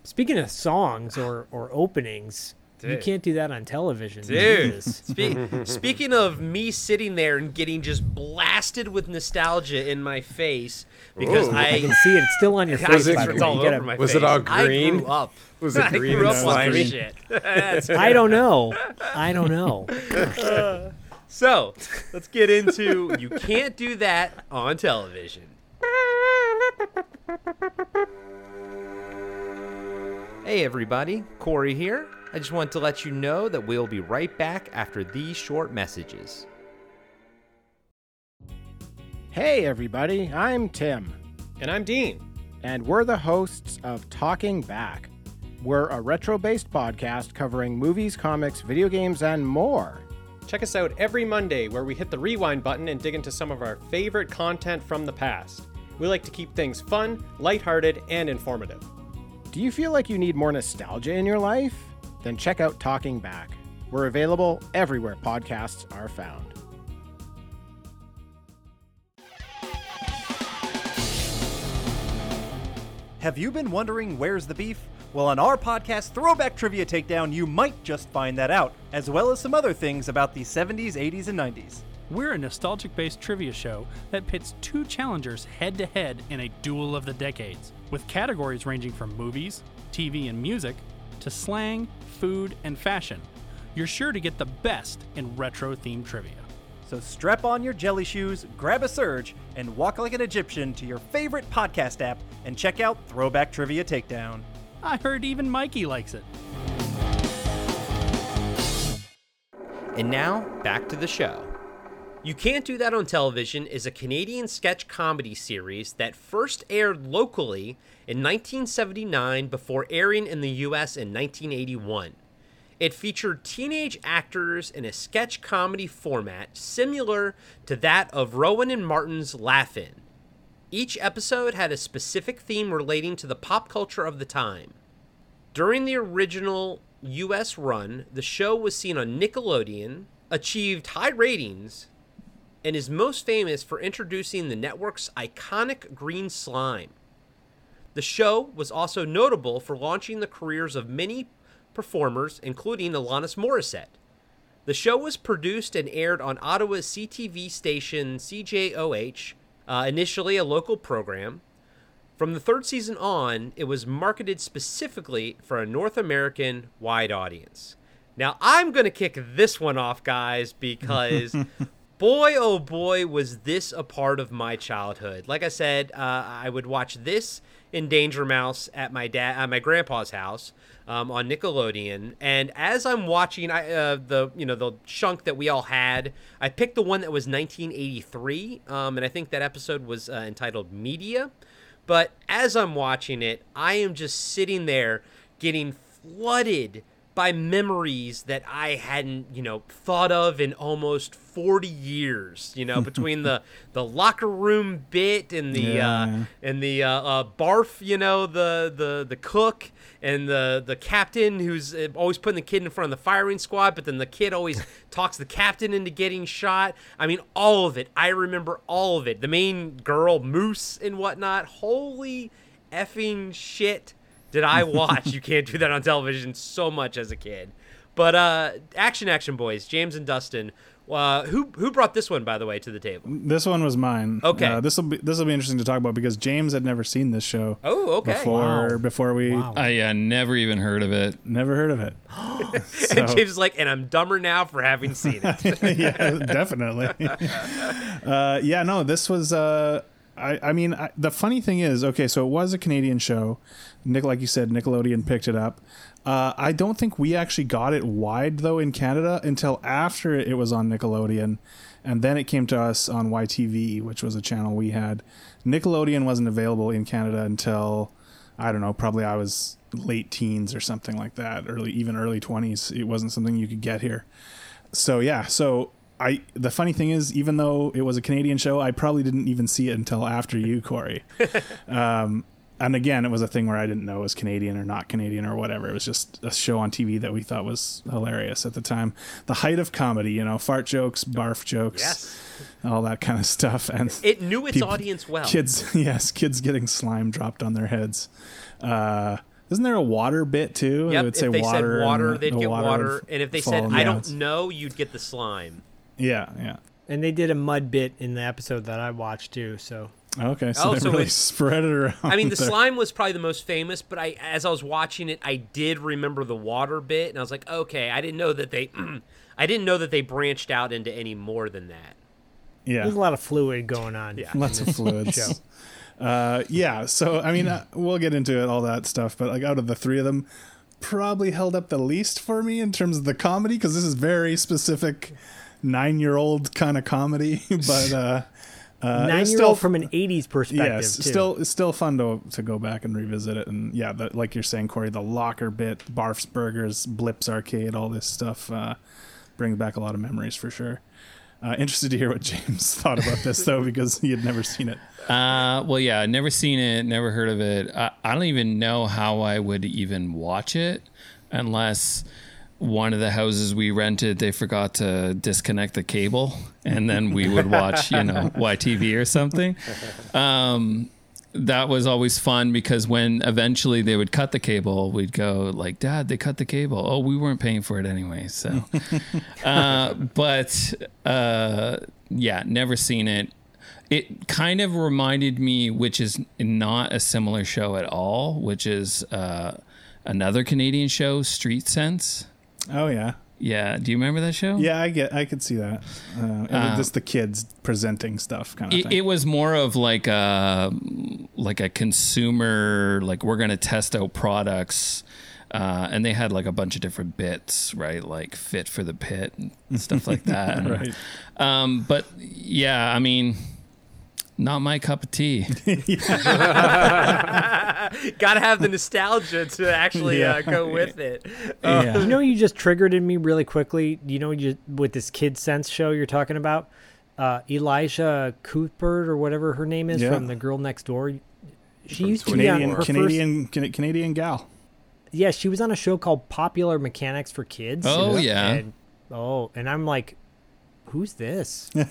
Speaking of songs or or openings, you can't do that on television. Dude, spe- speaking of me sitting there and getting just blasted with nostalgia in my face because Ooh. I I, can see it. It's still on your I face. it- it's all over my Was face. it all green? I green? grew up. Was it I green grew up on this slimy? shit. I don't know. I don't know. So let's get into you can't do that on television. Hey everybody, Corey here. I just want to let you know that we'll be right back after these short messages. Hey, everybody, I'm Tim, And I'm Dean. and we're the hosts of Talking Back. We're a retro based podcast covering movies, comics, video games, and more. Check us out every Monday where we hit the rewind button and dig into some of our favorite content from the past. We like to keep things fun, lighthearted, and informative. Do you feel like you need more nostalgia in your life? Then check out Talking Back. We're available everywhere podcasts are found. Have you been wondering where's the beef? Well, on our podcast, Throwback Trivia Takedown, you might just find that out, as well as some other things about the 70s, 80s, and 90s. We're a nostalgic based trivia show that pits two challengers head to head in a duel of the decades, with categories ranging from movies, TV, and music to slang, food, and fashion. You're sure to get the best in retro themed trivia. So strap on your jelly shoes, grab a surge, and walk like an Egyptian to your favorite podcast app and check out Throwback Trivia Takedown. I heard even Mikey likes it. And now, back to the show. You Can't Do That on Television is a Canadian sketch comedy series that first aired locally in 1979 before airing in the US in 1981. It featured teenage actors in a sketch comedy format similar to that of Rowan and Martin's Laugh-In. Each episode had a specific theme relating to the pop culture of the time. During the original US run, the show was seen on Nickelodeon, achieved high ratings, and is most famous for introducing the network's iconic green slime. The show was also notable for launching the careers of many performers, including Alanis Morissette. The show was produced and aired on Ottawa's CTV station CJOH, uh, initially a local program. From the third season on, it was marketed specifically for a North American wide audience. Now, I'm going to kick this one off, guys, because boy, oh boy, was this a part of my childhood. Like I said, uh, I would watch this in Danger Mouse at my dad, at my grandpa's house um, on Nickelodeon. And as I'm watching, I, uh, the you know the chunk that we all had, I picked the one that was 1983, um, and I think that episode was uh, entitled Media. But as I'm watching it, I am just sitting there getting flooded by memories that I hadn't, you know, thought of in almost 40 years, you know, between the the locker room bit and the Yeah. uh and the uh, uh barf, you know, the the the cook and the the captain who's uh, always putting the kid in front of the firing squad, but then the kid always talks the captain into getting shot. I mean, all of it. I remember all of it. The main girl, Moose and whatnot. Holy effing shit did I watch You Can't Do That on Television so much as a kid. But uh Action Action Boys, James and Dustin. Uh, who who brought this one by the way to the table? This one was mine. Okay. Uh, this will be this will be interesting to talk about because James had never seen this show. Oh, okay. Before Wow. before we I uh, never even heard of it. never heard of it. And James is like, and I'm dumber now for having seen it. yeah, definitely. uh, yeah, no, this was. Uh, I, I mean, I, the funny thing is, okay, so it was a Canadian show. Nick, like you said, Nickelodeon picked it up. Uh, I don't think we actually got it wide though in Canada until after it was on Nickelodeon, and then it came to us on YTV, which was a channel we had. Nickelodeon wasn't available in Canada until I don't know, probably I was late teens or something like that, early even early twenties. It wasn't something you could get here so yeah so i the funny thing is even though it was a canadian show i probably didn't even see it until after you corey um, and again it was a thing where i didn't know it was canadian or not canadian or whatever it was just a show on tv that we thought was hilarious at the time the height of comedy you know fart jokes barf jokes Yes. all that kind of stuff and It knew its people- audience well. kids yes kids getting slime dropped on their heads uh isn't there a water bit too? It Yep. would If say they water. said water, and they'd the get water, would and if they said I don't know, you'd get the slime. Yeah, yeah. And they did a mud bit in the episode that I watched too. So Okay, so Oh, they really it- spread it around. I mean, the there. slime was probably the most famous, but I, as I was watching it, I did remember the water bit, and I was like, okay, I didn't know that they, I didn't know that they branched out into any more than that. Yeah, there's a lot of fluid going on. Yeah. lots of fluids. Uh, yeah, so I mean, uh, we'll get into it, all that stuff, but like out of the three of them, probably held up the least for me in terms of the comedy because this is very specific nine-year-old kind of comedy. but uh, uh, Nine year still old from an '80s perspective. yes, too. still it's still fun to to go back and revisit it. And yeah, the, like you're saying, Corey, the locker bit, Barf's Burgers, Blips Arcade, all this stuff. Uh, brings back a lot of memories for sure. Uh, interested to hear what James thought about this though, because he had never seen it. Uh, well, yeah, never seen it, never heard of it. I, I don't even know how I would even watch it unless one of the houses we rented they forgot to disconnect the cable, and then we would watch, you know, YTV or something. Um, that was always fun because when eventually they would cut the cable, we'd go like, "Dad, they cut the cable." Oh, we weren't paying for it anyway, so. uh, but uh, yeah, never seen it. It kind of reminded me, which is not a similar show at all, which is uh, another Canadian show, Street Cents. Oh yeah, Yeah, do you remember that show? yeah, I get, I could see that. Uh, Uh, just the kids presenting stuff, kind of it, thing. it was more of like a like a consumer like we're gonna test out products uh, and they had like a bunch of different bits right like fit for the pit and stuff like that Right. um, but yeah i mean not my cup of tea Gotta have the nostalgia to actually uh, go with it. Uh, Yeah. You know, you just triggered in me really quickly. You know, you with this Kid Sense show you're talking about, uh, Elisha Cuthbert or whatever her name is Yeah. from The Girl Next Door. She used to be on Canadian, her first. Canadian, Can- Canadian gal. Yeah, she was on a show called Popular Mechanics for Kids. Oh, yeah. And, oh, and I'm like, who's this? You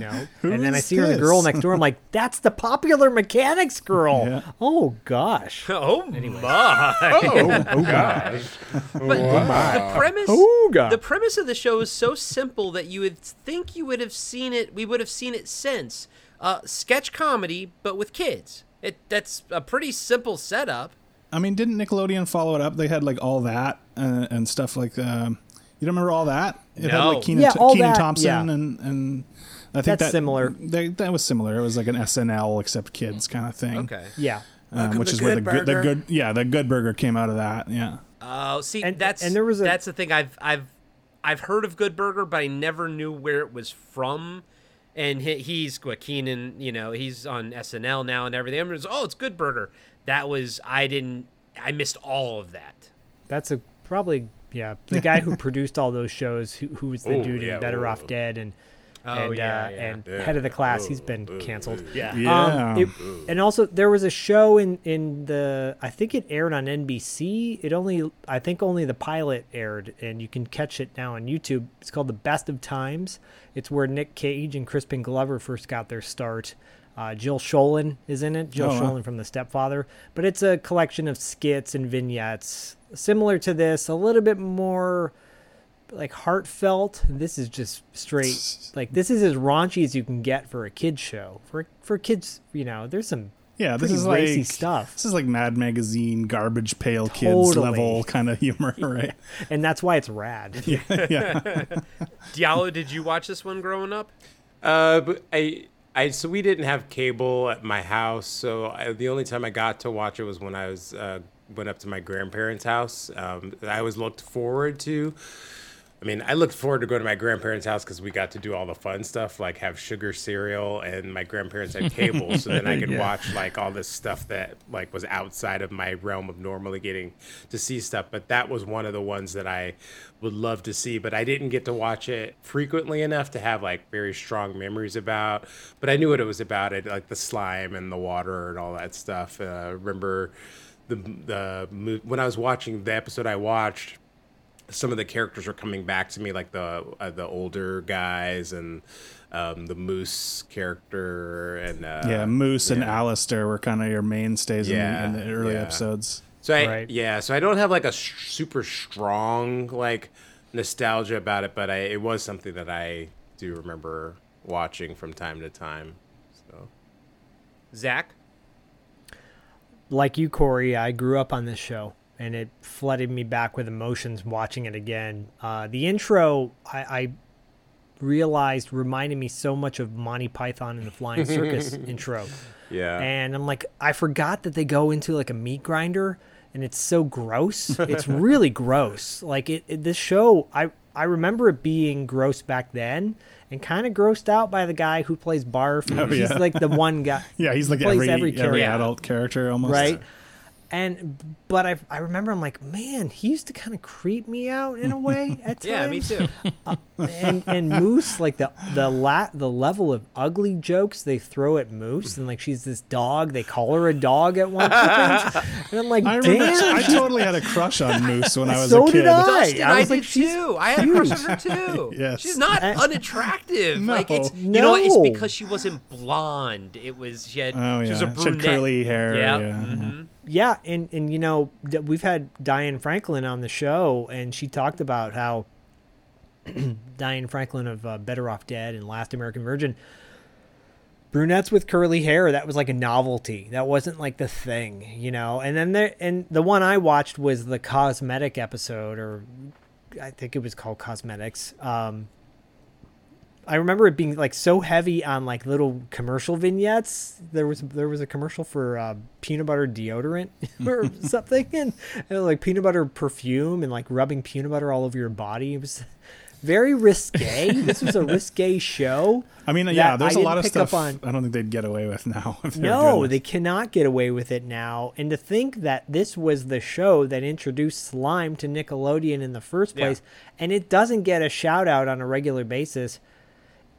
know. and then I Who's see her in the girl next door. I'm like, that's the Popular Mechanics girl. Yeah. Oh gosh. Oh my! Oh gosh. But the premise, Ooga. the premise of the show is so simple that you would think you would have seen it. We would have seen it since. Uh, sketch comedy, but with kids. It that's a pretty simple setup. I mean, didn't Nickelodeon follow it up? They had like all that uh, and stuff like. Um, you don't remember all that? It had No. like Kenan, Yeah, all Kenan that, Thompson yeah. and and I think That's that similar. They, that was similar. It was like an SNL except kids kind of thing. Okay. Yeah. um, which to is where the Good good, the Burger. good, yeah, the Good Burger came out of that. Yeah, Oh, see, And- that's and there was a- that's the thing. I've I've I've heard of Good Burger, but I never knew where it was from. And he, he's what Kenan, you know, he's on SNL now and everything. Everyone's, oh, it's Good Burger. That was I didn't. I missed all of that. That's a probably yeah the guy who produced all those shows who, who was the Oh, dude yeah, in Better oh. Off Dead and Oh, and yeah, uh, yeah. and Yeah. head of the class he's been oh, canceled. Yeah. yeah. Um, it- and also there was a show in in the I think it aired on NBC. It only I think only the pilot aired, and you can catch it now on YouTube. It's called The Best of Times. It's where Nick Cage and Crispin Glover first got their start. Uh, Jill Schoelen is in it. Jill Oh, wow. Schoelen from The Stepfather. But it's a collection of skits and vignettes similar to this, a little bit more like heartfelt. This is just straight like this is as raunchy as you can get for a kids show. For for kids, you know, there's some yeah. This is racy like stuff. This is like Mad Magazine, garbage pail kids level kind of humor, right? and that's why it's rad. yeah. Diallo, did you watch this one growing up? Uh, but I, I, so we didn't have cable at my house, so I, the only time I got to watch it was when I was uh, went up to my grandparents' house. Um, I always looked forward to. I mean, I looked forward to going to my grandparents' house because we got to do all the fun stuff, like have sugar cereal, and my grandparents had cable, so then I could watch like all this stuff that like was outside of my realm of normally getting to see stuff. But that was one of the ones that I would love to see, but I didn't get to watch it frequently enough to have like very strong memories about. But I knew what it was about, it like the slime and the water and all that stuff. Uh, remember the the when I was watching the episode I watched some of the characters were coming back to me, like the uh, the older guys and um, the Moose character, and uh, yeah, Moose and Alistair were kind of your mainstays in, Yeah, in the early yeah. episodes. So I Right. yeah, so I don't have like a s- super strong like nostalgia about it, but I, it was something that I do remember watching from time to time. So Zak? Like you, Corey, I grew up on this show, and it flooded me back with emotions watching it again. Uh, the intro, I, I realized, reminded me so much of Monty Python and the Flying Circus intro. yeah, and I'm like, I forgot that they go into like a meat grinder, and it's so gross. It's really gross. Like it, it- this show, I I remember it being gross back then, and kind of grossed out by the guy who plays Barf. Oh, he's yeah. like the one guy, Yeah, he's like every every every, adult character almost. right? And but I I remember I'm like, man, he used to kind of creep me out in a way at times. Yeah, me too. and and Moose like the the la- the level of ugly jokes they throw at Moose and like she's this dog they call her a dog at one point. point and I'm like I remember. damn I totally had a crush on Moose when I was So a kid. did I. Dustin, I, was did like, she's too. I had a crush on her too. Yes. She's not Uh, unattractive. Like it's No. know? It's because she wasn't blonde. It was she had Oh she was yeah, a she had curly hair. Yeah. Yeah. mhm. Yeah and and you know we've had Diane Franklin on the show and she talked about how Diane Franklin of uh, Better Off Dead and Last American Virgin brunettes with curly hair. That was like a novelty. That wasn't like the thing you know? And then there and the one i watched was the cosmetic episode or i think it was called cosmetics. Um i remember it being like so heavy on like little commercial vignettes there was there was a commercial for uh, peanut butter deodorant or something and, and like peanut butter perfume and like rubbing peanut butter all over your body it was very risque this was a risque show I mean, yeah, there's a lot of stuff on. I don't think they'd get away with now. No, they cannot get away with it now. And to think that this was the show that introduced slime to Nickelodeon in the first Yeah. place, and it doesn't get a shout out on a regular basis,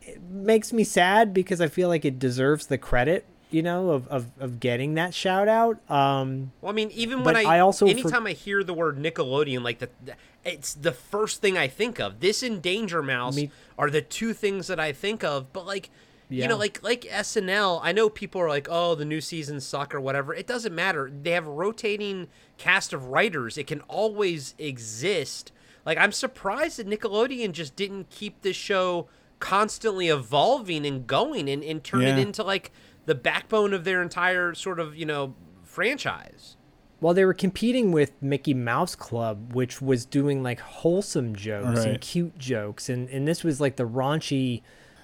it makes me sad because I feel like it deserves the credit, you know, of, of, of getting that shout out. Um, Well, I mean, even when I, I also for- anytime I hear the word Nickelodeon, like the, the- it's the first thing I think of. This and Danger Mouse Me- are the two things that I think of. But like, you know, like like SNL. I know people are like, oh, the new seasons suck or whatever. It doesn't matter. They have a rotating cast of writers. It can always exist. Like, I'm surprised that Nickelodeon just didn't keep this show constantly evolving and going and, and turn it into like the backbone of their entire sort of you know franchise. well, they were competing with Mickey Mouse Club, which was doing like wholesome jokes and cute jokes, and, and this was like the raunchy,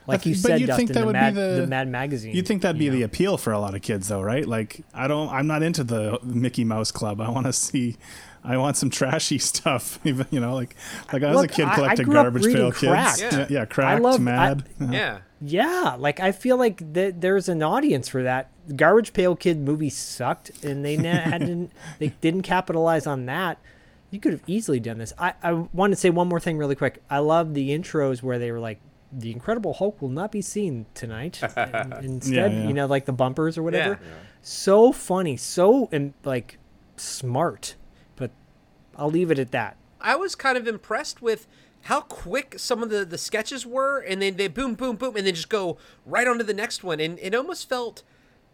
like you th- but said, you'd Dustin, think that the, would be the- the Mad Magazine. You'd think that'd be you the appeal for a lot of kids, though, right? Like, I don't, I'm not into the Mickey Mouse Club. I want to see, I want some trashy stuff. Even you know, like, like I was Look, a kid I- I collecting grew garbage reading pail Cracked. kids. Yeah. Yeah, yeah, cracked, love- I- mad. Uh-huh. Yeah. Yeah, like I feel like th- there's an audience for that. Garbage Pail Kid movie sucked, and they na- hadn't, they didn't capitalize on that. You could have easily done this. I I want to say one more thing really quick. I love the intros where they were like, "The Incredible Hulk will not be seen tonight." And instead, yeah. you know, like the bumpers or whatever. Yeah. So funny, so and like smart. I'll leave it at that. I was kind of impressed with how quick some of the, the sketches were, and then they boom, boom, boom, and then just go right on to the next one. And it almost felt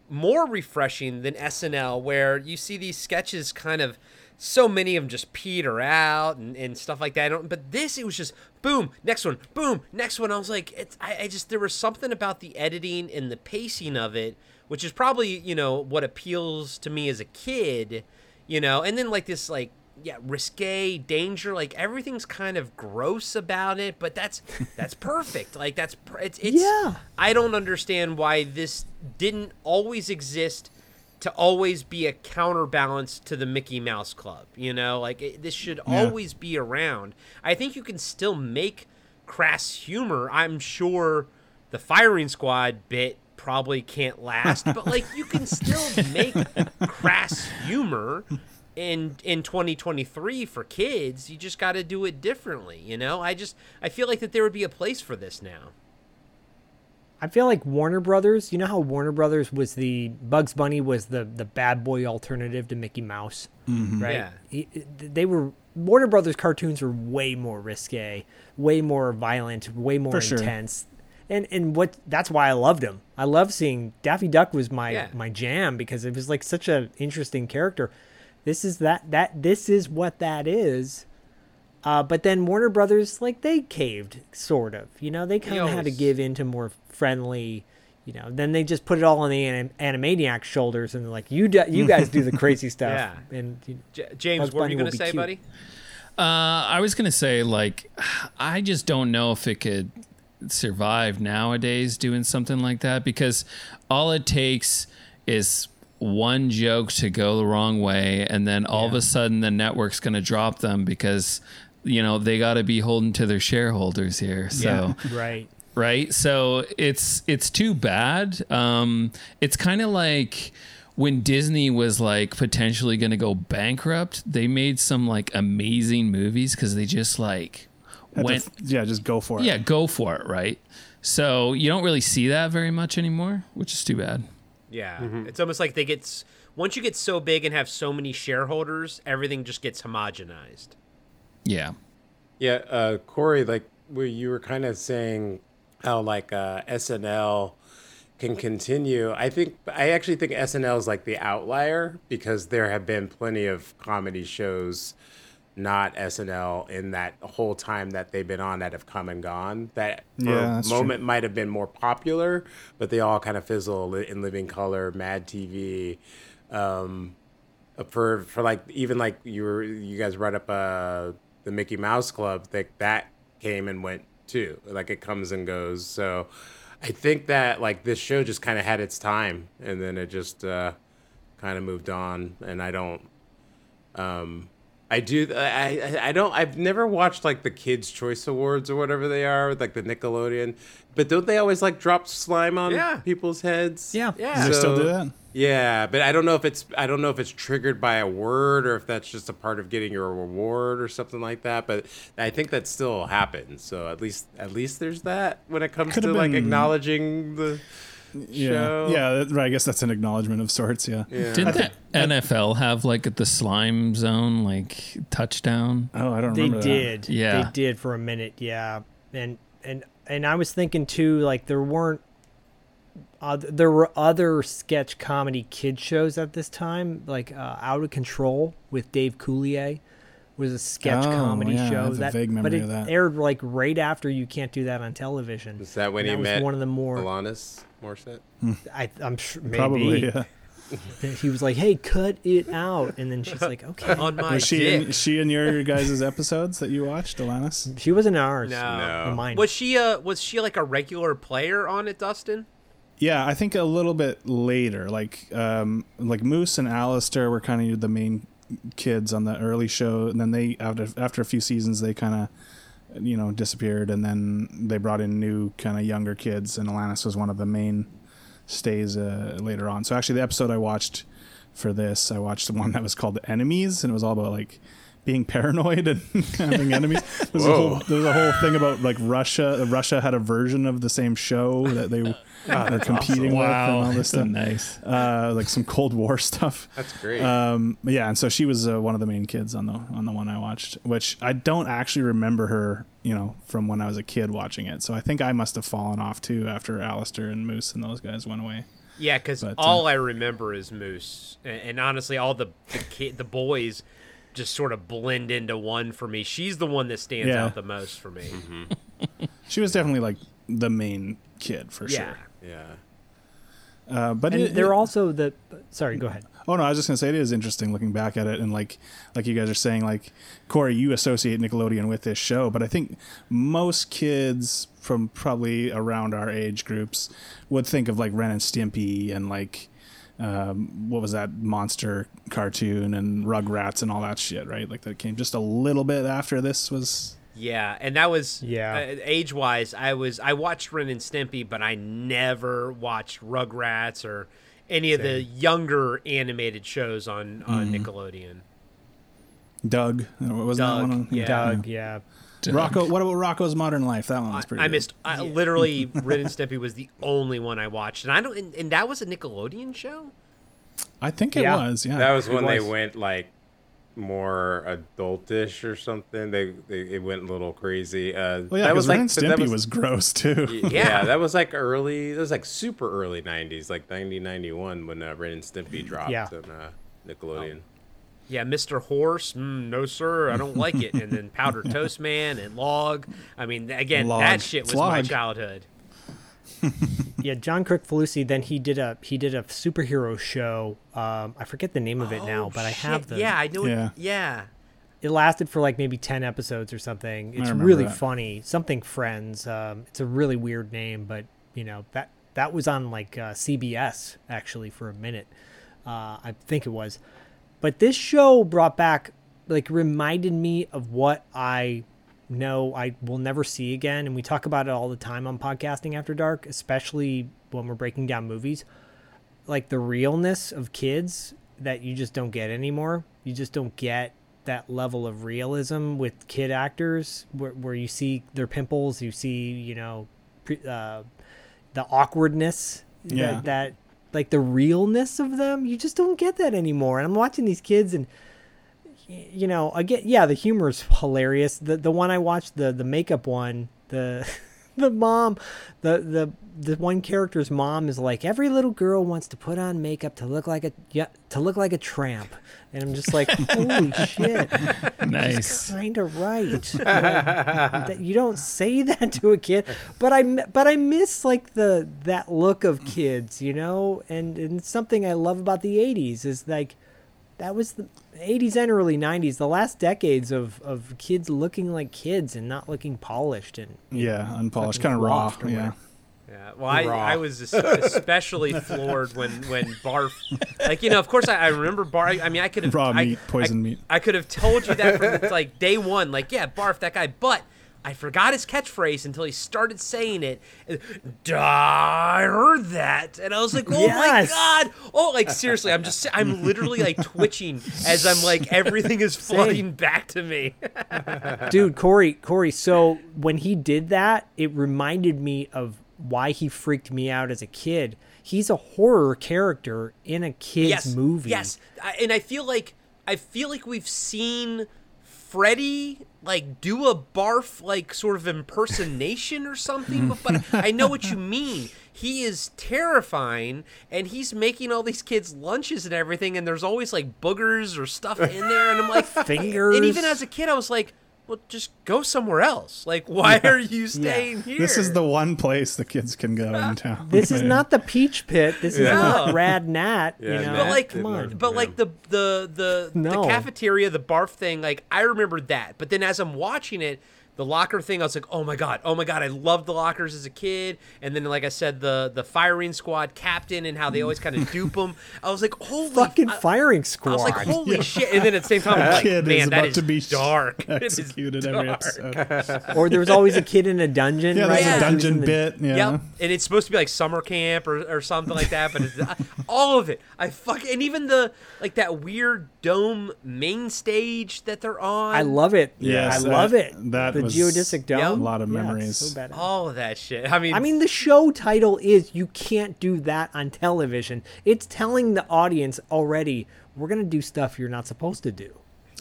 more refreshing than SNL, where you see these sketches kind of so many of them just peter out and, and stuff like that. But this, it was just boom, next one, boom, next one. I was like, it's, I, I just, there was something about the editing and the pacing of it, which is probably, you know, what appeals to me as a kid, you know, and then like this, like, yeah, risque, danger, like everything's kind of gross about it, but that's that's perfect. Like that's it's it's Yeah. I don't understand why this didn't always exist to always be a counterbalance to the Mickey Mouse Club. You know, like it, this should always be around. I think you can still make crass humor. I'm sure the firing squad bit probably can't last, but like you can still make crass humor in in 2023 for kids. You just got to do it differently, you know? I just I feel like that there would be a place for this now. I feel like Warner Brothers. You know how Warner Brothers was the Bugs Bunny was the the bad boy alternative to Mickey Mouse, mm-hmm. right? Yeah. He- they were Warner Brothers cartoons were way more risque, way more violent, way more For sure. intense. And and what that's why I loved him. I love seeing Daffy Duck was my Yeah. my jam because it was like such an interesting character. This is that that this is what that is. Uh, but then Warner Brothers, like they caved, sort of. You know, they kind of had to give in to more friendly. You know, then they just put it all on the anim- Animaniacs' shoulders, and they're like, "You, do, you guys do the crazy stuff." Yeah. And you- J- James, what were you going to say, cute. buddy? Uh, I was gonna say like, I just don't know if it could survive nowadays doing something like that because all it takes is one joke to go the wrong way, and then all of a sudden the network's gonna drop them because you know they got to be holding to their shareholders here. So right. right? So it's it's too bad. Um, it's kind of like when Disney was like potentially going to go bankrupt, they made some like amazing movies because they just like Had went f- yeah, just go for it. yeah go for it right. So you don't really see that very much anymore, which is too bad. Yeah, Mm-hmm. it's almost like they get once you get so big and have so many shareholders, everything just gets homogenized. Yeah. Yeah, uh, Corey, like where you were kind of saying how like uh, SNL can continue. I think I actually think SNL is like the outlier because there have been plenty of comedy shows, not SNL, in that whole time that they've been on that have come and gone. That for Yeah, a that's true. moment might have been more popular, but they all kind of fizzle in Living Color, Mad TV. Um, for for like even like you were you guys brought up uh the Mickey Mouse Club that that came and went too like it comes and goes so I think that like this show just kind of had its time and then it just uh kind of moved on and I don't um I do uh, I, I I don't I've never watched like the Kids Choice Awards or whatever they are with like the Nickelodeon but don't they always like drop slime on Yeah. people's heads Yeah. Yeah. They still do that? yeah, but I don't know if it's I don't know if it's triggered by a word or if that's just a part of getting your reward or something like that. But I think that still happens. So at least at least there's that when it comes Could've to like acknowledging the Yeah, show. yeah, that- right. I guess that's an acknowledgement of sorts. Yeah. Yeah. Didn't the NFL have like the slime zone like touchdown? Oh, I don't They remember that. did. Yeah. They did for a minute, yeah. And and and I was thinking too, like there weren't uh, there were other sketch comedy kid shows at this time, like uh, Out of Control with Dave Coulier was a sketch Oh, comedy yeah, I show have a that vague but it of that. aired like right after you can't do that on television. Is that when And he that was met one of the more Alanis Morissette? I, I'm sure maybe Probably. Yeah. he was like, "Hey, cut it out," and then she's like, "Okay." On my Was she dick. in, she in your guys' episodes that you watched, Alanis? She was in ours. No. No. mine. Was she uh was she like a regular player on it, Dustin? Yeah, I think a little bit later. Like um, like Moose and Alistair were kind of the main kids on the early show, and then they after after a few seasons they kind of you know disappeared, and then they brought in new kind of younger kids, and Alanis was one of the main stays uh, later on. So actually, the episode I watched for this, I watched the one that was called "Enemies," and it was all about like being paranoid and having enemies. There's a whole there's a whole thing about like Russia. Russia had a version of the same show that they were competing with and all this stuff. nice. Uh, like some Cold War stuff. That's great. Um, yeah, and so she was uh, one of the main kids on the on the one I watched, which I don't actually remember her, you know, from when I was a kid watching it. So I think I must have fallen off too after Alistair and Moose and those guys went away. Yeah, because But, uh, all I remember is Moose, and, and honestly, all the the, kid, the boys just sort of blend into one for me. She's the one that stands Yeah. out the most for me. She was definitely like the main kid for Yeah. sure. yeah. Uh, but and it, they're it- also the. Sorry, go ahead. Oh no, I was just gonna say it is interesting looking back at it and like like you guys are saying, like Corey, you associate Nickelodeon with this show, but I think most kids from probably around our age groups would think of like Ren and Stimpy and like um, what was that monster cartoon and Rugrats and all that shit, right? Like that came just a little bit after this was. Yeah, and that was Yeah. uh, age wise. I was I watched Ren and Stimpy, but I never watched Rugrats or any of the younger animated shows on on Mm-hmm. Nickelodeon. Doug, what was that Doug, one? yeah. Doug, yeah. Rocco. What about Rocco's Modern Life? That one was pretty. I good. missed. I, literally, Ren and Stimpy was the only one I watched, and I don't. And, and that was a Nickelodeon show. I think it Yeah. was. Yeah. That was when they went like more adultish or something. They, they it went a little crazy. Uh, Well, yeah, that because was Ren like and Stimpy was, gross too. yeah. Yeah. that was like early. That was like super early '90s, like 1991 when uh, Ren and Stimpy dropped Yeah. on uh, Nickelodeon. Yeah, Mr. Horse. Mm, no, sir, I don't like it. And then Powder Toast Man and Log. I mean, again, Log. that shit was my childhood. Yeah, John Crick Then he did a he did a superhero show. Um, I forget the name of it now, Oh, but I have the. Yeah, I know. Yeah. It, yeah. It lasted for like maybe ten episodes or something. It's really that. funny. Something Friends. Um, it's a really weird name, but you know that that was on like uh, CBS actually for a minute. Uh, I think it was. But this show brought back like reminded me of what I know I will never see again, and we talk about it all the time on podcasting after dark, especially when we're breaking down movies. like the realness of kids that you just don't get anymore. You just don't get that level of realism with kid actors where, where you see their pimples, you see, you know, pre- uh, the awkwardness Yeah. that, that like the realness of them. You just don't get that anymore. And I'm watching these kids and you know, again, yeah, the humor is hilarious. The the one I watched, the the makeup one, the the mom, the the the one character's mom is like every little girl wants to put on makeup to look like a yeah to look like a tramp, and I'm just like, holy shit, Nice. kind of right. Like, you don't say that to a kid, but I but I miss like the that look of kids, you know, and and something I love about the '80s is like that was the 80s and early 90s, the last decades of of kids looking like kids and not looking polished and Yeah, unpolished, kind of raw. Yeah. whatever. Yeah, well, I, I was especially floored when when Barf, like you know, of course I, I remember Barf. I mean, I could have Raw I, meat, poison I, meat. I could have told you that from like day one, like yeah, Barf, that guy. But I forgot his catchphrase until he started saying it. I heard that, and I was like, oh Yes. my god, oh, like seriously, I'm just, I'm literally like twitching as I'm like everything is flooding back to me. Dude, Corey, Corey, so when he did that, it reminded me of why he freaked me out as a kid. He's a horror character in a kid's yes, movie. Yes, and I feel like I feel like we've seen Freddy like do a barf like sort of impersonation or something, but, but I know what you mean. He is terrifying, and he's making all these kids lunches and everything, and there's always like boogers or stuff in there, and I'm like Fingers. And even as a kid, I was like, well, just go somewhere else. Like, why are you staying here? This is the one place the kids can go in town. This is not the Peach Pit. This is Yeah. not Rad Nat. Yeah, you know, But like, come on. but like the the the the cafeteria, the barf thing, like I remember that. But then as I'm watching it, the locker thing, I was like, oh my god, oh my god, I loved the lockers as a kid. And then, like I said, the the firing squad captain and how they always kind of dupe them. I was like, holy Fucking I, firing squad. I was like, holy shit! And then at the same time, I'm like, Kid is man, that about is to be dark. It is executed every dark. episode. or there was always a kid in a dungeon. Yeah, right? there's Yeah. a dungeon in the- bit. Yeah. Yep, and it's supposed to be like summer camp or, or something like that. But it's, all of it, I fuck, and even the like that weird dome main stage that they're on. I love it. Yes, I love that- it. that the was geodesic dome. Yep. A lot of Yeah, memories. so badass. all of that shit. I mean, I mean, the show title is "You Can't Do That on Television." It's telling the audience already we're gonna do stuff you're not supposed to do.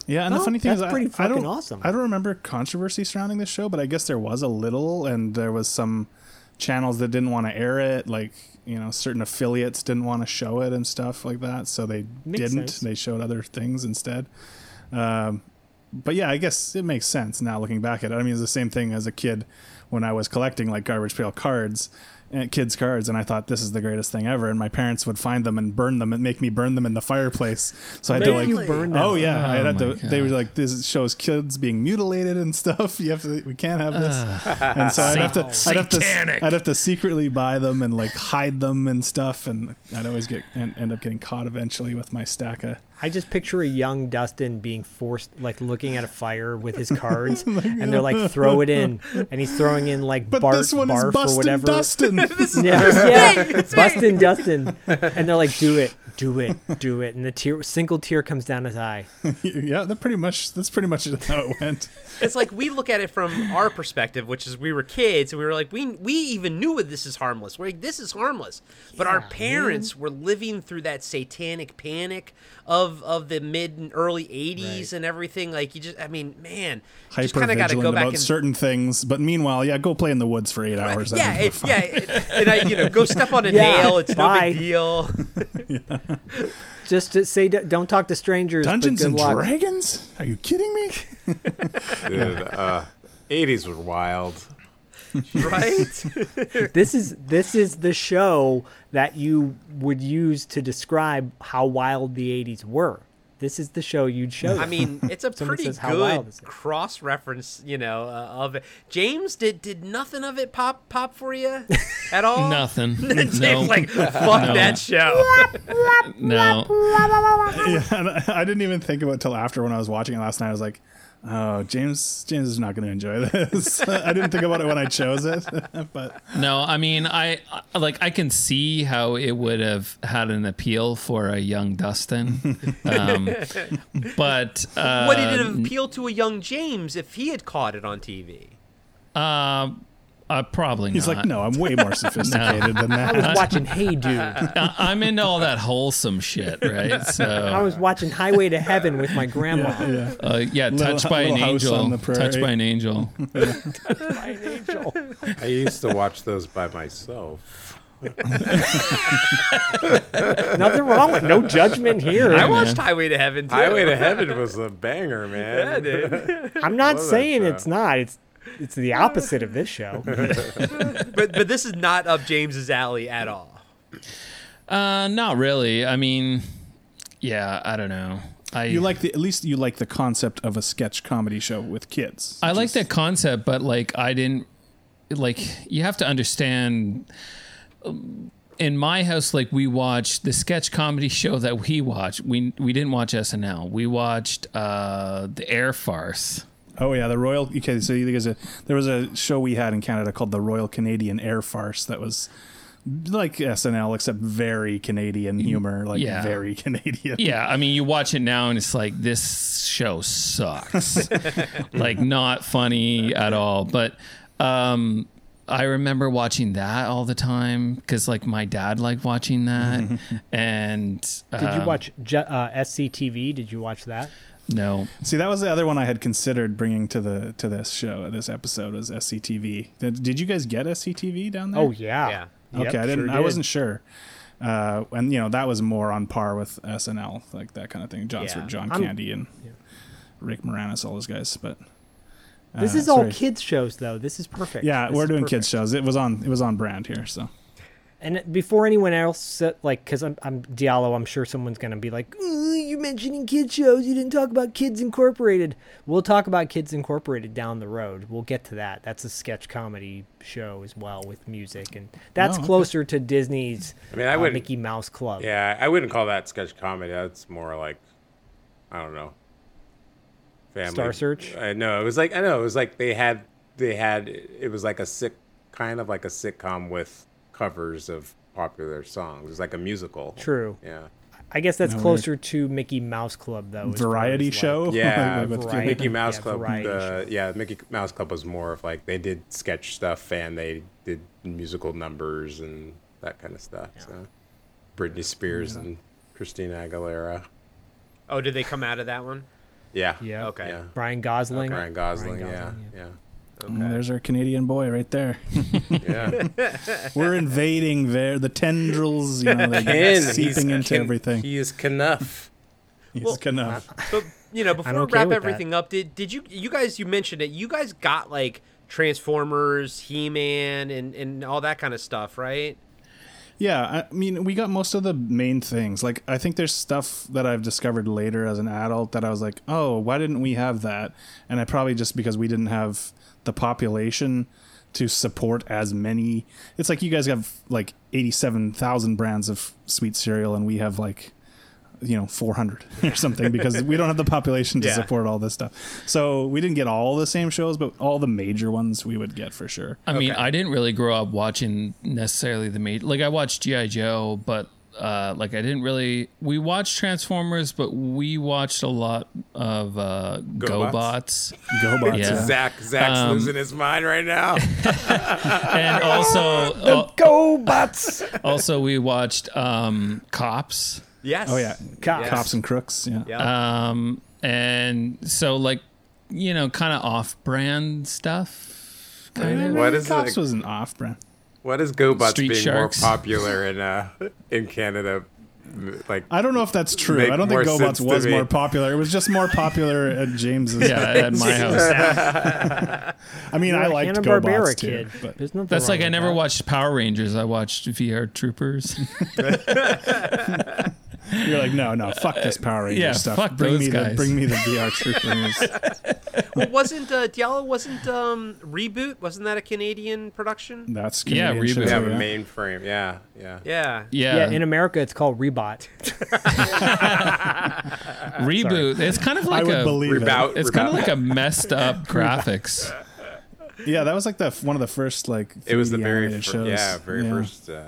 Yeah, and the Oh, funny thing is, that's I- pretty I, don't, fucking awesome. I don't remember controversy surrounding this show, but I guess there was a little, and there was some channels that didn't want to air it, like you know, certain affiliates didn't want to show it and stuff like that, so they Makes didn't. sense. They showed other things instead. Um, but yeah, I guess it makes sense now looking back at it. I mean, it's the same thing as a kid when I was collecting like garbage pail cards, Uh, kids cards, and I thought this is the greatest thing ever. And my parents would find them and burn them and make me burn them in the fireplace. So I had to like, you burn them. oh yeah, I Oh had to. my They were like, this shows kids being mutilated and stuff. You have to. We can't have this. and so I'd have to. I'd have to. I'd have to secretly buy them and like hide them and stuff. And I'd always get and end up getting caught eventually with my stack of. I just picture a young Dustin being forced, like looking at a fire with his oh cards, and they're like, "Throw it in," and he's throwing in like But Bart, this one is barf or whatever. Dustin. Yeah, yeah. Bustin' Dustin, and they're like, "Do it, do it, do it," and the tear, single tear comes down his eye. yeah, that pretty much. That's pretty much how it went. It's like we look at it from our perspective, which is we were kids and we were like, we we even knew that this is harmless. We're like, this is harmless, but our Yeah, parents were living through that satanic panic of of the mid and early '80s and everything. Like you just, I mean, man, Hyper kind of got to go back about and certain things, but meanwhile, yeah, go play in the woods for eight hours. yeah, it, yeah, it, and I, you know, go step on a Yeah, nail. It's no bye. big deal. Just to say, don't talk to strangers. but Dungeons good and luck. Dragons? Are you kidding me? Dude, uh, 80s were wild. right? This is this is the show that you would use to describe how wild the '80s were. This is the show you'd show. I mean, it's a pretty says good cross reference, you know, uh, of it. James, did did nothing of it pop pop for you at all? Nothing. James no. like fuck No. that show. no. yeah, and I I didn't even think about it till after when I was watching it last night. I was like, Oh, James James is not going to enjoy this. I didn't think about it when I chose it, but No, I mean, I I- like I can see how it would have had an appeal for a young Dustin, um, but uh, what did it appeal to a young James if he had caught it on TV? Uh, uh, probably not. he's not. like, no, I'm way more sophisticated than that. I was watching Hey Dude. I- I'm into all that wholesome shit, right? So I was watching Highway to Heaven with my grandma. yeah. Uh, yeah, Little- touched by an Little House on angel. the Touched by an angel. My angel. I used to watch those by myself. Nothing wrong with no judgment here. I man. watched Highway to Heaven too. Highway to Heaven was a banger, man. yeah, man. dude. I'm not Love saying it's not. It's it's the opposite of this show. but but this is not up James's alley at all. Uh, not really. I mean, yeah, I don't know. I You like the at least you like the concept of a sketch comedy show with kids. I like that concept, but like I didn't like you have to understand um, in my house like we watched the sketch comedy show that we watched. We we didn't watch SNL. We watched uh the Air Farce. Oh yeah, the Royal. Okay, so there's a there was a show we had in Canada called the Royal Canadian Air Farce that was like SNL except very Canadian humor, like Yeah. very Canadian. Yeah, I mean you watch it now and it's like this show sucks. like not funny at all, but um I remember watching that all the time because like my dad liked watching that, and Did you um, watch uh, SCTV? Did you watch that? No, See, that was the other one I had considered bringing to the to this show, this episode was SCTV. Did, did you guys get SCTV down there? Oh yeah. Yeah. Okay, Yep, I didn't. sure I did. wasn't sure. Uh, and you know that was more on par with SNL, like that kind of thing. John, Yeah. John I'm- Candy and Rick Moranis, all those guys. But This uh, is all kids shows though. This is perfect. Yeah, This we're doing perfect. kids shows. It was on. It was on brand here. So And before anyone else, uh, like, because I'm, I'm Diallo, I'm sure someone's going to be like, you're mentioning kids shows. You didn't talk about Kids Incorporated. We'll talk about Kids Incorporated down the road. We'll get to that. That's a sketch comedy show as well with music. And that's Oh, okay. closer to Disney's I mean, I uh, wouldn't- Mickey Mouse Club. Yeah, I wouldn't call that sketch comedy. That's more like, I don't know. Family. Star Search? I know it was like I know it was like they had they had it was like a sick kind of like a sitcom with covers of popular songs. It's like a musical. True. Yeah. I guess that's No, closer to Mickey Mouse Club, though. variety as, like- show. Yeah, Variety. Mickey Mouse yeah, Club. Uh, variety The, yeah, Mickey Mouse Club was more of like they did sketch stuff and they did musical numbers and that kind of stuff. So, Britney Spears and Christina Aguilera. Oh, did they come out of that one? Yeah. Yeah. Okay. Yeah. Ryan Gosling. Brian Gosling. Ryan yeah. Gosling, Yeah. Mm, There's our Canadian boy right there. Yeah. We're invading there. The tendrils, you know, they're Ken, seeping into Ken- everything. He is Kenough. He's Well, enough. But you know, before we wrap with everything up, did did you you guys you mentioned it? You guys got like Transformers, He Man, and and all that kind of stuff, right? Yeah, I mean, we got most of the main things. Like, I think there's stuff that I've discovered later as an adult that I was like, oh, why didn't we have that? And I probably just because we didn't have the population to support as many. It's like you guys have like 87,000 brands of sweet cereal, and we have like, you know, 400 or something because we don't have the population to Yeah. support all this stuff. So we didn't get all the same shows, but all the major ones we would get for sure. I mean, I didn't really grow up watching necessarily the major. Like I watched GI Joe, but uh, like I didn't really. We watched Transformers, but we watched a lot of uh, GoBots? GoBots, Go Yeah. yeah. Zak, Zak's Um, losing his mind right now. and also uh, Go Butts! also we watched um, Cops. Yes. Oh, yeah. Cops. Cops and crooks, yeah. Yeah. Um, and so like you know, kind of off-brand stuff. Kind of. what is Cops it? was an off brand. What is GoBots Street being Sharks. more popular in uh in Canada? Like I don't know if that's true. I don't think GoBots was me. more popular. It was just more popular at James's. Yeah, at my house. I mean, I You're a liked Hanna-Barbera GoBots too. kid. But There's nothing That's like I never that. watched Power Rangers. I watched VR Troopers. you're like, no, no, fuck this Power Ranger Yeah, stuff. fuck bring those me guys. the bring me the VR troopers. well, wasn't uh, Diallo wasn't um, reboot? Wasn't that a Canadian production? That's Yeah, Reboot. show, We have a yeah. mainframe. Yeah, yeah. Yeah. Yeah, Yeah, in America it's called Rebot. reboot. It's kind of I like would a. believe it. Rebout. It's kind of like a messed up graphics. Yeah, that was like the one of the first like. It was the very fir- shows. yeah, very Yeah. first uh,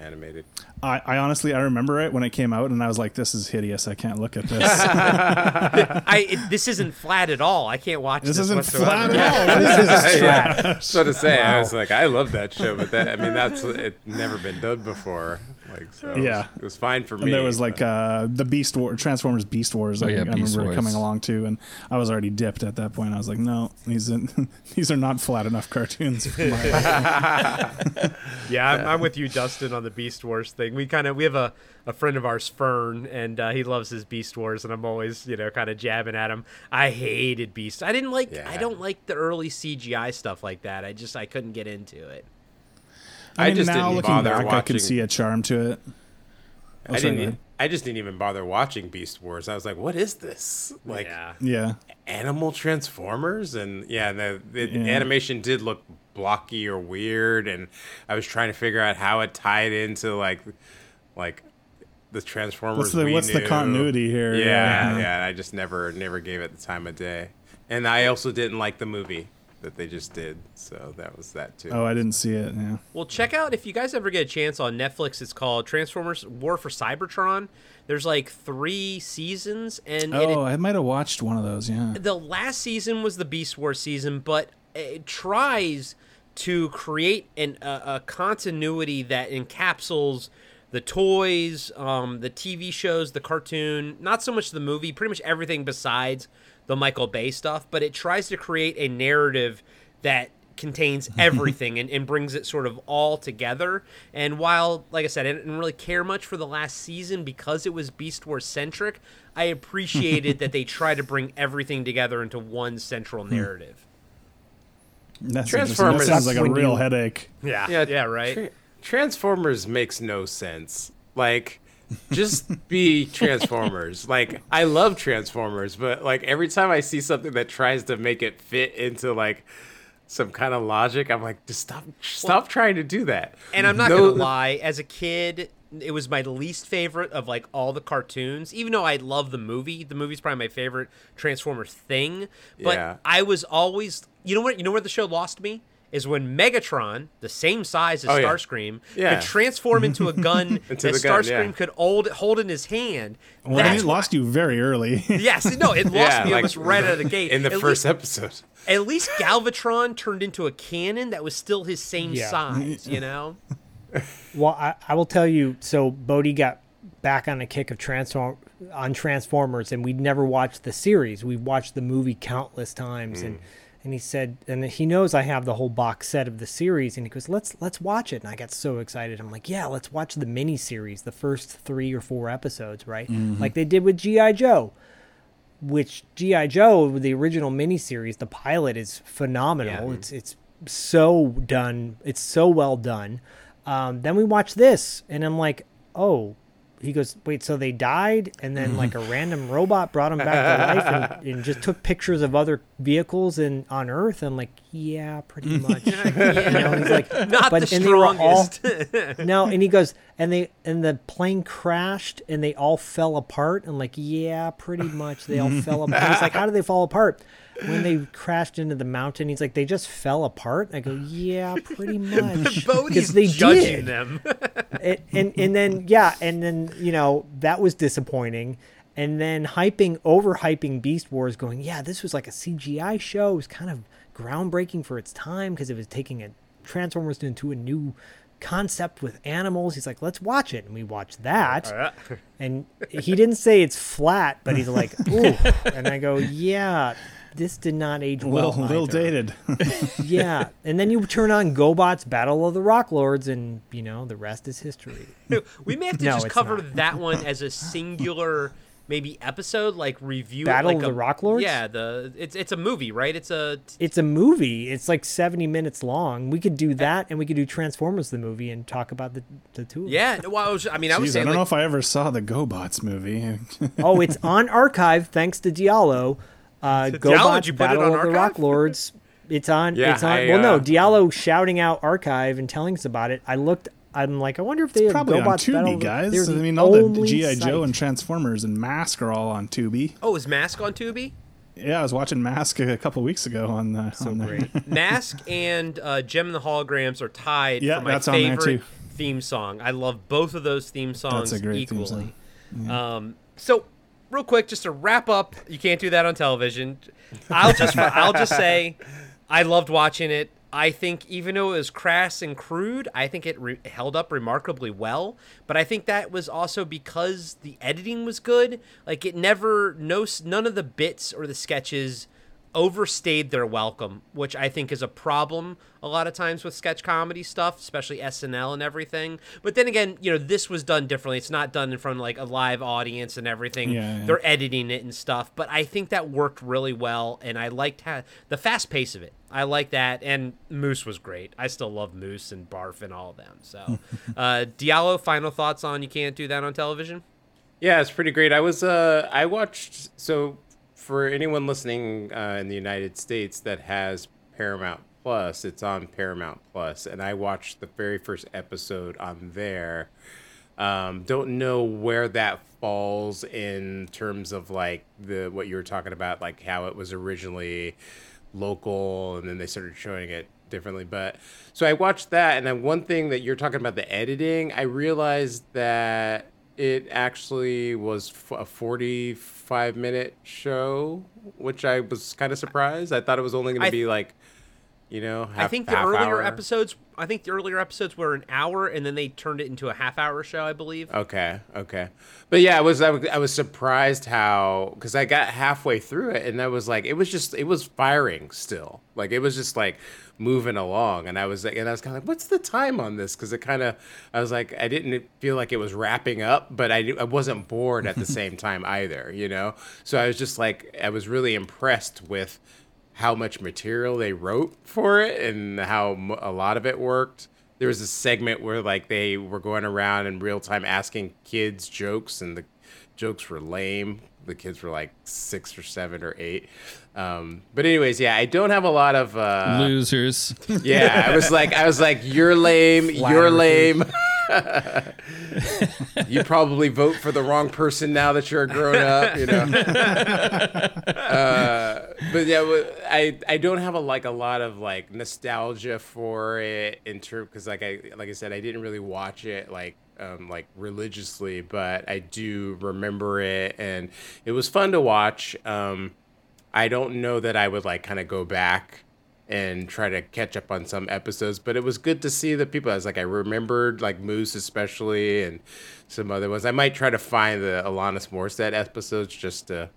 animated. I, I honestly I remember it when it came out, and I was like, "This is hideous. I can't look at this. I it, this isn't flat at all. I can't watch this. this isn't whatsoever. flat at all." yeah. So to say, I was like, I love that show, but that I mean, that's it never been done before. Like, so it was- Yeah. it was fine for me. And there was like uh, the Beast War, Transformers Beast Wars. Oh, I, yeah, I Beast remember Wars. coming along too, and I was already dipped at that point. I was like, no, these these are not flat enough cartoons. For my Yeah, I'm, I'm with you, Dustin, on the Beast Wars thing. We kind of we have a, a friend of ours, Fern, and uh, he loves his Beast Wars, and I'm always you know kind of jabbing at him. I hated Beast. I didn't like. I don't like the early CGI stuff like that. I just I couldn't get into it. I, I mean, just now didn't looking bother back, I watching- can see a charm to it. Oh, I sorry, didn't. go ahead. I just didn't even bother watching Beast Wars. I was like, what is this? Like yeah. Yeah, animal transformers and yeah, the, the Yeah. animation did look blocky or weird, and I was trying to figure out how it tied into like like the Transformers. what's the we what's the continuity here? Yeah, yeah, and I just never never gave it the time of day. And I also didn't like the movie that they just did, so that was that too. Oh, I didn't see it. Yeah. Well, check out if you guys ever get a chance on Netflix. It's called Transformers: War for Cybertron. There's like three seasons, and, and it, Oh, I might have watched one of those. Yeah. the last season was the Beast Wars season, but it tries to create an, a, a continuity that encapsulates the toys, um, the TV shows, the cartoon, not so much the movie, pretty much everything besides the Michael Bay stuff, but it tries to create a narrative that contains everything and, and brings it sort of all together. And while, like I said, I didn't really care much for the last season because it was Beast Wars centric, I appreciated that they try to bring everything together into one central hmm. narrative. That's Transformers- Transformers that sounds like a real you- headache. Yeah, Yeah, yeah, right. Tra- Transformers makes no sense. Like, just be Transformers. like, I love Transformers, but like every time I see something that tries to make it fit into like some kind of logic, I'm like, just stop, stop trying to do that. And I'm not No- gonna lie, as a kid, it was my least favorite of like all the cartoons. Even though I love the movie, the movie's probably my favorite Transformers thing. But Yeah. I was always, you know what? You know where the show lost me is when Megatron, the same size as Oh. Starscream, Yeah. could transform into a gun Into that the gun, Starscream yeah. could hold, hold in his hand. Well, I That's it lost you very early. Yes, no, it lost Yeah, me like, almost right out of the gate. in the At first least- episode. at least Galvatron turned into a cannon that was still his same Yeah. size, you know? Well, I, I will tell you. So Bodie got back on a kick of transform on Transformers, and we'd never watched the series. We watched the movie countless times, and mm. And he said, and he knows I have the whole box set of the series, and he goes, "Let's let's watch it." And I got so excited. I'm like, "Yeah, let's watch the mini series, the first three or four episodes, right? Like they did with GI Joe." Which GI Joe, the original miniseries, the pilot is phenomenal. It's it's so done. It's so well done. Um, then we watch this, and I'm like, oh. He goes, wait, so they died, and then like a random robot brought them back to life, and, and just took pictures of other vehicles in on Earth. I'm like, yeah, pretty much. You know, he's like, Not but the and they were all strongest. no, and he goes, and they and the plane crashed, and they all fell apart. And like, yeah, pretty much, they all fell apart. He's like, how did they fall apart? When they crashed into the mountain, he's like, they just fell apart. I go, yeah, pretty much. Bodie's they judging did. them. and, and and then yeah, and then you know that was disappointing. And then hyping, overhyping Beast Wars, going, yeah, this was like a CGI show. It was kind of groundbreaking for its time because it was taking a Transformers into a new concept with animals. He's like, let's watch it, and we watched that. And he didn't say it's flat, but he's like, ooh. And I go, yeah, this did not age A well. little, little either." dated. Yeah. And then you turn on GoBots Battle of the Rock Lords, and, you know, the rest is history. we may have to No, just cover not. that one as a singular maybe episode like review it Battle like of a- the Rock Lords? yeah the it's it's a movie right it's a It's a movie. It's like 70 minutes long. We could do that, and we could do Transformers the movie and talk about the, the two of them. yeah well I, was, I mean i was saying, I don't know if I ever saw the GoBots movie. oh, it's on archive thanks to Diallo. Uh, So GoBots Diallo, did you put it Battle on of the Rock? Lords. It's on. Yeah, it's on. I, well, no, uh, Diallo shouting out archive and telling us about it. I looked. I'm like, I wonder if they have Probably on GoBots Battle. Tubi, of guys. they're I mean, all the GI Joe site. and Transformers and Mask are all on Tubi. Oh, is Mask on Tubi? Yeah, I was watching Mask a couple weeks ago on the. So on great. Mask and uh, Jem and the Holograms are tied Yeah, for my that's on there, favorite too. theme song. I love both of those theme songs That's a great theme equally. song. Um, so, real quick, just to wrap up, you can't do that on television. I'll just I'll just say, I loved watching it. I think even though it was crass and crude, I think it re- held up remarkably well. But I think that was also because the editing was good. Like it never no none of the bits or the sketches overstayed their welcome, which I think is a problem a lot of times with sketch comedy stuff, especially SNL and everything. But then again, you know, this was done differently. It's not done in front of like a live audience and everything. Yeah, yeah. They're editing it and stuff, but I think that worked really well and I liked ha- the fast pace of it. I like that and Moose was great. I still love Moose and Barf and all of them. So, uh Diallo, final thoughts on you can't do that on television? Yeah, it's pretty great. I was uh I watched so for anyone listening uh, in the United States that has Paramount Plus, it's on Paramount Plus, and I watched the very first episode on there. Um, don't know where that falls in terms of like the what you were talking about, like how it was originally local, and then they started showing it differently. But so I watched that, and then one thing that you're talking about the editing, I realized that it actually was f- a 45 minute show, which I was kind of surprised. I thought it was only going to be like, you know, half, I think the earlier hour. episodes I think the earlier episodes were an hour and then they turned it into a half hour show, I believe. Okay, okay, but yeah, I was I was, I was surprised how because I got halfway through it and I was like, it was just it was firing still, like it was just like moving along, and I was like, and I was kind of like, what's the time on this? Because it kind of I was like, I didn't feel like it was wrapping up, but I I wasn't bored at the same time either, you know. So I was just like, I was really impressed with how much material they wrote for it and how m- a lot of it worked. There was a segment where like they were going around in real time asking kids jokes and the jokes were lame. The kids were like six or seven or eight. Um, but anyways, yeah, I don't have a lot of uh, Losers. yeah, I was like, I was like, you're lame, you're lame. you probably vote for the wrong person now that you're a grown up, you know. uh, but yeah, I I don't have a like a lot of like nostalgia for it in terms because like I like I said, I didn't really watch it like um, like religiously, but I do remember it, and it was fun to watch. Um, I don't know that I would like kind of go back and try to catch up on some episodes, but it was good to see the people. I was like, I remembered like Moose especially and some other ones. I might try to find the Alanis Morissette episodes just to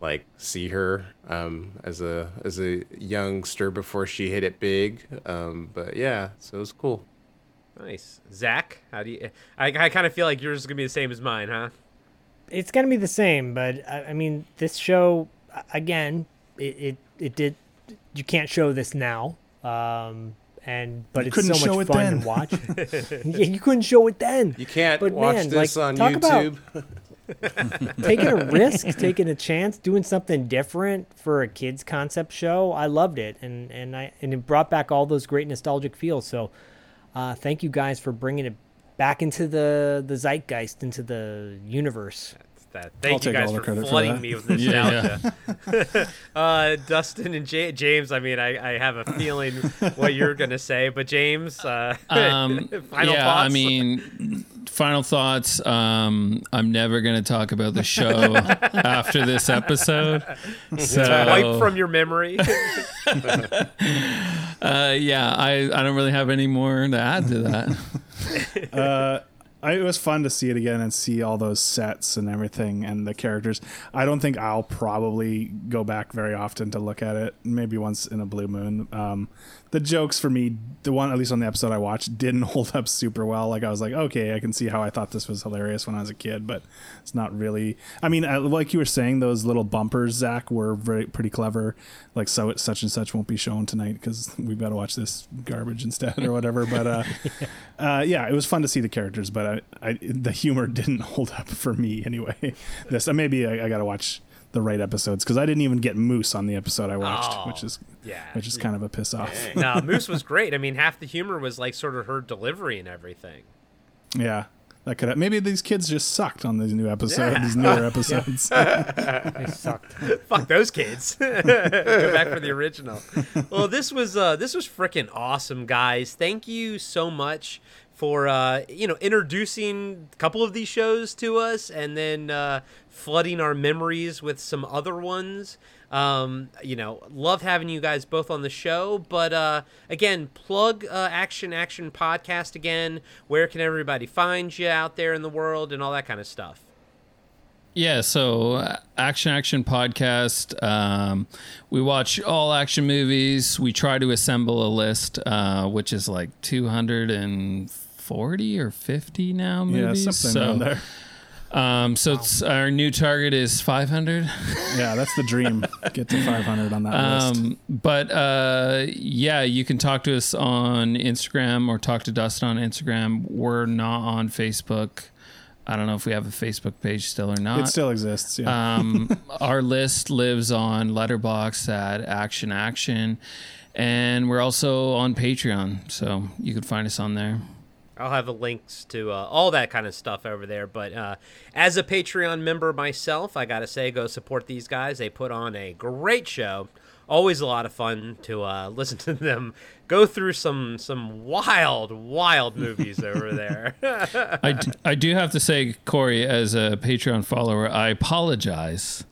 like see her um, as a as a youngster before she hit it big. Um, but yeah, so it was cool. Nice. Zak, how do you I, I kind of feel like yours is going to be the same as mine, huh? it's gonna be the same, but I, I mean, this show again, it, it it did. You can't show this now, um, and but You it's couldn't so show much it fun then. to watch. yeah, you couldn't show it then. You can't But watch man, this like, on talk about- YouTube. taking a risk, taking a chance, doing something different for a kids concept show. I loved it, and and I and it brought back all those great nostalgic feels. So, uh, thank you guys for bringing it back into the the zeitgeist, into the universe. That. Thank I'll you take guys all the for credit for flooding that. me with Yeah, nostalgia. uh, Dustin and Ja- James, I mean, I, I have a feeling what you're going to say, but James, uh, Um, final yeah, thoughts? I mean, final thoughts. Um, I'm never going to talk about the show after this episode. So, wipe from your memory. uh, yeah, I, I don't really have any more to add to that. uh, I, it was fun to see it again and see all those sets and everything and the characters. I don't think I'll probably go back very often to look at it. Maybe once in a blue moon. Um, the jokes for me, the one at least on the episode I watched, didn't hold up super well. Like I was like, okay, I can see how I thought this was hilarious when I was a kid, but it's not really. I mean, uh, like you were saying, those little bumpers, Zak, were very pretty clever. Like so, such and such won't be shown tonight because we've got to watch this garbage instead or whatever. But uh, uh, yeah, it was fun to see the characters, but I, I, the humor didn't hold up for me anyway. This uh, maybe I, I got to watch the right episodes because I didn't even get Moose on the episode I watched, Oh, which is yeah. which is kind of a piss off. no, Moose was great. I mean, half the humor was like sort of her delivery and everything. Yeah. That could have, maybe these kids just sucked on these new episodes, these newer episodes. They sucked. Fuck those kids. Go back for the original. Well, this was uh, this was freaking awesome, guys. Thank you so much for uh, you know introducing a couple of these shows to us, and then uh, flooding our memories with some other ones. Um, you know, love having you guys both on the show. But uh, again, plug uh, Action Action Podcast again. Where can everybody find you out there in the world and all that kind of stuff? Yeah, so uh, Action Action Podcast. Um, we watch all action movies. We try to assemble a list, uh, which is like 240 or 50 now yeah, movies. something so, around there. Um, so it's, our new target is 500. Yeah, that's the dream. Get to 500 on that list. Um, but uh, yeah, you can talk to us on Instagram or talk to Dustin on Instagram. We're not on Facebook. I don't know if we have a Facebook page still or not. It still exists. Yeah. Um, our list lives on Letterboxd at Action Action, and we're also on Patreon, so you can find us on there. I'll have the links to uh, all that kind of stuff over there. But uh, as a Patreon member myself, I gotta say, go support these guys. They put on a great show. Always a lot of fun to uh, listen to them go through some some wild, wild movies over there. I, d- I do have to say, Corey, as a Patreon follower, I apologize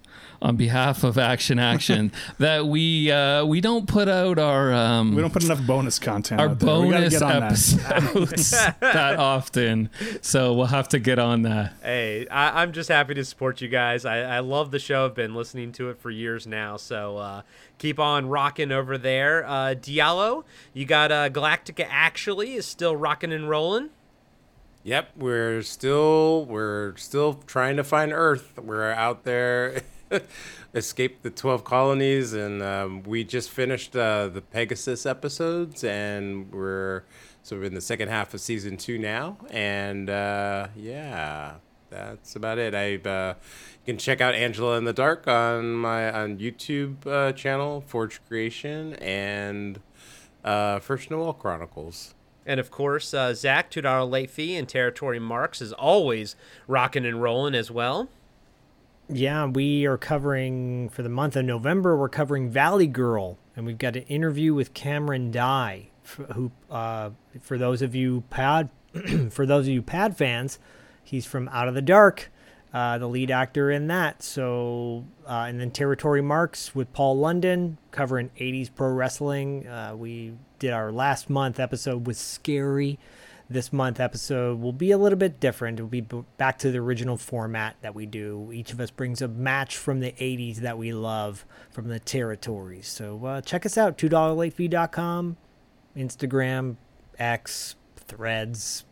on behalf of Action Action that we uh, we don't put out our um, we don't put enough bonus content. our out there. We gotta bonus get on that. episodes that often, so we'll have to get on that. hey, I, I'm just happy to support you guys. I, I love the show. I've been listening to it for years now. So uh, keep on rocking over there. Uh, Diallo, you got uh, Galactica actually is still rocking and rolling. Yep, we're still we're still trying to find Earth. We're out there, escaped the twelve colonies, and um, we just finished uh, the Pegasus episodes, and we're so we're in the second half of season two now, and uh, yeah, that's about it. I uh, you can check out Angela in the Dark on my on YouTube uh, channel, Forge Creation, and uh, First Noel Chronicles. And of course, uh, Zak, $2 late fee and Territory Marks is always rocking and rolling as well. Yeah, we are covering for the month of November. We're covering Valley Girl, and we've got an interview with Cameron Dye, who, uh, for those of you pad, for those of you pad fans, he's from Out of the Dark, uh, the lead actor in that. So, uh, and then Territory Marks with Paul London covering 80s pro wrestling. Uh, we did our last month episode with scary this month episode will be a little bit different. It'll be b- back to the original format that we do. Each of us brings a match from the 80s that we love from the territories. So uh, check us out, $2latefee.com, Instagram, X, Threads,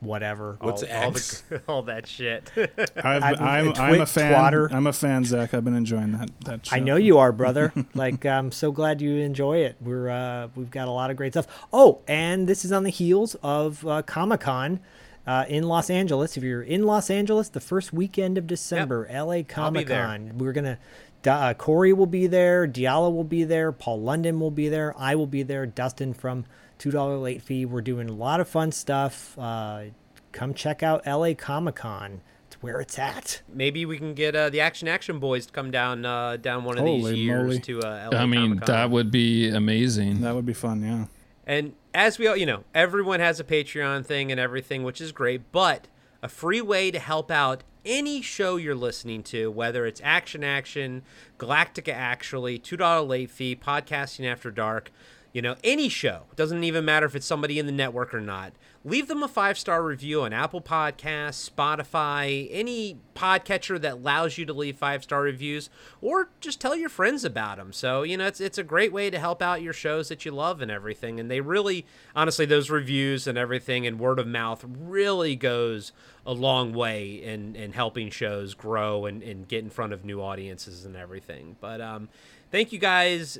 whatever. What's all, all, the, all that shit. I've, I'm- I'm, and I'm a fan. twatter. I'm a fan, Zak. I've been enjoying that. That show. I know you are, brother. like I'm so glad you enjoy it. We're uh, we've got a lot of great stuff. Oh, and this is on the heels of uh, Comic Con uh, in Los Angeles. If you're in Los Angeles, the first weekend of December, LA Comic Con. We're gonna. Uh, Corey will be there. Diallo will be there. Paul London will be there. I will be there. Dustin from Two Dollar Late Fee. We're doing a lot of fun stuff. Uh, come check out LA Comic Con. It's where it's at. Maybe we can get uh, the Action Action Boys to come down uh, down one of these Holy years moly. to uh, LA I mean, Comic-Con. that would be amazing. That would be fun. Yeah. And as we all, you know, everyone has a Patreon thing and everything, which is great, but a free way to help out any show you're listening to, whether it's Action Action, Galactica Actually, $2 late fee, Podcasting After Dark, you know, any show. Doesn't even matter if it's somebody in the network or not. Leave them a five star review on Apple Podcasts, Spotify, any podcatcher that allows you to leave five star reviews, or just tell your friends about them. So you know, it's it's a great way to help out your shows that you love and everything. And they really, honestly, those reviews and everything and word of mouth really goes a long way in in helping shows grow and, and get in front of new audiences and everything. But um, thank you guys,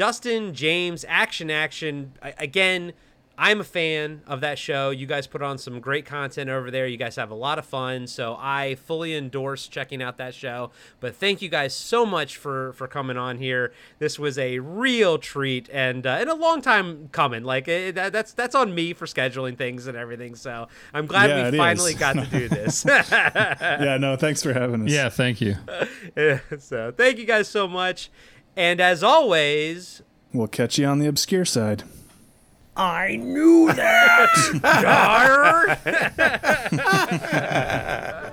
Dustin, James, Action Action I- again. I'm a fan of that show. You guys put on some great content over there. You guys have a lot of fun, so I fully endorse checking out that show. But thank you guys so much for for coming on here. This was a real treat and uh, and a long time coming. Like it, that, that's that's on me for scheduling things and everything. So I'm glad Yeah, it we is. finally got to do this. yeah, no, thanks for having us. Yeah, thank you. so thank you guys so much. And as always, We'll catch you on the obscure side. I knew that.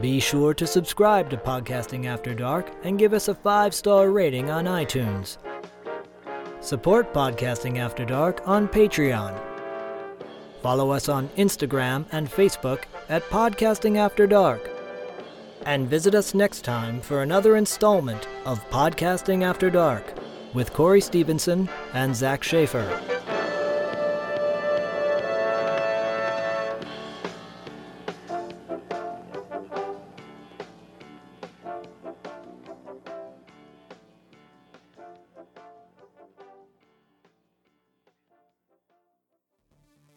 Be sure to subscribe to Podcasting After Dark and give us a five star rating on iTunes. Support Podcasting After Dark on Patreon. Follow us on Instagram and Facebook at Podcasting After Dark. And visit us next time for another installment of Podcasting After Dark with Corey Stevenson and Zak Schaeffer.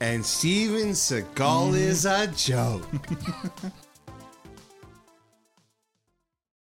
And Steven Seagal is a joke.